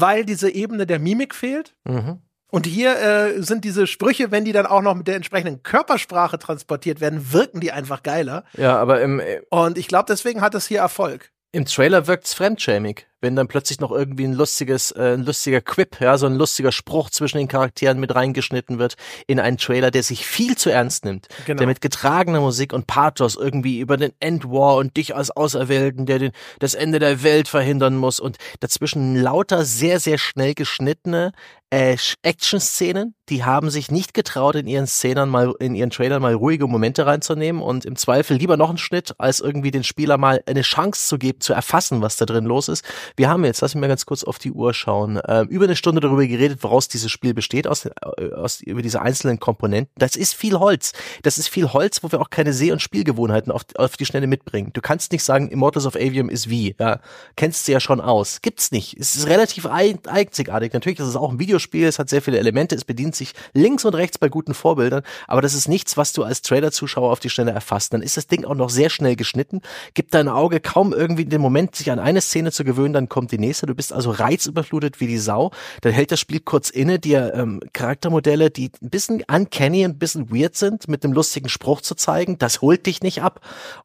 weil diese Ebene der Mimik fehlt. Mhm. Und hier äh, sind diese Sprüche, wenn die dann auch noch mit der entsprechenden Körpersprache transportiert werden, wirken die einfach geiler. Ja, aber im. Äh und ich glaube, deswegen hat es hier Erfolg. Im Trailer wirkt's fremdschämig wenn dann plötzlich noch irgendwie ein lustiges, äh, ein lustiger Quip, ja, so ein lustiger Spruch zwischen den Charakteren mit reingeschnitten wird in einen Trailer, der sich viel zu ernst nimmt, genau. der mit getragener Musik und Pathos irgendwie über den Endwar und dich als Auserwählten, der den, das Ende der Welt verhindern muss und dazwischen lauter sehr, sehr schnell geschnittene äh, Action-Szenen, die haben sich nicht getraut, in ihren Szenen mal, in ihren Trailern mal ruhige Momente reinzunehmen und im Zweifel lieber noch einen Schnitt, als irgendwie den Spieler mal eine Chance zu geben, zu erfassen, was da drin los ist. Wir haben jetzt, lass mich mal ganz kurz auf die Uhr schauen, äh, über eine Stunde darüber geredet, woraus dieses Spiel besteht, aus, äh, aus über diese einzelnen Komponenten. Das ist viel Holz. Das ist viel Holz, wo wir auch keine Seh- und Spielgewohnheiten auf, auf die Schnelle mitbringen. Du kannst nicht sagen, Immortals of Avium ist wie. Ja, kennst du ja schon aus. Gibt's nicht. Es ist relativ einzigartig. Natürlich ist es auch ein Videospiel, es hat sehr viele Elemente, es bedient sich links und rechts bei guten Vorbildern, aber das ist nichts, was du als Trailer-Zuschauer auf die Schnelle erfasst. Dann ist das Ding auch noch sehr schnell geschnitten, gibt dein Auge kaum irgendwie den Moment, sich an eine Szene zu gewöhnen, dann kommt die nächste. Du bist also reizüberflutet wie die Sau. Dann hält das Spiel kurz inne, dir ähm, Charaktermodelle, die ein bisschen uncanny, ein bisschen weird sind, mit einem lustigen Spruch zu zeigen. Das holt dich nicht ab.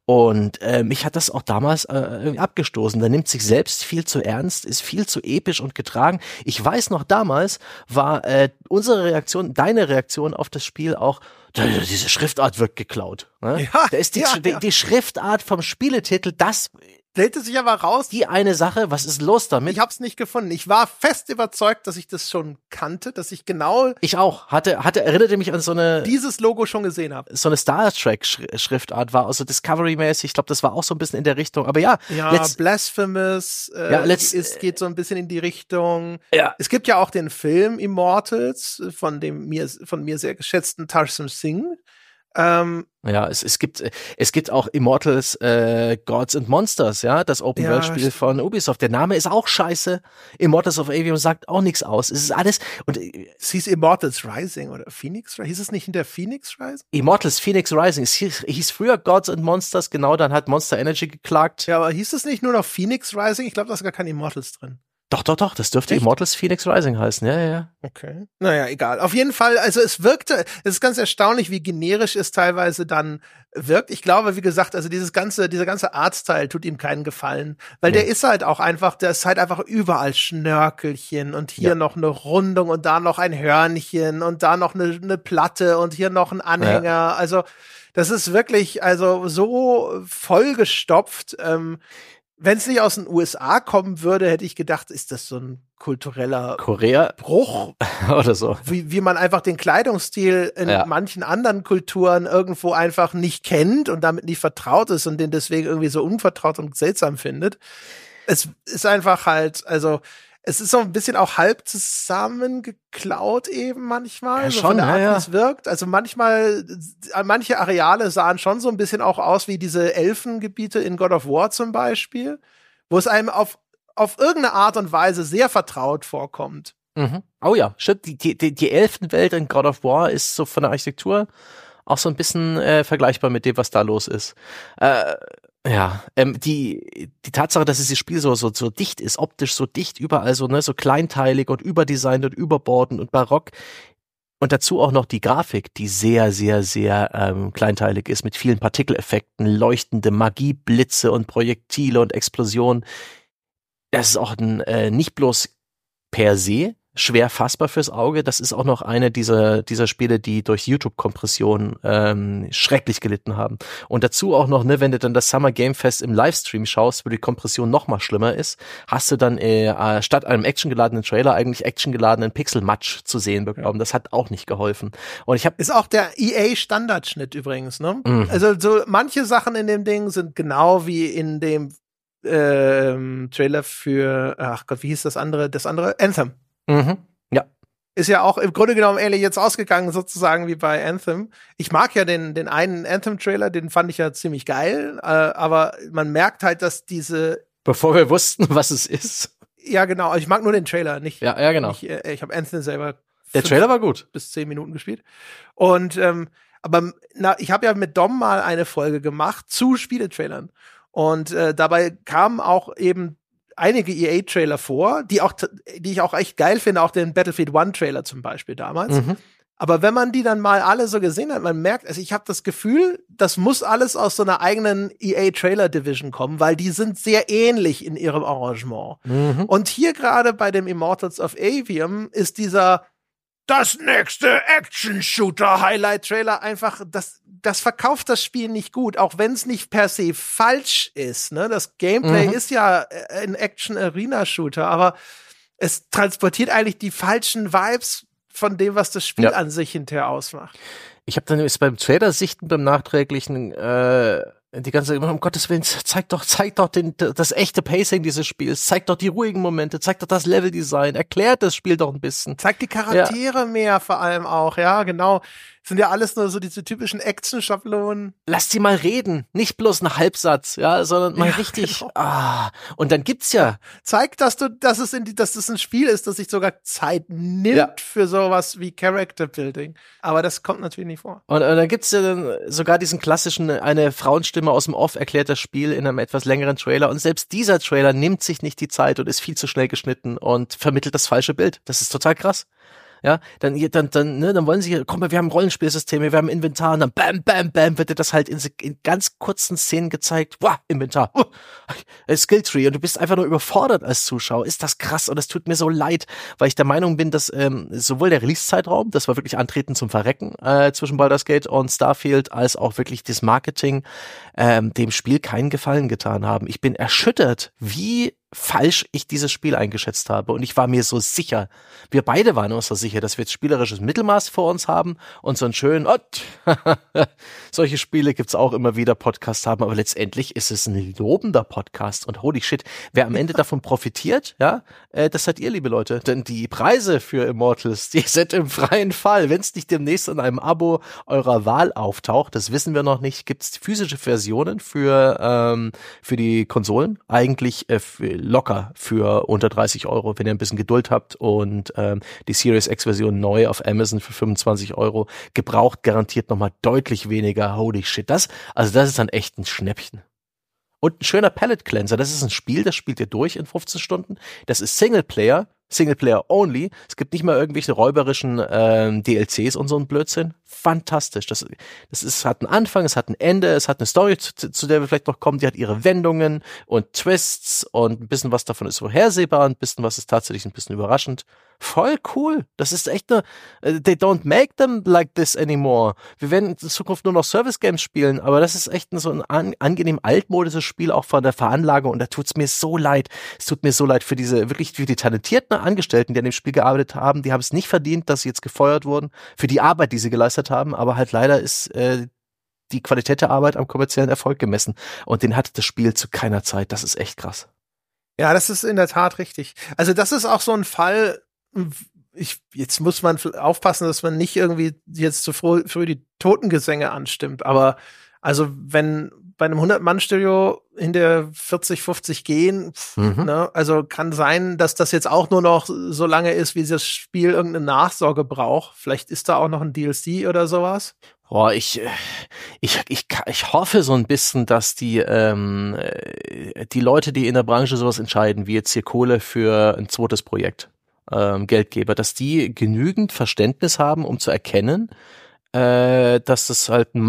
Und äh, mich hat das auch damals äh, abgestoßen. Da nimmt sich selbst viel zu ernst, ist viel zu episch und getragen. Ich weiß noch damals war äh, unsere Reaktion, deine Reaktion auf das Spiel auch, diese Schriftart wird geklaut. Ne? Ja, da ist die, ja, die, die Schriftart vom Spieletitel, das stellte sich aber raus. Die eine Sache, was ist los damit? Ich hab's nicht gefunden. Ich war fest überzeugt, dass ich das schon kannte, dass ich genau. Ich auch. Hatte, hatte, erinnerte mich an so eine. Dieses Logo schon gesehen habe. So eine Star Trek Schriftart war, also Discovery-mäßig. Ich glaube, das war auch so ein bisschen in der Richtung. Aber ja. Ja, Blasphemous, äh, ja, let's, ist, geht so ein bisschen in die Richtung. Ja. Es gibt ja auch den Film Immortals von dem mir, von mir sehr geschätzten Tarsum Singh. Ähm, ja, es, es gibt es gibt auch Immortals äh, Gods and Monsters, ja, das Open World Spiel von Ubisoft. Der Name ist auch scheiße. Immortals of Avium sagt auch nichts aus. Es ist alles und äh, es hieß Immortals Rising oder Phoenix Rising. Hieß es nicht in der Phoenix Rising? Immortals Phoenix Rising. Es hieß, hieß früher Gods and Monsters, genau, dann hat Monster Energy geklagt. Ja, aber hieß es nicht nur noch Phoenix Rising? Ich glaube, da ist gar kein Immortals drin. Doch, doch, doch, das dürfte Echt? Immortals Phoenix Rising heißen, ja, ja, ja. Okay. Naja, egal. Auf jeden Fall, also es wirkte, es ist ganz erstaunlich, wie generisch es teilweise dann wirkt. Ich glaube, wie gesagt, also dieses ganze, dieser ganze Artstyle tut ihm keinen Gefallen, weil nee. der ist halt auch einfach, der ist halt einfach überall Schnörkelchen und hier ja. noch eine Rundung und da noch ein Hörnchen und da noch eine, eine Platte und hier noch ein Anhänger. Ja. Also, das ist wirklich, also so vollgestopft. Ähm, wenn es nicht aus den USA kommen würde, hätte ich gedacht, ist das so ein kultureller Korea Bruch oder so. Wie, wie man einfach den Kleidungsstil in ja. manchen anderen Kulturen irgendwo einfach nicht kennt und damit nicht vertraut ist und den deswegen irgendwie so unvertraut und seltsam findet. Es ist einfach halt, also es ist so ein bisschen auch halb zusammengeklaut eben manchmal, ja, so schon, von der Art, ja, wie es wirkt. Also manchmal, äh, manche Areale sahen schon so ein bisschen auch aus wie diese Elfengebiete in God of War zum Beispiel, wo es einem auf, auf irgendeine Art und Weise sehr vertraut vorkommt. Mhm. Oh ja, stimmt. Die, die, die Elfenwelt in God of War ist so von der Architektur auch so ein bisschen äh, vergleichbar mit dem, was da los ist. Äh, ja, ähm, die, die Tatsache, dass dieses Spiel so, so, so dicht ist, optisch so dicht, überall so, ne, so kleinteilig und überdesignt und überbordend und barock. Und dazu auch noch die Grafik, die sehr, sehr, sehr ähm, kleinteilig ist, mit vielen Partikeleffekten, leuchtende Magieblitze und Projektile und Explosionen. Das ist auch ein, äh, nicht bloß per se schwer fassbar fürs Auge. Das ist auch noch eine dieser, dieser Spiele, die durch YouTube-Kompression ähm, schrecklich gelitten haben. Und dazu auch noch, ne, wenn du dann das Summer Game Fest im Livestream schaust, wo die Kompression noch mal schlimmer ist, hast du dann äh, äh statt einem actiongeladenen Trailer eigentlich actiongeladenen Pixel-Match zu sehen bekommen. Das hat auch nicht geholfen. Und ich habe ist auch der EA-Standardschnitt übrigens, ne? Mhm. Also so manche Sachen in dem Ding sind genau wie in dem ähm, Trailer für, ach Gott, wie hieß das andere? Das andere Anthem. Mhm. Ja. Ist ja auch im Grunde genommen ähnlich jetzt ausgegangen, sozusagen wie bei Anthem. Ich mag ja den, den einen Anthem-Trailer, den fand ich ja ziemlich geil, äh, aber man merkt halt, dass diese. Bevor wir wussten, was es ist. Ja, genau. Ich mag nur den Trailer, nicht. Ja, ja genau. Nicht, äh, ich habe Anthem selber Der Trailer war gut. Bis zehn Minuten gespielt. Und ähm, aber na, ich habe ja mit Dom mal eine Folge gemacht zu Spieletrailern. Und äh, dabei kamen auch eben einige EA-Trailer vor, die auch, die ich auch echt geil finde, auch den Battlefield One-Trailer zum Beispiel damals. Mhm. Aber wenn man die dann mal alle so gesehen hat, man merkt, also ich habe das Gefühl, das muss alles aus so einer eigenen EA Trailer Division kommen, weil die sind sehr ähnlich in ihrem Arrangement. Mhm. Und hier gerade bei dem Immortals of Avium ist dieser das nächste Action-Shooter-Highlight-Trailer einfach, das, das verkauft das Spiel nicht gut, auch wenn es nicht per se falsch ist. Ne? Das Gameplay mhm. ist ja äh, ein Action-Arena-Shooter, aber es transportiert eigentlich die falschen Vibes von dem, was das Spiel ja. an sich hinterher ausmacht. Ich habe dann jetzt beim Trailer sichten beim nachträglichen äh, die ganze um Gottes Willen, zeig doch, zeig doch den, das echte Pacing dieses Spiels, zeig doch die ruhigen Momente, zeig doch das Leveldesign, erklärt das Spiel doch ein bisschen. Zeig die Charaktere ja. mehr vor allem auch, ja, genau sind ja alles nur so diese typischen Action-Schablonen. Lass sie mal reden, nicht bloß ein Halbsatz, ja, sondern mal ja, richtig. Genau. Ah, und dann gibt's ja. Zeig, dass du, dass es in die, dass es ein Spiel ist, das sich sogar Zeit nimmt ja. für sowas wie Character Building. Aber das kommt natürlich nicht vor. Und, und dann gibt's ja dann sogar diesen klassischen, eine Frauenstimme aus dem Off erklärt das Spiel in einem etwas längeren Trailer. Und selbst dieser Trailer nimmt sich nicht die Zeit und ist viel zu schnell geschnitten und vermittelt das falsche Bild. Das ist total krass ja, dann, dann, dann, ne, dann wollen sie, komm wir haben Rollenspielsysteme, wir haben Inventar. Und dann bam, bam, bam, wird dir das halt in, in ganz kurzen Szenen gezeigt, wow, Inventar, uh, Skilltree und du bist einfach nur überfordert als Zuschauer. Ist das krass und es tut mir so leid, weil ich der Meinung bin, dass ähm, sowohl der Release-Zeitraum, das war wirklich Antreten zum Verrecken äh, zwischen Baldur's Gate und Starfield, als auch wirklich das Marketing ähm, dem Spiel keinen Gefallen getan haben. Ich bin erschüttert, wie falsch ich dieses Spiel eingeschätzt habe. Und ich war mir so sicher, wir beide waren uns so sicher, dass wir jetzt spielerisches Mittelmaß vor uns haben und so einen schönen, oh, solche Spiele gibt's auch immer wieder, Podcast haben, aber letztendlich ist es ein lobender Podcast und holy shit, wer am Ende davon profitiert, ja, äh, das seid ihr, liebe Leute. Denn die Preise für Immortals, die sind im freien Fall. Wenn es nicht demnächst in einem Abo eurer Wahl auftaucht, das wissen wir noch nicht, gibt's physische Versionen für, ähm, für die Konsolen, eigentlich äh, für locker für unter 30 Euro, wenn ihr ein bisschen Geduld habt und ähm, die Series X-Version neu auf Amazon für 25 Euro. Gebraucht garantiert nochmal deutlich weniger. Holy shit, das, also das ist dann echt ein Schnäppchen. Und ein schöner Palette Cleanser. Das ist ein Spiel, das spielt ihr durch in 15 Stunden. Das ist Singleplayer, Singleplayer only. Es gibt nicht mal irgendwelche räuberischen ähm, DLCs und so ein Blödsinn. Fantastisch. Das, das ist, hat einen Anfang, es hat ein Ende, es hat eine Story, zu, zu der wir vielleicht noch kommen, die hat ihre Wendungen und Twists und ein bisschen was davon ist vorhersehbar, ein bisschen was ist tatsächlich ein bisschen überraschend voll cool. Das ist echt eine, äh, they don't make them like this anymore. Wir werden in Zukunft nur noch Service Games spielen, aber das ist echt ein, so ein an, angenehm altmodisches Spiel auch von der Veranlagung und da tut's mir so leid. Es tut mir so leid für diese, wirklich für die talentierten Angestellten, die an dem Spiel gearbeitet haben. Die haben es nicht verdient, dass sie jetzt gefeuert wurden für die Arbeit, die sie geleistet haben, aber halt leider ist, äh, die Qualität der Arbeit am kommerziellen Erfolg gemessen. Und den hatte das Spiel zu keiner Zeit. Das ist echt krass. Ja, das ist in der Tat richtig. Also das ist auch so ein Fall, ich, jetzt muss man aufpassen, dass man nicht irgendwie jetzt zu früh, früh die Totengesänge anstimmt. Aber also wenn bei einem 100-Mann-Studio in der 40, 50 gehen, pff, mhm. ne, also kann sein, dass das jetzt auch nur noch so lange ist, wie das Spiel irgendeine Nachsorge braucht. Vielleicht ist da auch noch ein DLC oder sowas. Boah, ich, ich, ich, ich hoffe so ein bisschen, dass die, ähm, die Leute, die in der Branche sowas entscheiden, wie jetzt hier Kohle für ein zweites Projekt, ähm, Geldgeber, dass die genügend Verständnis haben, um zu erkennen, äh, dass das halt ein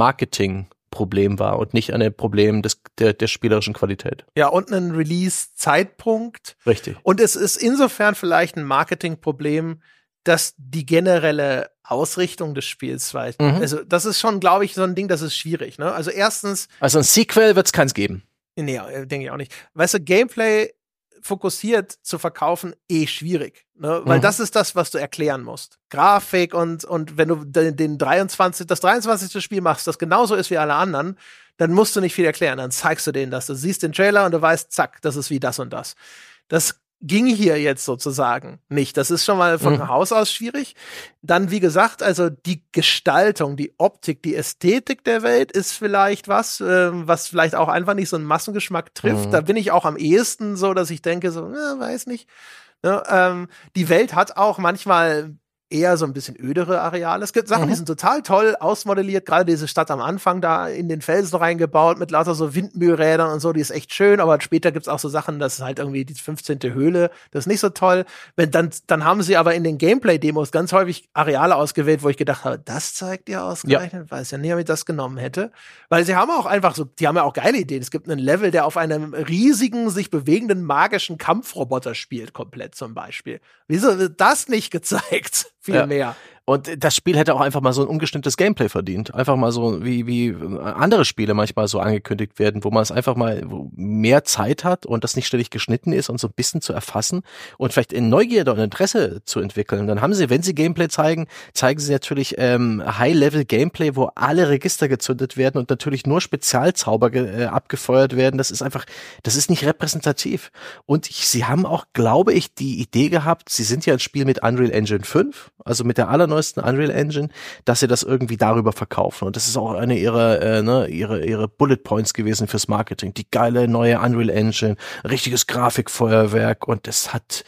Marketingproblem war und nicht ein Problem des, der, der spielerischen Qualität. Ja, und ein Release-Zeitpunkt. Richtig. Und es ist insofern vielleicht ein Marketingproblem, dass die generelle Ausrichtung des Spiels war. Mhm. Also, das ist schon, glaube ich, so ein Ding, das ist schwierig. Ne? Also, erstens. Also, ein Sequel wird es keins geben. Nee, äh, denke ich auch nicht. Weißt du, Gameplay fokussiert zu verkaufen eh schwierig, ne? weil mhm. das ist das, was du erklären musst. Grafik und und wenn du den, den 23 das 23. Spiel machst, das genauso ist wie alle anderen, dann musst du nicht viel erklären, dann zeigst du denen das. Du siehst den Trailer und du weißt, zack, das ist wie das und das. Das ging hier jetzt sozusagen nicht. Das ist schon mal von mhm. Haus aus schwierig. Dann, wie gesagt, also die Gestaltung, die Optik, die Ästhetik der Welt ist vielleicht was, äh, was vielleicht auch einfach nicht so einen Massengeschmack trifft. Mhm. Da bin ich auch am ehesten so, dass ich denke, so, äh, weiß nicht. Ne, ähm, die Welt hat auch manchmal eher so ein bisschen ödere Areale. Es gibt Sachen, mhm. die sind total toll ausmodelliert, gerade diese Stadt am Anfang da in den Felsen reingebaut mit lauter so Windmühlrädern und so, die ist echt schön, aber später gibt's auch so Sachen, das ist halt irgendwie die 15. Höhle, das ist nicht so toll. Wenn dann, dann haben sie aber in den Gameplay-Demos ganz häufig Areale ausgewählt, wo ich gedacht habe, das zeigt ihr ausgerechnet, ja. weiß ja nicht, ob ich das genommen hätte. Weil sie haben auch einfach so, die haben ja auch geile Ideen. Es gibt einen Level, der auf einem riesigen, sich bewegenden magischen Kampfroboter spielt, komplett zum Beispiel. Wieso wird das nicht gezeigt? Viel ja. mehr. Und das Spiel hätte auch einfach mal so ein ungeschnittenes Gameplay verdient. Einfach mal so, wie, wie andere Spiele manchmal so angekündigt werden, wo man es einfach mal mehr Zeit hat und das nicht ständig geschnitten ist und so ein bisschen zu erfassen und vielleicht in Neugierde und Interesse zu entwickeln. Dann haben sie, wenn sie Gameplay zeigen, zeigen sie natürlich ähm, High-Level-Gameplay, wo alle Register gezündet werden und natürlich nur Spezialzauber äh, abgefeuert werden. Das ist einfach, das ist nicht repräsentativ. Und ich, sie haben auch, glaube ich, die Idee gehabt, sie sind ja ein Spiel mit Unreal Engine 5, also mit der aller allerneuesten Unreal Engine, dass sie das irgendwie darüber verkaufen. Und das ist auch eine ihrer, äh, ne, ihre, ihre Bullet Points gewesen fürs Marketing. Die geile neue Unreal Engine, richtiges Grafikfeuerwerk und das hat,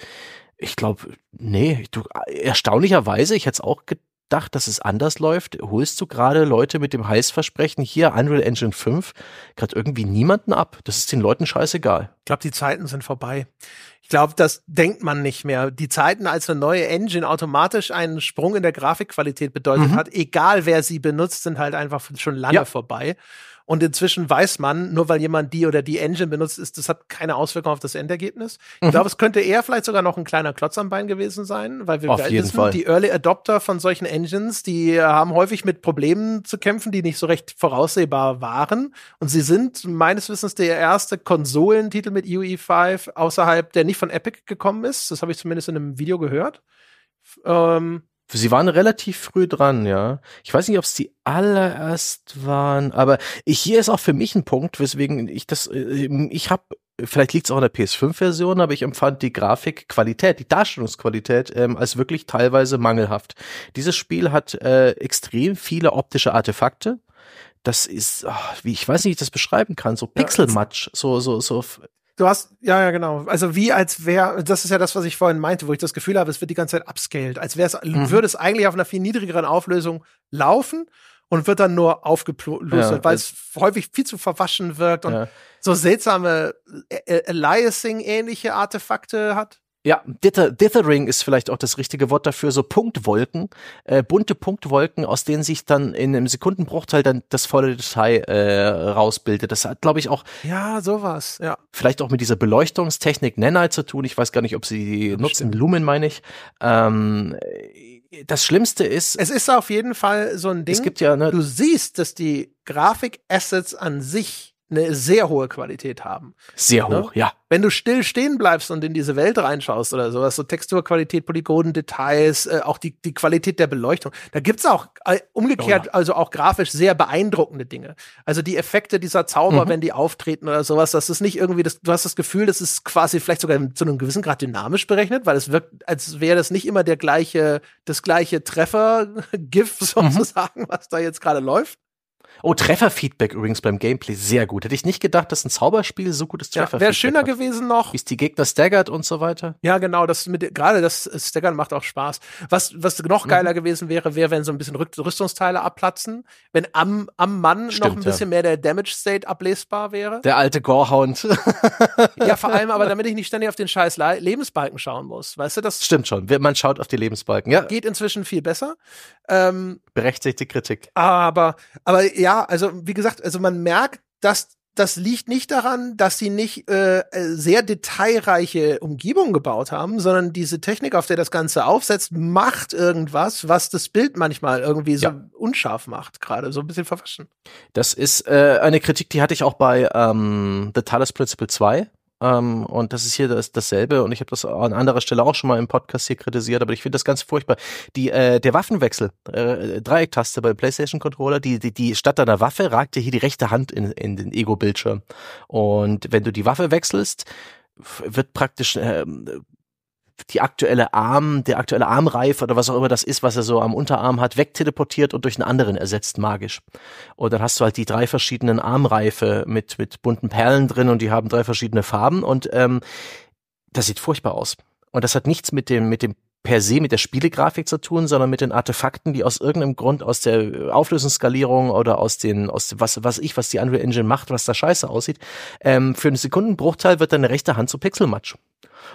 ich glaube, nee, du, erstaunlicherweise, ich hätte es auch gedacht, dass es anders läuft, holst du gerade Leute mit dem Heißversprechen hier Unreal Engine 5 gerade irgendwie niemanden ab. Das ist den Leuten scheißegal. Ich glaube, die Zeiten sind vorbei. Ich glaube, das denkt man nicht mehr. Die Zeiten, als eine neue Engine automatisch einen Sprung in der Grafikqualität bedeutet mhm. hat, egal wer sie benutzt, sind halt einfach schon lange ja. vorbei. Und inzwischen weiß man, nur weil jemand die oder die Engine benutzt, ist, das hat keine Auswirkung auf das Endergebnis. Ich mhm. glaube, es könnte eher vielleicht sogar noch ein kleiner Klotz am Bein gewesen sein, weil wir auf jeden wissen, Fall. die Early Adopter von solchen Engines, die haben häufig mit Problemen zu kämpfen, die nicht so recht voraussehbar waren. Und sie sind meines Wissens der erste Konsolentitel mit UE5 außerhalb, der nicht von Epic gekommen ist. Das habe ich zumindest in einem Video gehört. Ähm, Sie waren relativ früh dran, ja. Ich weiß nicht, ob es die allererst waren, aber hier ist auch für mich ein Punkt, weswegen ich das, äh, ich habe vielleicht liegt es auch in der PS5-Version, aber ich empfand die Grafikqualität, die Darstellungsqualität ähm, als wirklich teilweise mangelhaft. Dieses Spiel hat äh, extrem viele optische Artefakte. Das ist, oh, wie ich weiß nicht, wie ich das beschreiben kann, so Pixelmatch, so so so Du hast, ja, ja, genau. Also wie als wäre, das ist ja das, was ich vorhin meinte, wo ich das Gefühl habe, es wird die ganze Zeit upscaled, als wäre es, mhm. würde es eigentlich auf einer viel niedrigeren Auflösung laufen und wird dann nur aufgeplustert, ja, weil es häufig viel zu verwaschen wirkt und ja. so seltsame Aliasing-ähnliche Artefakte hat. Ja, Dither, Dithering ist vielleicht auch das richtige Wort dafür, so Punktwolken, äh, bunte Punktwolken, aus denen sich dann in einem Sekundenbruchteil dann das volle Detail äh, rausbildet. Das hat, glaube ich, auch ja sowas, ja. Vielleicht auch mit dieser Beleuchtungstechnik Nanite zu tun. Ich weiß gar nicht, ob sie die das nutzen. Stimmt. Lumen meine ich. Ähm, das Schlimmste ist. Es ist auf jeden Fall so ein Ding. Es gibt ja, ne, du siehst, dass die Grafikassets an sich eine sehr hohe Qualität haben. Sehr hoch, ne? ja. Wenn du still stehen bleibst und in diese Welt reinschaust oder sowas, so Texturqualität, Polygonen, Details, äh, auch die, die Qualität der Beleuchtung, da gibt's auch äh, umgekehrt, oh ja. also auch grafisch sehr beeindruckende Dinge. Also die Effekte dieser Zauber, mhm. wenn die auftreten oder sowas, das ist nicht irgendwie, das, du hast das Gefühl, das ist quasi vielleicht sogar zu einem gewissen Grad dynamisch berechnet, weil es wirkt, als wäre das nicht immer der gleiche, das gleiche Treffer-GIF mhm. sozusagen, mhm. was da jetzt gerade läuft. Oh, Trefferfeedback übrigens beim Gameplay sehr gut. Hätte ich nicht gedacht, dass ein Zauberspiel so gutes Trefferfeedback ja, Wäre schöner hat. gewesen noch. Wie es die Gegner staggert und so weiter. Ja, genau. Das mit gerade das Staggern macht auch Spaß. Was was noch geiler mhm. gewesen wäre, wäre, wenn so ein bisschen Rüstungsteile abplatzen, wenn am am Mann Stimmt, noch ein bisschen ja. mehr der Damage State ablesbar wäre. Der alte Gorehound. ja, vor allem, aber damit ich nicht ständig auf den scheiß Le Lebensbalken schauen muss, weißt du das? Stimmt schon. Man schaut auf die Lebensbalken. Ja. Geht inzwischen viel besser. Ähm, Berechtigte Kritik. Aber aber ja, also wie gesagt also man merkt, dass das liegt nicht daran, dass sie nicht äh, sehr detailreiche Umgebungen gebaut haben, sondern diese Technik, auf der das Ganze aufsetzt, macht irgendwas, was das Bild manchmal irgendwie so ja. unscharf macht, gerade so ein bisschen verwaschen. Das ist äh, eine Kritik, die hatte ich auch bei ähm, The Talos Principle 2 ähm, und das ist hier das, dasselbe. Und ich habe das an anderer Stelle auch schon mal im Podcast hier kritisiert, aber ich finde das ganz furchtbar. Die, äh, der Waffenwechsel, äh, Dreiecktaste beim PlayStation-Controller, die, die, die statt einer Waffe ragt dir hier die rechte Hand in, in den Ego-Bildschirm. Und wenn du die Waffe wechselst, wird praktisch äh, die aktuelle Arm, der aktuelle Armreif oder was auch immer das ist, was er so am Unterarm hat, wegteleportiert und durch einen anderen ersetzt, magisch. Und dann hast du halt die drei verschiedenen Armreife mit, mit bunten Perlen drin und die haben drei verschiedene Farben und ähm, das sieht furchtbar aus. Und das hat nichts mit dem, mit dem per se mit der Spielegrafik zu tun, sondern mit den Artefakten, die aus irgendeinem Grund aus der Auflösungsskalierung oder aus den, aus was, was ich, was die Unreal Engine macht, was da scheiße aussieht, ähm, für einen Sekundenbruchteil wird deine rechte Hand zu Pixelmatsch.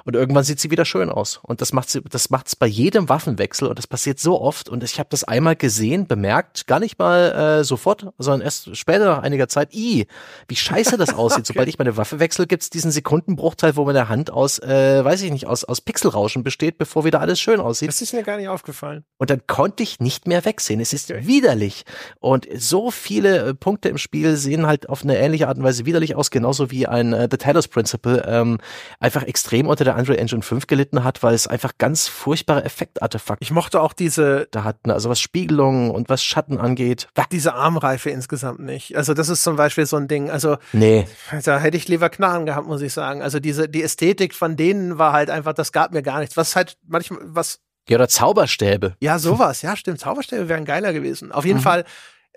Und irgendwann sieht sie wieder schön aus. Und das macht sie, das macht's bei jedem Waffenwechsel und das passiert so oft. Und ich habe das einmal gesehen, bemerkt, gar nicht mal äh, sofort, sondern erst später nach einiger Zeit, i, wie scheiße das aussieht. okay. Sobald ich meine Waffe wechsle, gibt's diesen Sekundenbruchteil, wo meine Hand aus, äh, weiß ich nicht, aus, aus Pixelrauschen besteht, bevor wieder alles schön aussieht. Das ist mir gar nicht aufgefallen. Und dann konnte ich nicht mehr wegsehen. Es ist okay. widerlich. Und so viele äh, Punkte im Spiel sehen halt auf eine ähnliche Art und Weise widerlich aus, genauso wie ein äh, The Talos Principle ähm, einfach extrem unter der Unreal Engine 5 gelitten hat, weil es einfach ganz furchtbare Effektartefakte. Ich mochte auch diese, da hatten, also was Spiegelungen und was Schatten angeht. Diese Armreife insgesamt nicht. Also das ist zum Beispiel so ein Ding. Also nee. da hätte ich lieber Knarren gehabt, muss ich sagen. Also diese die Ästhetik von denen war halt einfach, das gab mir gar nichts. Was halt manchmal was ja, oder Zauberstäbe. Ja, sowas. Ja, stimmt. Zauberstäbe wären geiler gewesen. Auf jeden mhm. Fall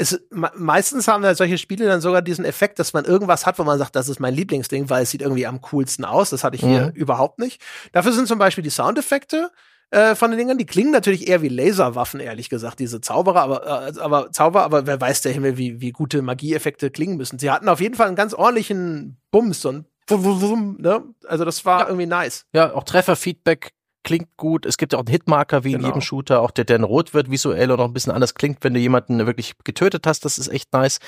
es, meistens haben ja solche Spiele dann sogar diesen Effekt, dass man irgendwas hat, wo man sagt, das ist mein Lieblingsding, weil es sieht irgendwie am coolsten aus. Das hatte ich hier mhm. überhaupt nicht. Dafür sind zum Beispiel die Soundeffekte äh, von den Dingern, die klingen natürlich eher wie Laserwaffen, ehrlich gesagt, diese Zauberer, aber, äh, aber Zauber, aber wer weiß der Himmel, wie, wie gute Magieeffekte klingen müssen. Sie hatten auf jeden Fall einen ganz ordentlichen Bums und ne? Also das war ja. irgendwie nice. Ja, auch Trefferfeedback klingt gut. Es gibt ja auch einen Hitmarker wie genau. in jedem Shooter, auch der, der in Rot wird visuell und auch ein bisschen anders klingt, wenn du jemanden wirklich getötet hast. Das ist echt nice.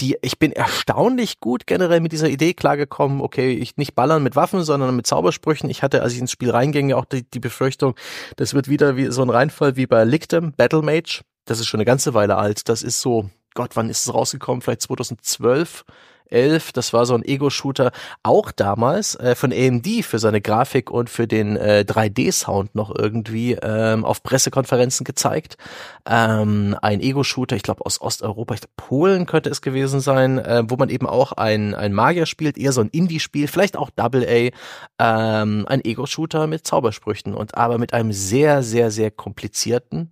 Die, ich bin erstaunlich gut generell mit dieser Idee klargekommen. Okay, ich nicht ballern mit Waffen, sondern mit Zaubersprüchen. Ich hatte, als ich ins Spiel reinging, auch die, die Befürchtung, das wird wieder wie so ein Reinfall wie bei Lictem, Battle Mage. Das ist schon eine ganze Weile alt. Das ist so, Gott, wann ist es rausgekommen? Vielleicht 2012 11. Das war so ein Ego-Shooter, auch damals äh, von AMD für seine Grafik und für den äh, 3D-Sound noch irgendwie ähm, auf Pressekonferenzen gezeigt. Ähm, ein Ego-Shooter, ich glaube aus Osteuropa, ich glaub, Polen könnte es gewesen sein, äh, wo man eben auch ein, ein Magier spielt, eher so ein Indie-Spiel, vielleicht auch Double A, ähm, ein Ego-Shooter mit Zaubersprüchen und aber mit einem sehr, sehr, sehr komplizierten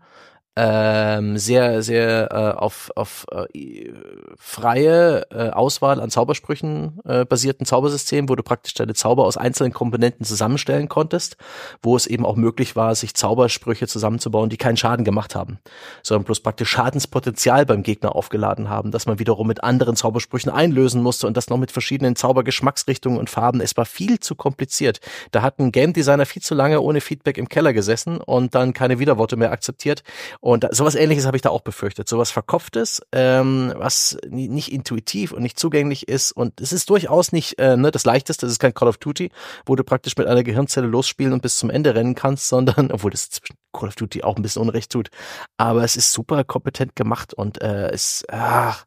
ähm, sehr, sehr äh, auf, auf äh, freie äh, Auswahl an Zaubersprüchen äh, basierten Zaubersystem, wo du praktisch deine Zauber aus einzelnen Komponenten zusammenstellen konntest, wo es eben auch möglich war, sich Zaubersprüche zusammenzubauen, die keinen Schaden gemacht haben, sondern bloß praktisch Schadenspotenzial beim Gegner aufgeladen haben, dass man wiederum mit anderen Zaubersprüchen einlösen musste und das noch mit verschiedenen Zaubergeschmacksrichtungen und Farben. Es war viel zu kompliziert. Da hat ein Game Designer viel zu lange ohne Feedback im Keller gesessen und dann keine Widerworte mehr akzeptiert und da, sowas ähnliches habe ich da auch befürchtet. Sowas Verkopftes, ähm, was nicht intuitiv und nicht zugänglich ist. Und es ist durchaus nicht äh, ne, das Leichteste, es ist kein Call of Duty, wo du praktisch mit einer Gehirnzelle losspielen und bis zum Ende rennen kannst, sondern, obwohl das zwischen Call of Duty auch ein bisschen Unrecht tut. Aber es ist super kompetent gemacht und äh, es, ach,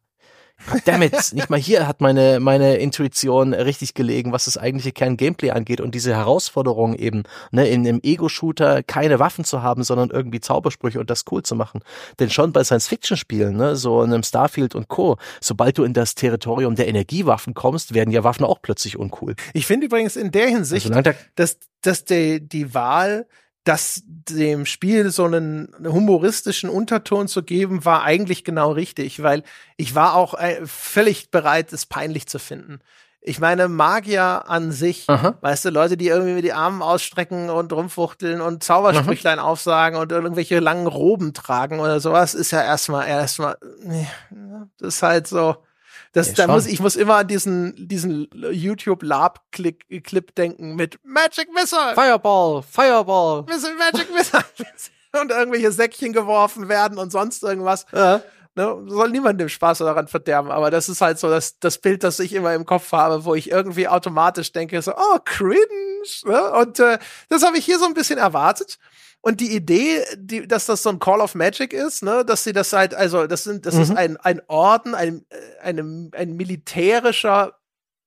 Damit, nicht mal hier hat meine, meine Intuition richtig gelegen, was das eigentliche Kern-Gameplay angeht und diese Herausforderung eben, ne, in einem Ego-Shooter keine Waffen zu haben, sondern irgendwie Zaubersprüche und das cool zu machen. Denn schon bei Science-Fiction-Spielen, ne, so in einem Starfield und Co., sobald du in das Territorium der Energiewaffen kommst, werden ja Waffen auch plötzlich uncool. Ich finde übrigens in der Hinsicht, also, dass, dass die, die Wahl das dem Spiel so einen humoristischen Unterton zu geben, war eigentlich genau richtig, weil ich war auch äh, völlig bereit, es peinlich zu finden. Ich meine, Magier an sich, Aha. weißt du, Leute, die irgendwie mit die Armen ausstrecken und rumfuchteln und Zaubersprüchlein Aha. aufsagen und irgendwelche langen Roben tragen oder sowas, ist ja erstmal, erstmal, das ist halt so, das, ja, da muss, ich muss immer an diesen, diesen YouTube-Lab-Clip denken mit Magic Missile. Fireball, Fireball. Magic Missile. und irgendwelche Säckchen geworfen werden und sonst irgendwas. Ja. Ne, soll niemand dem Spaß daran verderben, aber das ist halt so das, das Bild, das ich immer im Kopf habe, wo ich irgendwie automatisch denke, so, oh, cringe. Ne? Und äh, das habe ich hier so ein bisschen erwartet. Und die Idee, die, dass das so ein Call of Magic ist, ne, dass sie das halt, also das sind, das mhm. ist ein, ein Orden, ein, äh, eine, ein militärischer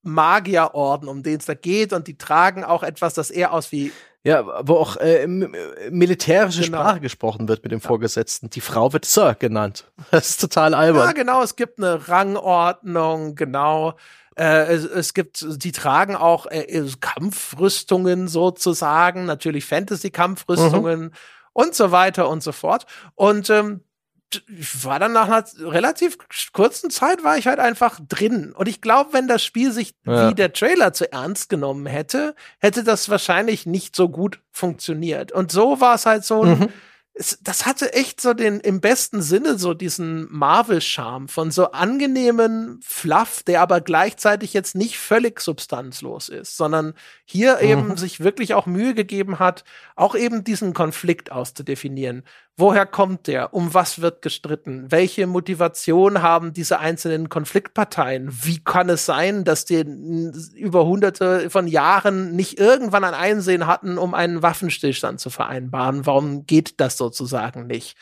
Magierorden, um den es da geht, und die tragen auch etwas, das eher aus wie ja, wo auch äh, militärische genau. Sprache gesprochen wird mit dem. Vorgesetzten. Die Frau wird Sir genannt. Das ist total albern. Ja, genau. Es gibt eine Rangordnung, genau. Äh, es, es, gibt, die tragen auch äh, äh, Kampfrüstungen sozusagen, natürlich Fantasy-Kampfrüstungen mhm. und so weiter und so fort. Und ähm, ich war dann nach einer relativ kurzen Zeit war ich halt einfach drin. Und ich glaube, wenn das Spiel sich ja. wie der Trailer zu ernst genommen hätte, hätte das wahrscheinlich nicht so gut funktioniert. Und so war es halt so ein, mhm es, das hatte echt so den, im besten Sinne so diesen Marvel-Charme von so angenehmen Fluff, der aber gleichzeitig jetzt nicht völlig substanzlos ist, sondern hier mhm. eben sich wirklich auch Mühe gegeben hat, auch eben diesen Konflikt auszudefinieren. Woher kommt der? Um was wird gestritten? Welche Motivation haben diese einzelnen Konfliktparteien? Wie kann es sein, dass die über hunderte von Jahren nicht irgendwann ein Einsehen hatten, um einen Waffenstillstand zu vereinbaren? Warum geht das sozusagen nicht?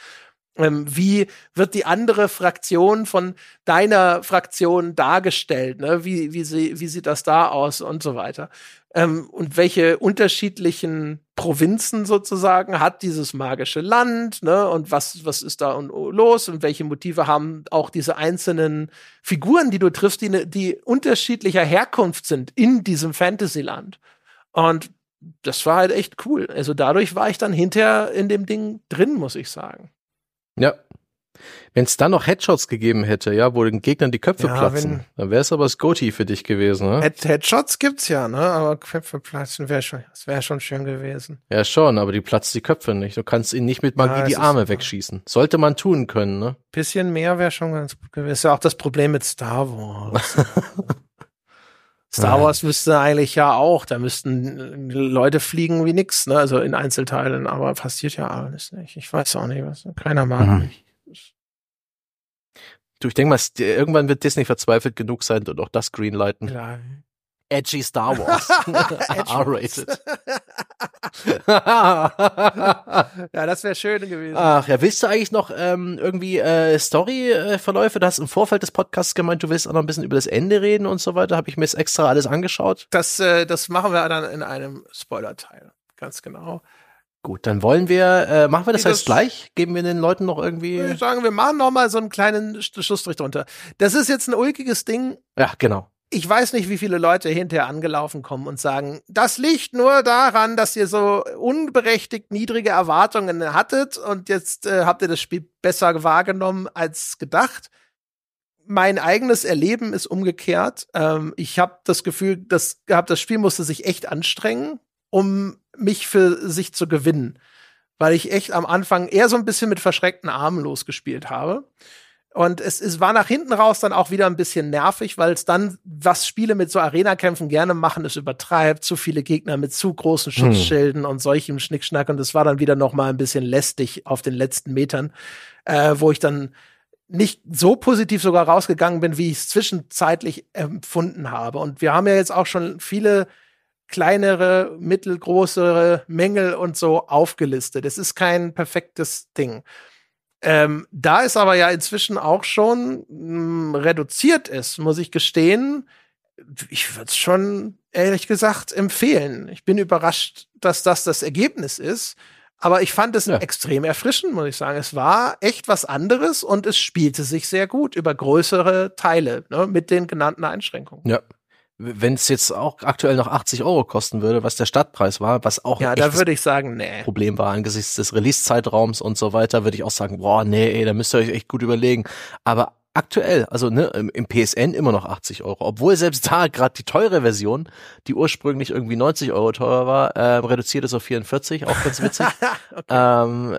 Ähm, wie wird die andere Fraktion von deiner Fraktion dargestellt? Ne? Wie, wie, sie, wie sieht das da aus und so weiter? ähm, und welche unterschiedlichen Provinzen sozusagen hat dieses magische Land, ne? Und was, was ist da los und welche Motive haben auch diese einzelnen Figuren, die du triffst, die, ne, die unterschiedlicher Herkunft sind in diesem Fantasyland. Und das war halt echt cool. Also dadurch war ich dann hinterher in dem Ding drin, muss ich sagen. Ja, wenn es dann noch Headshots gegeben hätte, ja, wo den Gegnern die Köpfe ja, platzen, dann wäre es aber Scotty für dich gewesen, ne? Head Headshots gibt's ja, ne? Aber Köpfe platzen wäre schon, das wäre schon schön gewesen. Ja, schon, aber die platzt die Köpfe nicht. Du kannst ihn nicht mit Magie ja, die Arme wegschießen. Sollte man tun können, ne? Bisschen mehr wäre schon ganz gut gewesen. Ist ja auch das Problem mit Star Wars. Star Wars müsste eigentlich ja auch, da müssten Leute fliegen wie nix, ne? Also in Einzelteilen, aber passiert ja alles nicht. Ich weiß auch nicht, was. Keiner mag mhm. mich. Du, ich denke mal, irgendwann wird Disney verzweifelt genug sein und auch das greenlighten. Ja. Edgy Star Wars. R-rated. ja, das wäre schön gewesen. Ach ja, willst du eigentlich noch ähm, irgendwie äh, Story-Verläufe? Du hast im Vorfeld des Podcasts gemeint, du willst auch noch ein bisschen über das Ende reden und so weiter. Habe ich mir jetzt extra alles angeschaut. Das, äh, das machen wir dann in einem Spoiler-Teil. Ganz genau. Gut, dann wollen wir, äh, machen wir das, das jetzt gleich? Geben wir den Leuten noch irgendwie. Ich sagen, wir machen noch mal so einen kleinen Schlussstrich drunter. Das ist jetzt ein ulkiges Ding. Ja, genau. Ich weiß nicht, wie viele Leute hinterher angelaufen kommen und sagen, das liegt nur daran, dass ihr so unberechtigt niedrige Erwartungen hattet und jetzt äh, habt ihr das Spiel besser wahrgenommen als gedacht. Mein eigenes Erleben ist umgekehrt. Ähm, ich habe das Gefühl, das, hab, das Spiel musste sich echt anstrengen, um mich für sich zu gewinnen. Weil ich echt am Anfang eher so ein bisschen mit verschreckten Armen losgespielt habe. Und es, es war nach hinten raus dann auch wieder ein bisschen nervig, weil es dann, was Spiele mit so Arena-Kämpfen gerne machen, es übertreibt, zu viele Gegner mit zu großen hm. Schutzschilden hm. und solchem Schnickschnack. Und es war dann wieder noch mal ein bisschen lästig auf den letzten Metern, äh, wo ich dann nicht so positiv sogar rausgegangen bin, wie ich es zwischenzeitlich empfunden habe. Und wir haben ja jetzt auch schon viele kleinere, mittelgroße Mängel und so aufgelistet. Es ist kein perfektes Ding. Ähm, da es aber ja inzwischen auch schon mh, hm, reduziert ist, muss ich gestehen, ich würde es schon ehrlich gesagt empfehlen. Ich bin überrascht, dass das das Ergebnis ist. Aber ich fand es ja. extrem erfrischend, muss ich sagen. Es war echt was anderes und es spielte sich sehr gut über größere Teile ne, mit den genannten Einschränkungen. Ja, wenn es jetzt auch aktuell noch 80 Euro kosten würde, was der Stadtpreis war, was auch ja, da würde ich sagen, nee. Problem war angesichts des Release-Zeitraums und so weiter, würde ich auch sagen, boah, nee, ey, da müsst ihr euch echt gut überlegen. Aber aktuell, also ne, im, PSN immer noch 80 Euro, obwohl selbst da gerade die teure Version, die ursprünglich irgendwie 90 Euro teurer war, äh, reduziert ist auf 44, auch ganz witzig. okay. ähm,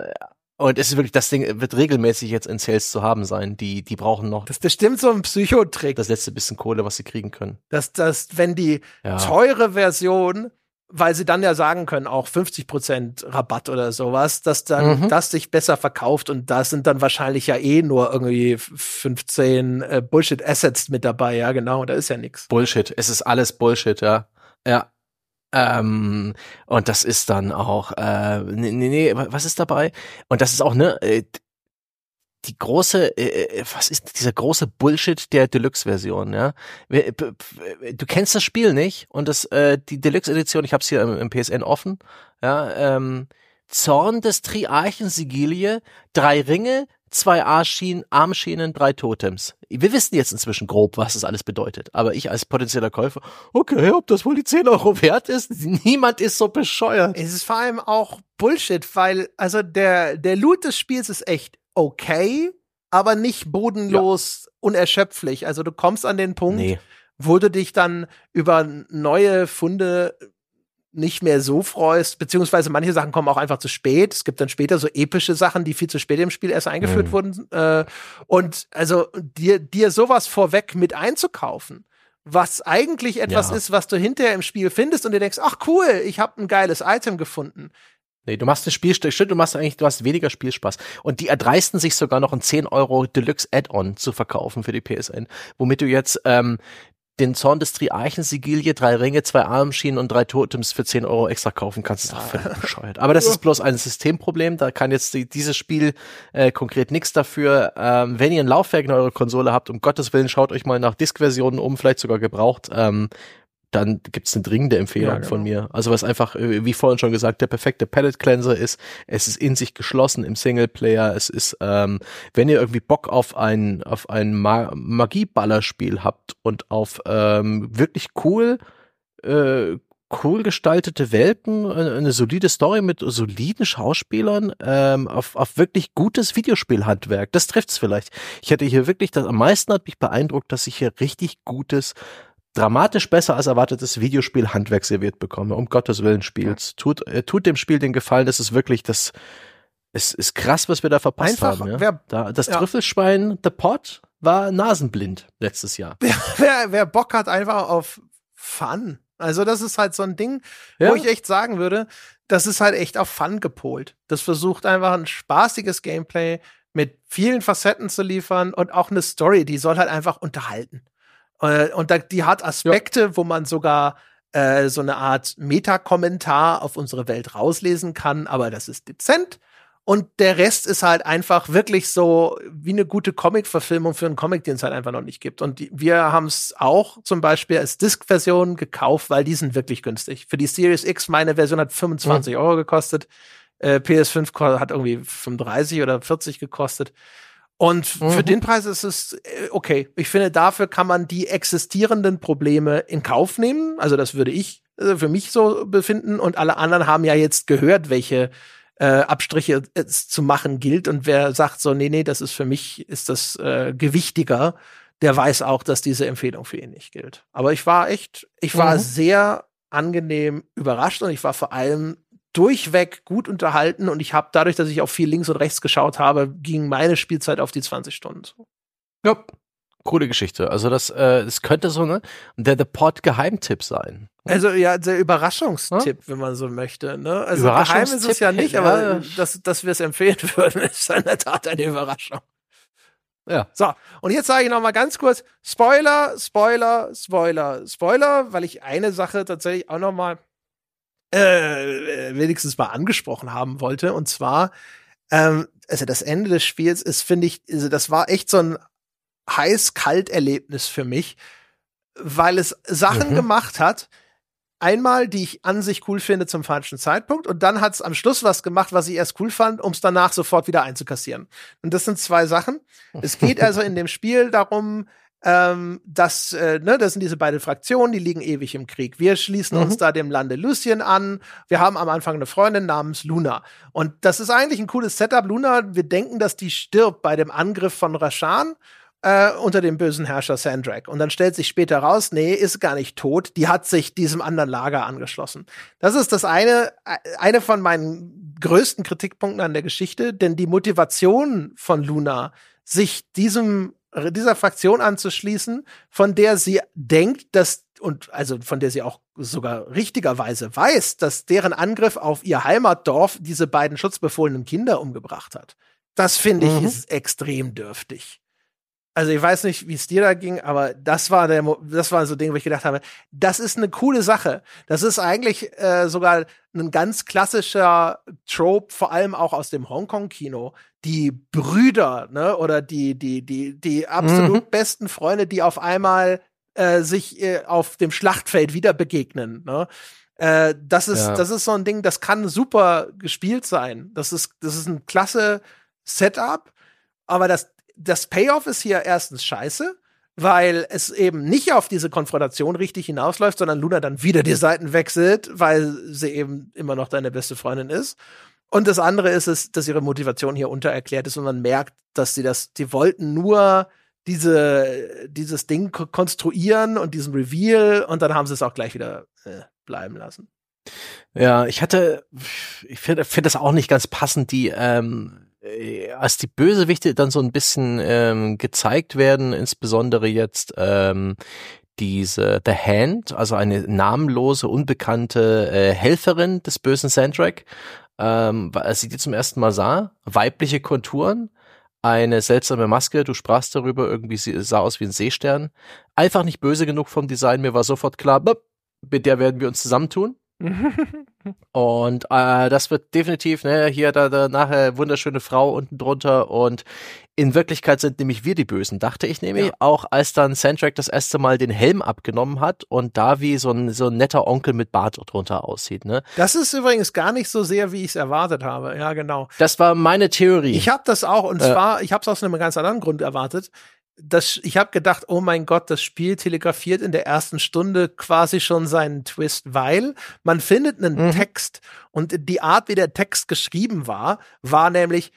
und es ist wirklich, das Ding wird regelmäßig jetzt in Sales zu haben sein. Die, die brauchen noch. Das ist bestimmt so ein Psychotrick. Das letzte bisschen Kohle, was sie kriegen können. Dass, dass wenn die ja. teure Version, weil sie dann ja sagen können, auch 50% Rabatt oder sowas, dass dann mhm. das sich besser verkauft und da sind dann wahrscheinlich ja eh nur irgendwie 15 äh, Bullshit-Assets mit dabei. Ja, genau, da ist ja nichts. Bullshit. Es ist alles Bullshit, ja. Ja, ähm, und das ist dann auch, äh, nee, nee, nee, was ist dabei? Und das ist auch, ne, äh, die große, äh, äh was ist dieser große Bullshit der Deluxe-Version, ja? Du kennst das Spiel nicht und das, äh, die Deluxe-Edition, ich habe es hier im, im, PSN offen, ja, ähm, Zorn des Triarchen Sigilie, drei Ringe, zwei Arschschienen, Armschienen, drei Totems. Wir wissen jetzt inzwischen grob, was das alles bedeutet. Aber ich als potenzieller Käufer, okay, ob das wohl die 10 Euro wert ist? Niemand ist so bescheuert. Es ist vor allem auch Bullshit, weil, also der, der Loot des Spiels ist echt. okay, aber nicht bodenlos ja. unerschöpflich. Also du kommst an den Punkt, nee. wo du dich dann über neue Funde nicht mehr so freust, beziehungsweise manche Sachen kommen auch einfach zu spät. Es gibt dann später so epische Sachen, die viel zu spät im Spiel erst eingeführt mhm. wurden. Äh, und also dir, dir sowas vorweg mit einzukaufen, was eigentlich etwas ja. ist, was du hinterher im Spiel findest und dir denkst, ach cool, ich habe ein geiles Item gefunden. Nee, du machst ein Spiel, stimmt, du machst eigentlich, du hast weniger Spielspaß. Und die erdreisten sich sogar noch ein 10 Euro Deluxe Add-on zu verkaufen für die PSN, womit du jetzt ähm, den Zorn des Triarchen, Sigilie, drei Ringe, zwei Armschienen und drei Totems für 10 Euro extra kaufen kannst. Das ist doch völlig bescheuert. Aber das ist bloß ein Systemproblem. Da kann jetzt die, dieses Spiel äh, konkret nichts dafür. Ähm, wenn ihr ein Laufwerk in eurer Konsole habt, um Gottes Willen, schaut euch mal nach Disk-Versionen um, vielleicht sogar gebraucht. Ähm, dann gibt's eine dringende Empfehlung ja, genau. von mir. Also was einfach, äh, wie vorhin schon gesagt, der perfekte Palette Cleanser ist. Es ist in sich geschlossen im Singleplayer. Es ist, ähm, wenn ihr irgendwie Bock auf ein auf ein Ma Magieballerspiel habt und auf ähm, wirklich cool äh, cool gestaltete Welten, eine solide Story mit soliden Schauspielern, ähm, auf, auf wirklich gutes Videospielhandwerk. Das trifft's vielleicht. Ich hätte hier wirklich, das am meisten hat mich beeindruckt, dass ich hier richtig gutes dramatisch besser als erwartetes Videospiel Handwerk serviert bekomme. Um Gottes Willen spielt. Tut, äh, tut dem Spiel den Gefallen, das ist wirklich das, es ist krass, was wir da verpasst Einfach, haben. Ja? Wer, da, das ja. Trüffelschwein The Pot war nasenblind letztes Jahr. Wer, wer, wer Bock hat einfach auf Fun. Also das ist halt so ein Ding, ja. wo ich echt sagen würde, das ist halt echt auf Fun gepolt. Das versucht einfach ein spaßiges Gameplay mit vielen Facetten zu liefern und auch eine Story, die soll halt einfach unterhalten. Äh, und da, die hat Aspekte, ja. wo man sogar äh, so eine Art Metakommentar auf unsere Welt rauslesen kann, aber das ist dezent. Und der Rest ist halt einfach wirklich so wie eine gute Comic-Verfilmung für einen Comic, den es halt einfach noch nicht gibt. Und die, wir haben es auch zum Beispiel als Disc-Version gekauft, weil die sind wirklich günstig. Für die Series X, meine Version hat 25 mhm. Euro gekostet. Äh, PS5 hat irgendwie 35 oder 40 gekostet. Und mhm. für den Preis ist es äh, okay. Ich finde, dafür kann man die existierenden Probleme in Kauf nehmen. Also das würde ich äh, für mich so befinden. Und alle anderen haben ja jetzt gehört, welche äh, Abstriche es zu machen gilt. Und wer sagt so, nee, nee, das ist für mich, ist das äh, gewichtiger, der weiß auch, dass diese Empfehlung für ihn nicht gilt. Aber ich war echt, ich war mhm. sehr angenehm überrascht und ich war vor allem durchweg gut unterhalten und ich habe dadurch, dass ich auch viel links und rechts geschaut habe, ging meine Spielzeit auf die 20 Stunden. Ja, coole Geschichte. Also das, äh, das könnte so ne der The Pod Geheimtipp sein. Also ja, der Überraschungstipp, hm? wenn man so möchte. Ne? Also geheim ist es ja nicht, aber ja. dass, dass wir es empfehlen würden, ist in der Tat eine Überraschung. Ja. So, und jetzt sage ich noch mal ganz kurz Spoiler, Spoiler, Spoiler, Spoiler, weil ich eine Sache tatsächlich auch noch mal äh, wenigstens mal angesprochen haben wollte. Und zwar, ähm, also das Ende des Spiels ist, finde ich, also das war echt so ein heiß-kalt-Erlebnis für mich, weil es Sachen mhm. gemacht hat, einmal, die ich an sich cool finde zum falschen Zeitpunkt und dann hat es am Schluss was gemacht, was ich erst cool fand, um es danach sofort wieder einzukassieren. Und das sind zwei Sachen. Es geht also in dem Spiel darum, ähm, das, äh, ne, das sind diese beiden Fraktionen, die liegen ewig im Krieg. Wir schließen mhm. uns da dem Lande Lucien an. Wir haben am Anfang eine Freundin namens Luna. Und das ist eigentlich ein cooles Setup. Luna, wir denken, dass die stirbt bei dem Angriff von Rashan äh, unter dem bösen Herrscher Sandrak. Und dann stellt sich später raus, nee, ist gar nicht tot. Die hat sich diesem anderen Lager angeschlossen. Das ist das eine, äh, eine von meinen größten Kritikpunkten an der Geschichte, denn die Motivation von Luna, sich diesem dieser Fraktion anzuschließen, von der sie denkt, dass und also von der sie auch sogar richtigerweise weiß, dass deren Angriff auf ihr Heimatdorf diese beiden schutzbefohlenen Kinder umgebracht hat. Das finde ich mhm. ist extrem dürftig. Also ich weiß nicht, wie es dir da ging, aber das war der, das war so ein Ding, wo ich gedacht habe, das ist eine coole Sache. Das ist eigentlich äh, sogar ein ganz klassischer Trope, vor allem auch aus dem Hongkong-Kino. Die Brüder, ne, oder die, die, die, die absolut mhm. besten Freunde, die auf einmal äh, sich äh, auf dem Schlachtfeld wieder begegnen, ne. Äh, das ist, ja. das ist so ein Ding, das kann super gespielt sein. Das ist, das ist ein klasse Setup, aber das das Payoff ist hier erstens scheiße, weil es eben nicht auf diese Konfrontation richtig hinausläuft, sondern Luna dann wieder die Seiten wechselt, weil sie eben immer noch deine beste Freundin ist. Und das andere ist es, dass ihre Motivation hier untererklärt ist und man merkt, dass sie das, die wollten nur diese, dieses Ding konstruieren und diesen Reveal und dann haben sie es auch gleich wieder äh, bleiben lassen. Ja, ich hatte, ich finde find das auch nicht ganz passend, die, ähm, äh, als die Bösewichte dann so ein bisschen ähm, gezeigt werden, insbesondere jetzt ähm, diese The Hand, also eine namenlose, unbekannte äh, Helferin des bösen Sandrak, ähm, als sie die zum ersten Mal sah, weibliche Konturen, eine seltsame Maske, du sprachst darüber, irgendwie sah aus wie ein Seestern. Einfach nicht böse genug vom Design, mir war sofort klar, mit der werden wir uns zusammentun. und äh, das wird definitiv, ne, hier da, da nachher wunderschöne Frau unten drunter und in Wirklichkeit sind nämlich wir die Bösen, dachte ich nämlich, ja. auch als dann Sandrak das erste Mal den Helm abgenommen hat und da wie so ein, so ein netter Onkel mit Bart drunter aussieht, ne? Das ist übrigens gar nicht so sehr, wie ich es erwartet habe, ja genau. Das war meine Theorie. Ich habe das auch und äh, zwar, ich habe es aus einem ganz anderen Grund erwartet das, ich habe gedacht, oh mein Gott, das Spiel telegrafiert in der ersten Stunde quasi schon seinen Twist, weil man findet einen mhm. Text und die Art, wie der Text geschrieben war, war nämlich,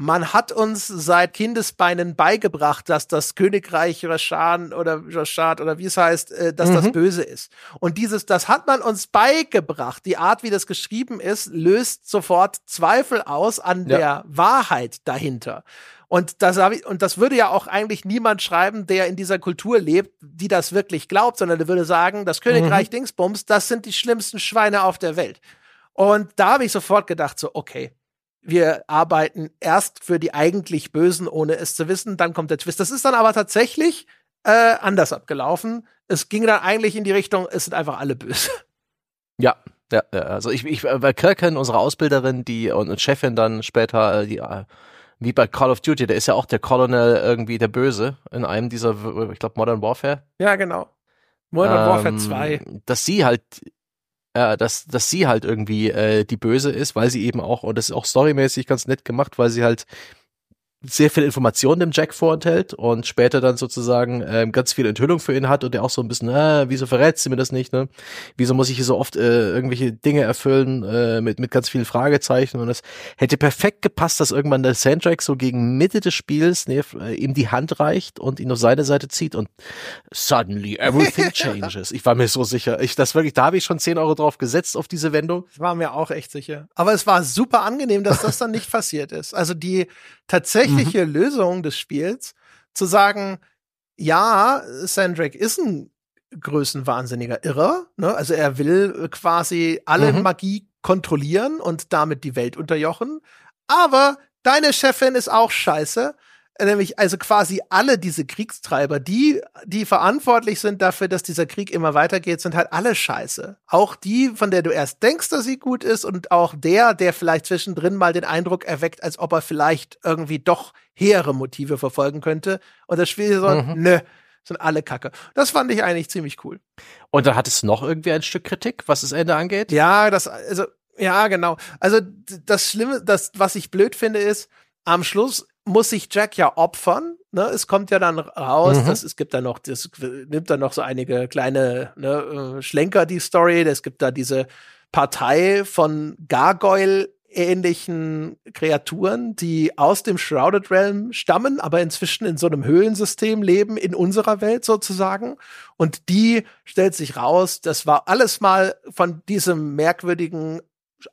man hat uns seit Kindesbeinen beigebracht, dass das Königreich Rashan oder Rashad oder wie es heißt, äh, dass mhm. das böse ist. Und dieses, das hat man uns beigebracht. Die Art, wie das geschrieben ist, löst sofort Zweifel aus an ja. der Wahrheit dahinter. Und das habe ich, und das würde ja auch eigentlich niemand schreiben, der in dieser Kultur lebt, die das wirklich glaubt, sondern der würde sagen, das Königreich mhm. Dingsbums, das sind die schlimmsten Schweine auf der Welt. Und da habe ich sofort gedacht, so, okay, wir arbeiten erst für die eigentlich Bösen, ohne es zu wissen, dann kommt der Twist. Das ist dann aber tatsächlich äh, anders abgelaufen. Es ging dann eigentlich in die Richtung, es sind einfach alle böse. Ja, ja, also ich, ich weil Kirken, unsere Ausbilderin, die und Chefin dann später, äh, die äh, wie bei Call of Duty, der ist ja auch der Colonel irgendwie der Böse in einem dieser, ich glaube, Modern Warfare. Ja, genau. Modern ähm, Warfare 2. Dass sie halt, äh, dass, dass sie halt irgendwie äh, die Böse ist, weil sie eben auch, und das ist auch storymäßig ganz nett gemacht, weil sie halt sehr viel Information dem Jack vorenthält und später dann sozusagen ähm, ganz viel Enthüllung für ihn hat und der auch so ein bisschen, äh, wieso verrät sie mir das nicht, ne? Wieso muss ich hier so oft äh, irgendwelche Dinge erfüllen äh, mit, mit ganz vielen Fragezeichen und das hätte perfekt gepasst, dass irgendwann der Sandrak so gegen Mitte des Spiels ne, äh, ihm die Hand reicht und ihn auf seine Seite zieht und suddenly everything changes. ich war mir so sicher. Ich, das wirklich, da habe ich schon 10 Euro drauf gesetzt auf diese Wendung. Ich war mir auch echt sicher. Aber es war super angenehm, dass das dann nicht passiert ist. Also die tatsächliche mhm. Lösung des Spiels, zu sagen, ja, Sandrak ist ein größenwahnsinniger Irrer, ne? Also er will quasi alle mhm. Magie kontrollieren und damit die Welt unterjochen. Aber deine Chefin ist auch scheiße nämlich also quasi alle diese Kriegstreiber, die, die verantwortlich sind dafür, dass dieser Krieg immer weitergeht, sind halt alle scheiße. Auch die, von der du erst denkst, dass sie gut ist und auch der, der vielleicht zwischendrin mal den Eindruck erweckt, als ob er vielleicht irgendwie doch hehre Motive verfolgen könnte. Und das Spiel so, mhm. nö, sind alle Kacke. Das fand ich eigentlich ziemlich cool. Und da hat es noch irgendwie ein Stück Kritik, was das Ende angeht? Ja, das, also, ja, genau. Also, das Schlimme, das, was ich blöd finde, ist, am Schluss muss sich Jack ja opfern. Ne? Es kommt ja dann raus, mhm. dass es gibt da noch, das nimmt dann noch so einige kleine ne, äh, Schlenker, die Story. Es gibt da diese Partei von Gargoyle ähnlichen Kreaturen, die aus dem Shrouded Realm stammen, aber inzwischen in so einem Höhlensystem leben, in unserer Welt sozusagen. Und die stellt sich raus, das war alles mal von diesem merkwürdigen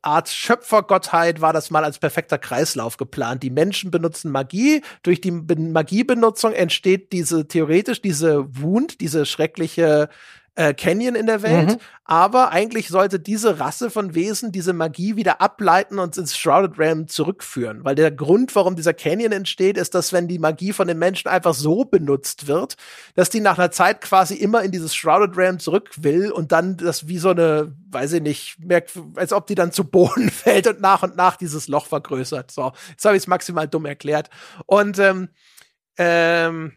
Art Schöpfergottheit war das mal als perfekter Kreislauf geplant. Die Menschen benutzen Magie. Durch die Magiebenutzung entsteht diese theoretisch diese Wund, diese schreckliche äh, Canyon in der Welt. Mhm. Aber eigentlich sollte diese Rasse von Wesen diese Magie wieder ableiten und ins Shrouded Realm zurückführen. Weil der Grund, warum dieser Canyon entsteht, ist, dass wenn die Magie von den Menschen einfach so benutzt wird, dass die nach einer Zeit quasi immer in dieses Shrouded Realm zurück will und dann das wie so eine, weiß ich nicht, merkt, als ob die dann zu Boden fällt und nach und nach dieses Loch vergrößert. So, jetzt habe ich es maximal dumm erklärt. Und ähm, ähm,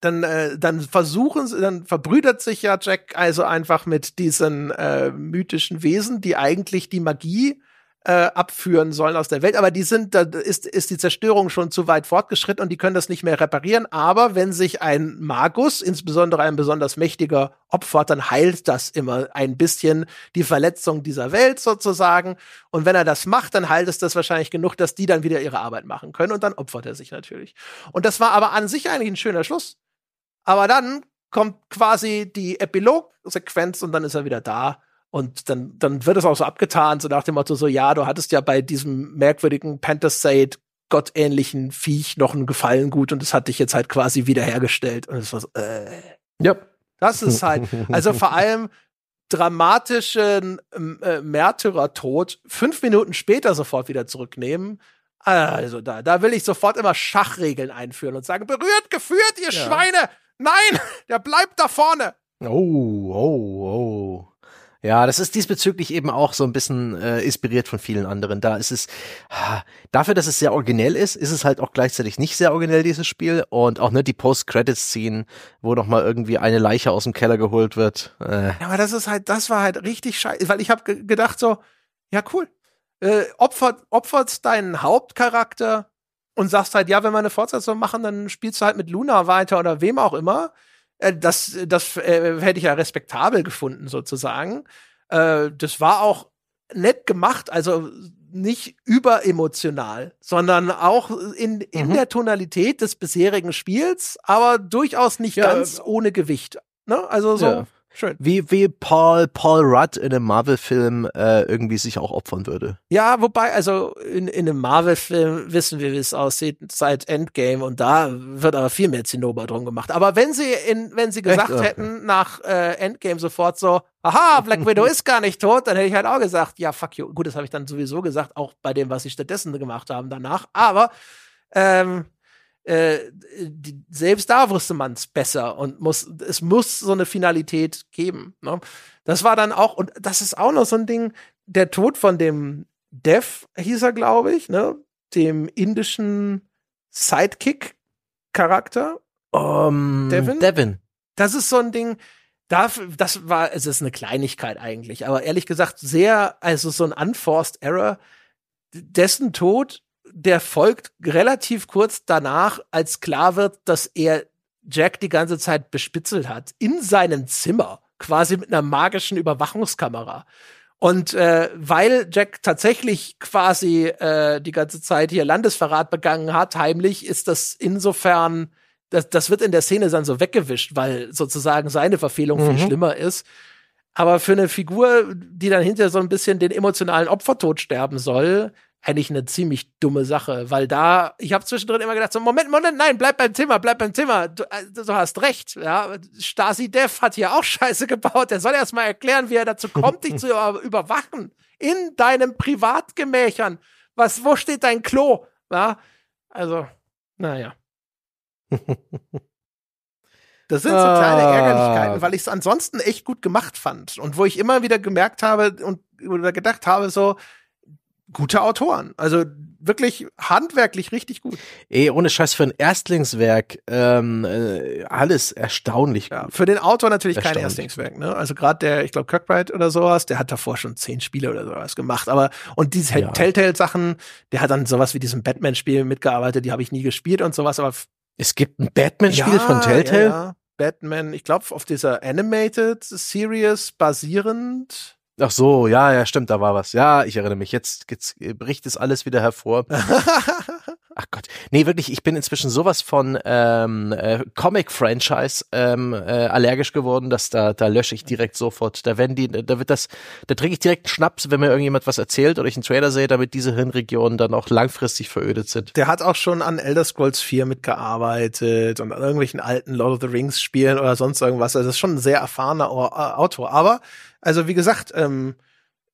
dann, äh, dann versuchen sie, dann verbrüdert sich ja Jack also einfach mit diesen äh, mythischen Wesen, die eigentlich die Magie äh, abführen sollen aus der Welt. Aber die sind, da ist, ist die Zerstörung schon zu weit fortgeschritten und die können das nicht mehr reparieren. Aber wenn sich ein Magus, insbesondere ein besonders mächtiger, opfert, dann heilt das immer ein bisschen die Verletzung dieser Welt sozusagen. Und wenn er das macht, dann heilt es das wahrscheinlich genug, dass die dann wieder ihre Arbeit machen können. Und dann opfert er sich natürlich. Und das war aber an sich eigentlich ein schöner Schluss. Aber dann kommt quasi die Epilog-Sequenz und dann ist er wieder da und dann, dann wird es auch so abgetan, so nach dem Motto, so, ja, du hattest ja bei diesem merkwürdigen Pantasade gottähnlichen Viech noch einen Gefallen gut und es hat dich jetzt halt quasi wiederhergestellt. Und es war so, äh. Ja. Das ist halt, also vor allem dramatischen äh, Märtyrertod fünf Minuten später sofort wieder zurücknehmen. Also da, da will ich sofort immer Schachregeln einführen und sagen, berührt, geführt, ihr ja. Schweine! Nein, der bleibt da vorne! Oh, oh, oh. Ja, das ist diesbezüglich eben auch so ein bisschen äh, inspiriert von vielen anderen. Da ist es dafür, dass es sehr originell ist, ist es halt auch gleichzeitig nicht sehr originell dieses Spiel und auch ne die Post-Credits-Szenen, wo noch mal irgendwie eine Leiche aus dem Keller geholt wird. Äh. Ja, aber das ist halt, das war halt richtig scheiße, weil ich habe gedacht so, ja cool, äh, opfert opfert deinen Hauptcharakter und sagst halt, ja, wenn wir eine Fortsetzung machen, dann spielst du halt mit Luna weiter oder wem auch immer. Äh, das das äh, hätte ich ja respektabel gefunden, sozusagen. Äh, das war auch nett gemacht, also nicht überemotional, sondern auch in, in mhm. der Tonalität des bisherigen Spiels, aber durchaus nicht ja, ganz ohne Gewicht. Ne? Also so. Ja. Schön. Wie, wie Paul, Paul Rudd in einem Marvel-Film äh, irgendwie sich auch opfern würde. Ja, wobei, also in, in einem Marvel-Film wissen wir, wie es aussieht seit Endgame und da wird aber viel mehr Zinnober drum gemacht. Aber wenn sie in, wenn sie gesagt Echt? hätten nach äh, Endgame sofort so, aha, Black Widow ist gar nicht tot, dann hätte ich halt auch gesagt, ja, fuck you. Gut, das habe ich dann sowieso gesagt, auch bei dem, was sie stattdessen gemacht haben danach. Aber ähm, äh, die, selbst da wusste man es besser und muss, es muss so eine Finalität geben. Ne? Das war dann auch, und das ist auch noch so ein Ding, der Tod von dem Dev hieß er, glaube ich, ne? dem indischen Sidekick-Charakter. Um, Devin? Devin. Das ist so ein Ding, das war, es ist eine Kleinigkeit eigentlich, aber ehrlich gesagt sehr, also so ein unforced Error, dessen Tod der folgt relativ kurz danach, als klar wird, dass er Jack die ganze Zeit bespitzelt hat, in seinem Zimmer, quasi mit einer magischen Überwachungskamera. Und äh, weil Jack tatsächlich quasi äh, die ganze Zeit hier Landesverrat begangen hat, heimlich, ist das insofern, das, das wird in der Szene dann so weggewischt, weil sozusagen seine Verfehlung mhm. viel schlimmer ist. Aber für eine Figur, die dann hinterher so ein bisschen den emotionalen Opfertod sterben soll, eigentlich eine ziemlich dumme Sache, weil da, ich habe zwischendrin immer gedacht, so, Moment, Moment, nein, bleib beim Thema, bleib beim Thema, du, äh, du hast recht, ja, Stasi Dev hat hier auch Scheiße gebaut, der soll erst mal erklären, wie er dazu kommt, dich zu überwachen, in deinem Privatgemächern, was, wo steht dein Klo, ja, also, naja. Das sind so kleine ah. Ärgerlichkeiten, weil ich es ansonsten echt gut gemacht fand und wo ich immer wieder gemerkt habe und oder gedacht habe, so, gute Autoren. Also wirklich handwerklich richtig gut. Ey, ohne Scheiß für ein Erstlingswerk, ähm, äh, alles erstaunlich ja, Für den Autor natürlich kein Erstlingswerk, ne? Also gerade der, ich glaube, Kirkbride oder sowas, der hat davor schon zehn Spiele oder sowas gemacht. Aber und diese ja. Telltale-Sachen, der hat dann sowas wie diesem Batman-Spiel mitgearbeitet, die habe ich nie gespielt und sowas, aber es gibt ein Batman-Spiel ja, von Telltale? Ja, Batman, ich glaube, auf dieser Animated Series basierend. Ach so, ja, ja, stimmt, da war was. Ja, ich erinnere mich. Jetzt, jetzt bricht es alles wieder hervor. Ach Gott. Nee, wirklich, ich bin inzwischen sowas von ähm, äh, Comic-Franchise ähm, äh, allergisch geworden, dass da, da lösche ich direkt sofort. Da werden die, da wird das, da trinke ich direkt einen Schnaps, wenn mir irgendjemand was erzählt oder ich einen Trailer sehe, damit diese Hirnregionen dann auch langfristig verödet sind. Der hat auch schon an Elder Scrolls 4 mitgearbeitet und an irgendwelchen alten Lord of the Rings Spielen oder sonst irgendwas. Also das ist schon ein sehr erfahrener Autor. Aber also wie gesagt, ähm,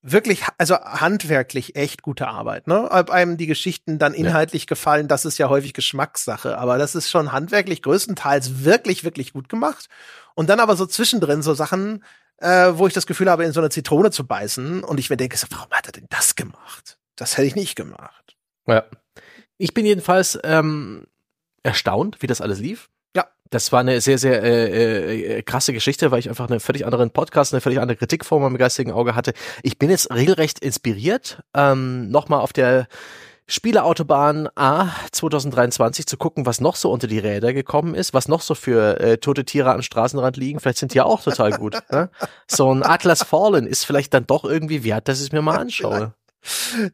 wirklich, also handwerklich echt gute Arbeit. Ne? Ob einem die Geschichten dann inhaltlich ja. gefallen, das ist ja häufig Geschmackssache. Aber das ist schon handwerklich größtenteils wirklich, wirklich gut gemacht. Und dann aber so zwischendrin so Sachen, äh, wo ich das Gefühl habe, in so eine Zitrone zu beißen. Und ich mir denke, so, warum hat er denn das gemacht? Das hätte ich nicht gemacht. Ja. Ich bin jedenfalls ähm, erstaunt, wie das alles lief. Ja. Das war eine sehr, sehr äh, äh, krasse Geschichte, weil ich einfach einen völlig anderen Podcast, eine völlig andere Kritik vor meinem geistigen Auge hatte. Ich bin jetzt regelrecht inspiriert, ähm, nochmal auf der Spieleautobahn A 2023 zu gucken, was noch so unter die Räder gekommen ist, was noch so für äh, tote Tiere am Straßenrand liegen. Vielleicht sind die ja auch total gut. ne? So ein Atlas Fallen ist vielleicht dann doch irgendwie wert, dass ich es mir mal anschaue.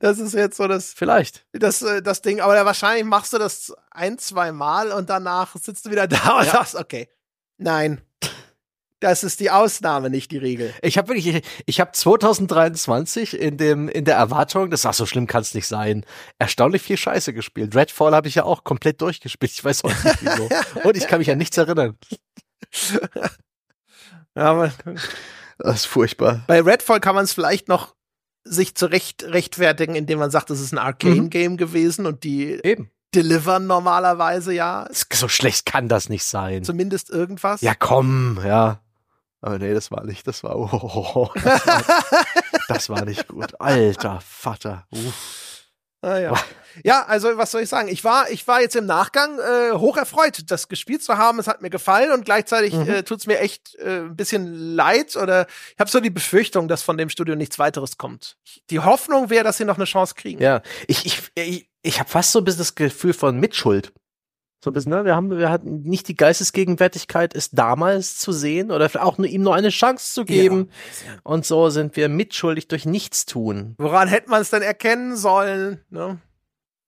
Das ist jetzt so das. Vielleicht. Das, äh, das Ding. Aber wahrscheinlich machst du das ein, zwei Mal und danach sitzt du wieder da und ja. sagst, okay, nein, das ist die Ausnahme, nicht die Regel. Ich habe wirklich, ich, ich habe 2023 in dem in der Erwartung, das ach so schlimm kann es nicht sein, erstaunlich viel Scheiße gespielt. Redfall habe ich ja auch komplett durchgespielt. Ich weiß auch nicht wieso. Und ich kann mich an nichts erinnern. ja, aber das ist furchtbar. Bei Redfall kann man es vielleicht noch sich zurecht rechtfertigen, indem man sagt, das ist ein Arcane-Game mhm. gewesen und die Eben delivern normalerweise ja. So schlecht kann das nicht sein. Zumindest irgendwas. Ja, komm, ja. Aber nee, das war nicht, das war, oh das, war, das war nicht gut. Alter Vater. Uff. Ah, ja. ja, also was soll ich sagen? Ich war, ich war jetzt im Nachgang äh, hoch erfreut, das gespielt zu haben. Es hat mir gefallen und gleichzeitig mhm. äh, tut es mir echt äh, ein bisschen leid oder ich habe so die Befürchtung, dass von dem Studio nichts weiteres kommt. Die Hoffnung wäre, dass sie noch eine Chance kriegen. Ja, ich, ich, ich, ich habe fast so ein bisschen das Gefühl von Mitschuld. So ein bisschen, ne? Wir haben, wir hatten nicht die Geistesgegenwärtigkeit, es damals zu sehen oder auch nur, ihm nur eine Chance zu geben. Ja. Und so sind wir mitschuldig durch Nichtstun. Woran hätte man es denn erkennen sollen? Ne?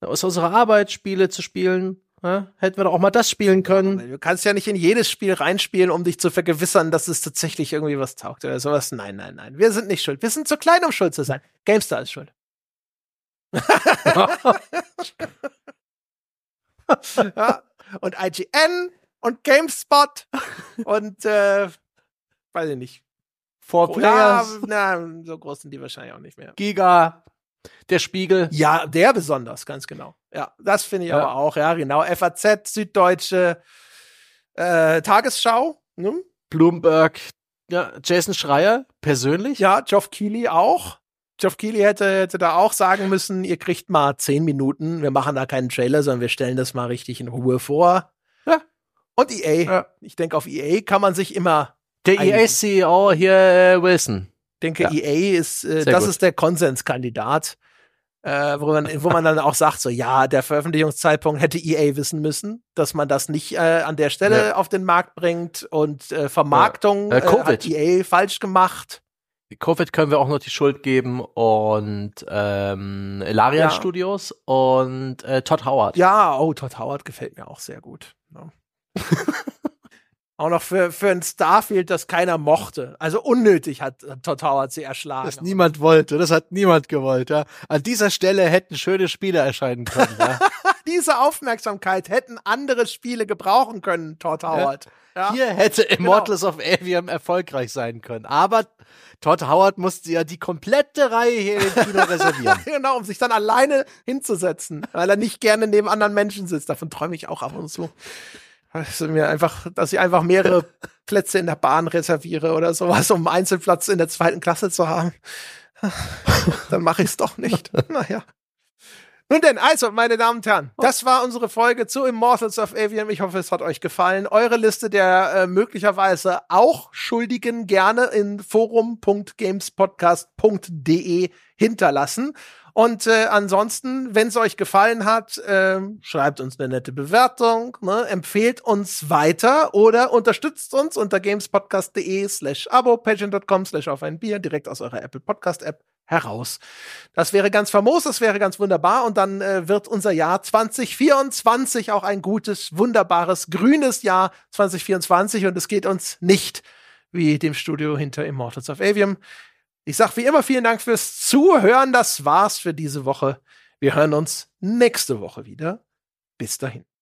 Aus unserer Arbeit Spiele zu spielen. Ne? Hätten wir doch auch mal das spielen können. Du kannst ja nicht in jedes Spiel reinspielen, um dich zu vergewissern, dass es tatsächlich irgendwie was taugt oder sowas. Nein, nein, nein. Wir sind nicht schuld. Wir sind zu klein, um schuld zu sein. GameStar ist schuld. ja, und IGN und GameSpot und äh, weiß ich nicht. Four Players. Na, so groß sind die wahrscheinlich auch nicht mehr. Giga, der Spiegel. Ja, der besonders, ganz genau. Ja, das finde ich ja. aber auch, ja, genau. FAZ, Süddeutsche, äh, Tagesschau, ne? Bloomberg, ja, Jason Schreier, persönlich. Ja, Geoff Keighley auch. Geoff Keighley hätte, hätte da auch sagen müssen, ihr kriegt mal zehn Minuten, wir machen da keinen Trailer, sondern wir stellen das mal richtig in Ruhe vor. Ja. Und EA. Ja. Ich denke, auf EA kann man sich immer. Der EA-CEO hier, äh, Wilson. Ich denke, ja. EA ist, äh, das gut. ist der Konsenskandidat, äh, wo, man, wo man dann auch sagt, so, ja, der Veröffentlichungszeitpunkt hätte EA wissen müssen, dass man das nicht äh, an der Stelle ja. auf den Markt bringt und äh, Vermarktung ja. Äh, äh hat EA falsch gemacht. Covid können wir auch noch die Schuld geben und ähm, Larian ja. Studios und äh, Todd Howard. Ja, oh, Todd Howard gefällt mir auch sehr gut. Ja. auch noch für, für ein Starfield, das keiner mochte. Also unnötig hat Todd Howard sie erschlagen. Das niemand wollte, das hat niemand gewollt. Ja. An dieser Stelle hätten schöne Spiele erscheinen können. Ja. Diese Aufmerksamkeit hätten andere Spiele gebrauchen können, Todd Howard. Ja. Hier hätte Immortals genau. of Avium erfolgreich sein können. Aber Todd Howard musste ja die komplette Reihe hier im Kino reservieren. genau, um sich dann alleine hinzusetzen, weil er nicht gerne neben anderen Menschen sitzt. Davon träume ich auch ab und zu. Also mir einfach, dass ich einfach mehrere Plätze in der Bahn reserviere oder sowas, um einen Einzelplatz in der zweiten Klasse zu haben. dann mache ich es doch nicht. naja. Nun denn, also, meine Damen und Herren, das war unsere Folge zu Immortals of Avium. Ich hoffe, es hat euch gefallen. Eure Liste der äh, möglicherweise auch Schuldigen gerne in forum.gamespodcast.de hinterlassen. Und äh, ansonsten, wenn es euch gefallen hat, äh, schreibt uns eine nette Bewertung, ne? empfehlt uns weiter oder unterstützt uns unter gamespodcast.de slash abo, patreon.com slash auf ein Bier, direkt aus eurer Apple Podcast App heraus. Das wäre ganz famos, das wäre ganz wunderbar und dann äh, wird unser Jahr 2024 auch ein gutes, wunderbares, grünes Jahr 2024 und es geht uns nicht wie dem Studio hinter Immortals of Avium. Ich sag wie immer vielen Dank fürs Zuhören. Das war's für diese Woche. Wir hören uns nächste Woche wieder. Bis dahin.